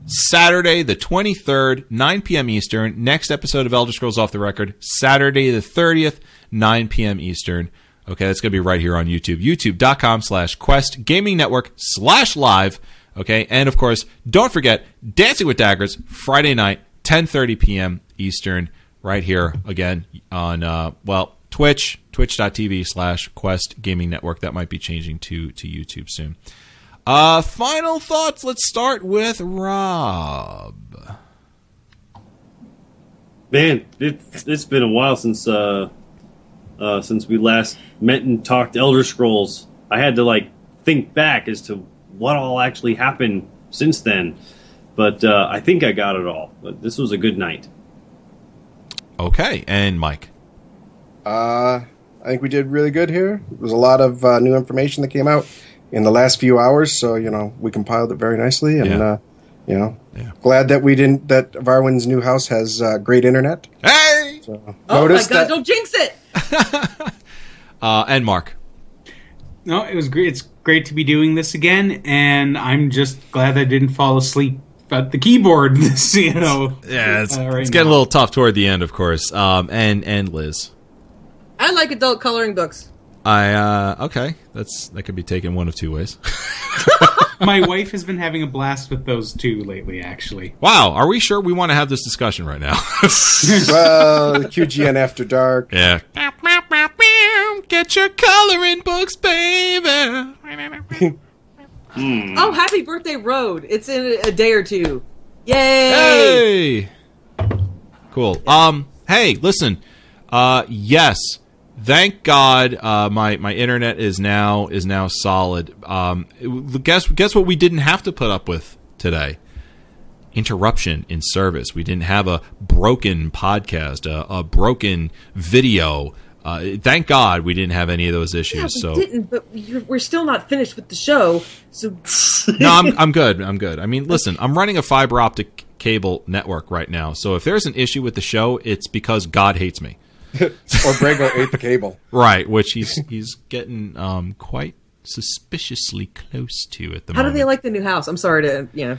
Saturday the twenty third, nine p.m. Eastern. Next episode of Elder Scrolls Off the Record, Saturday the thirtieth, nine p.m. Eastern. Okay, that's gonna be right here on YouTube. YouTube.com slash Quest Gaming Network slash live. Okay, and of course, don't forget Dancing with Daggers Friday night, ten thirty p.m. Eastern, right here again on uh, well Twitch, twitch.tv slash Quest Gaming Network. That might be changing to to YouTube soon. Uh, final thoughts. Let's start with Rob. Man, it's it's been a while since uh, uh, since we last met and talked Elder Scrolls. I had to like think back as to what all actually happened since then, but uh, I think I got it all. But this was a good night. Okay, and Mike. Uh, I think we did really good here. There was a lot of uh, new information that came out in the last few hours, so you know we compiled it very nicely, and Yeah. uh, you know, Yeah. glad that we didn't. That Varwin's new house has uh, great internet. Hey, So Oh my god, that don't jinx it. uh, and Mark. No, it was great. It's great to be doing this again, and I'm just glad I didn't fall asleep at the keyboard. This, you know, Yeah, it's, uh, right it's getting a little tough toward the end, of course. Um, and and Liz. I like adult coloring books. I uh, okay. That's that could be taken one of two ways. My wife has been having a blast with those two lately. Actually, wow, are we sure we want to have this discussion right now? well, QGN After Dark. yeah. Get your coloring books, baby. Oh, happy birthday, Road! It's in a, a day or two. Yay! Hey. Cool. Um. Hey, listen. Uh. Yes. Thank God. Uh. My my internet is now is now solid. Um. Guess guess what we didn't have to put up with today. Interruption in service. We didn't have a broken podcast, a, a broken video. Uh, thank God we didn't have any of those issues. Yeah, we so didn't, but we're, we're still not finished with the show. So no, I'm I'm good. I'm good. I mean, listen, I'm running a fiber optic cable network right now. So if there's an issue with the show, it's because God hates me. or Brago ate the cable. Right, which he's he's getting um quite suspiciously close to at the moment. how do they like the new house? I'm sorry to you know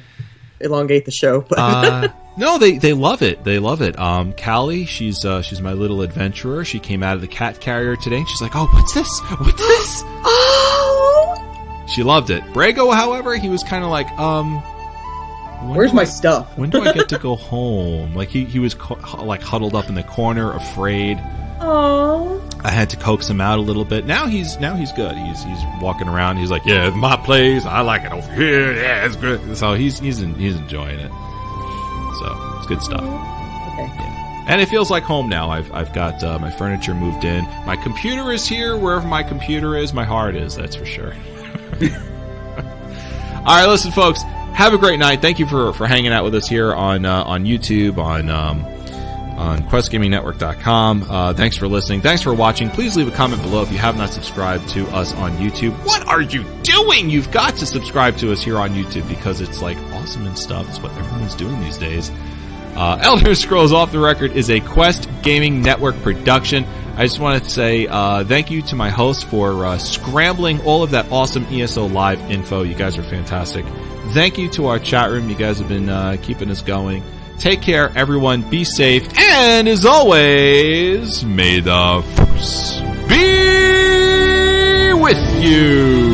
elongate the show, but uh, no, they they love it. They love it. Um, Callie, she's uh, she's my little adventurer. She came out of the cat carrier today. and She's like, "Oh, what's this? What's this?" oh, she loved it. Brago, however, he was kind of like, um, when Where's my I- stuff? When do I get to go home? Like he he was co- like huddled up in the corner, afraid. Oh. I had to coax him out a little bit. Now he's now he's good. He's he's walking around. He's like, yeah, it's my place. I like it over here. Yeah, it's good. So he's he's en- he's enjoying it. So it's good stuff. Okay. And it feels like home now. I've I've got uh, my furniture moved in. My computer is here. Wherever my computer is, my heart is. That's for sure. All right, listen, folks. Have a great night. Thank you for, for hanging out with us here on uh, on YouTube on um, on QuestGamingNetwork.com. Uh, thanks for listening. Thanks for watching. Please leave a comment below if you have not subscribed to us on YouTube. What are you doing? You've got to subscribe to us here on YouTube because it's like awesome and stuff. It's what everyone's doing these days. Uh, Elder Scrolls Off the Record is a Quest Gaming Network production. I just want to say uh, thank you to my hosts for uh, scrambling all of that awesome ESO Live info. You guys are fantastic. Thank you to our chat room. You guys have been uh, keeping us going. Take care, everyone. Be safe. And as always, may the Force be with you.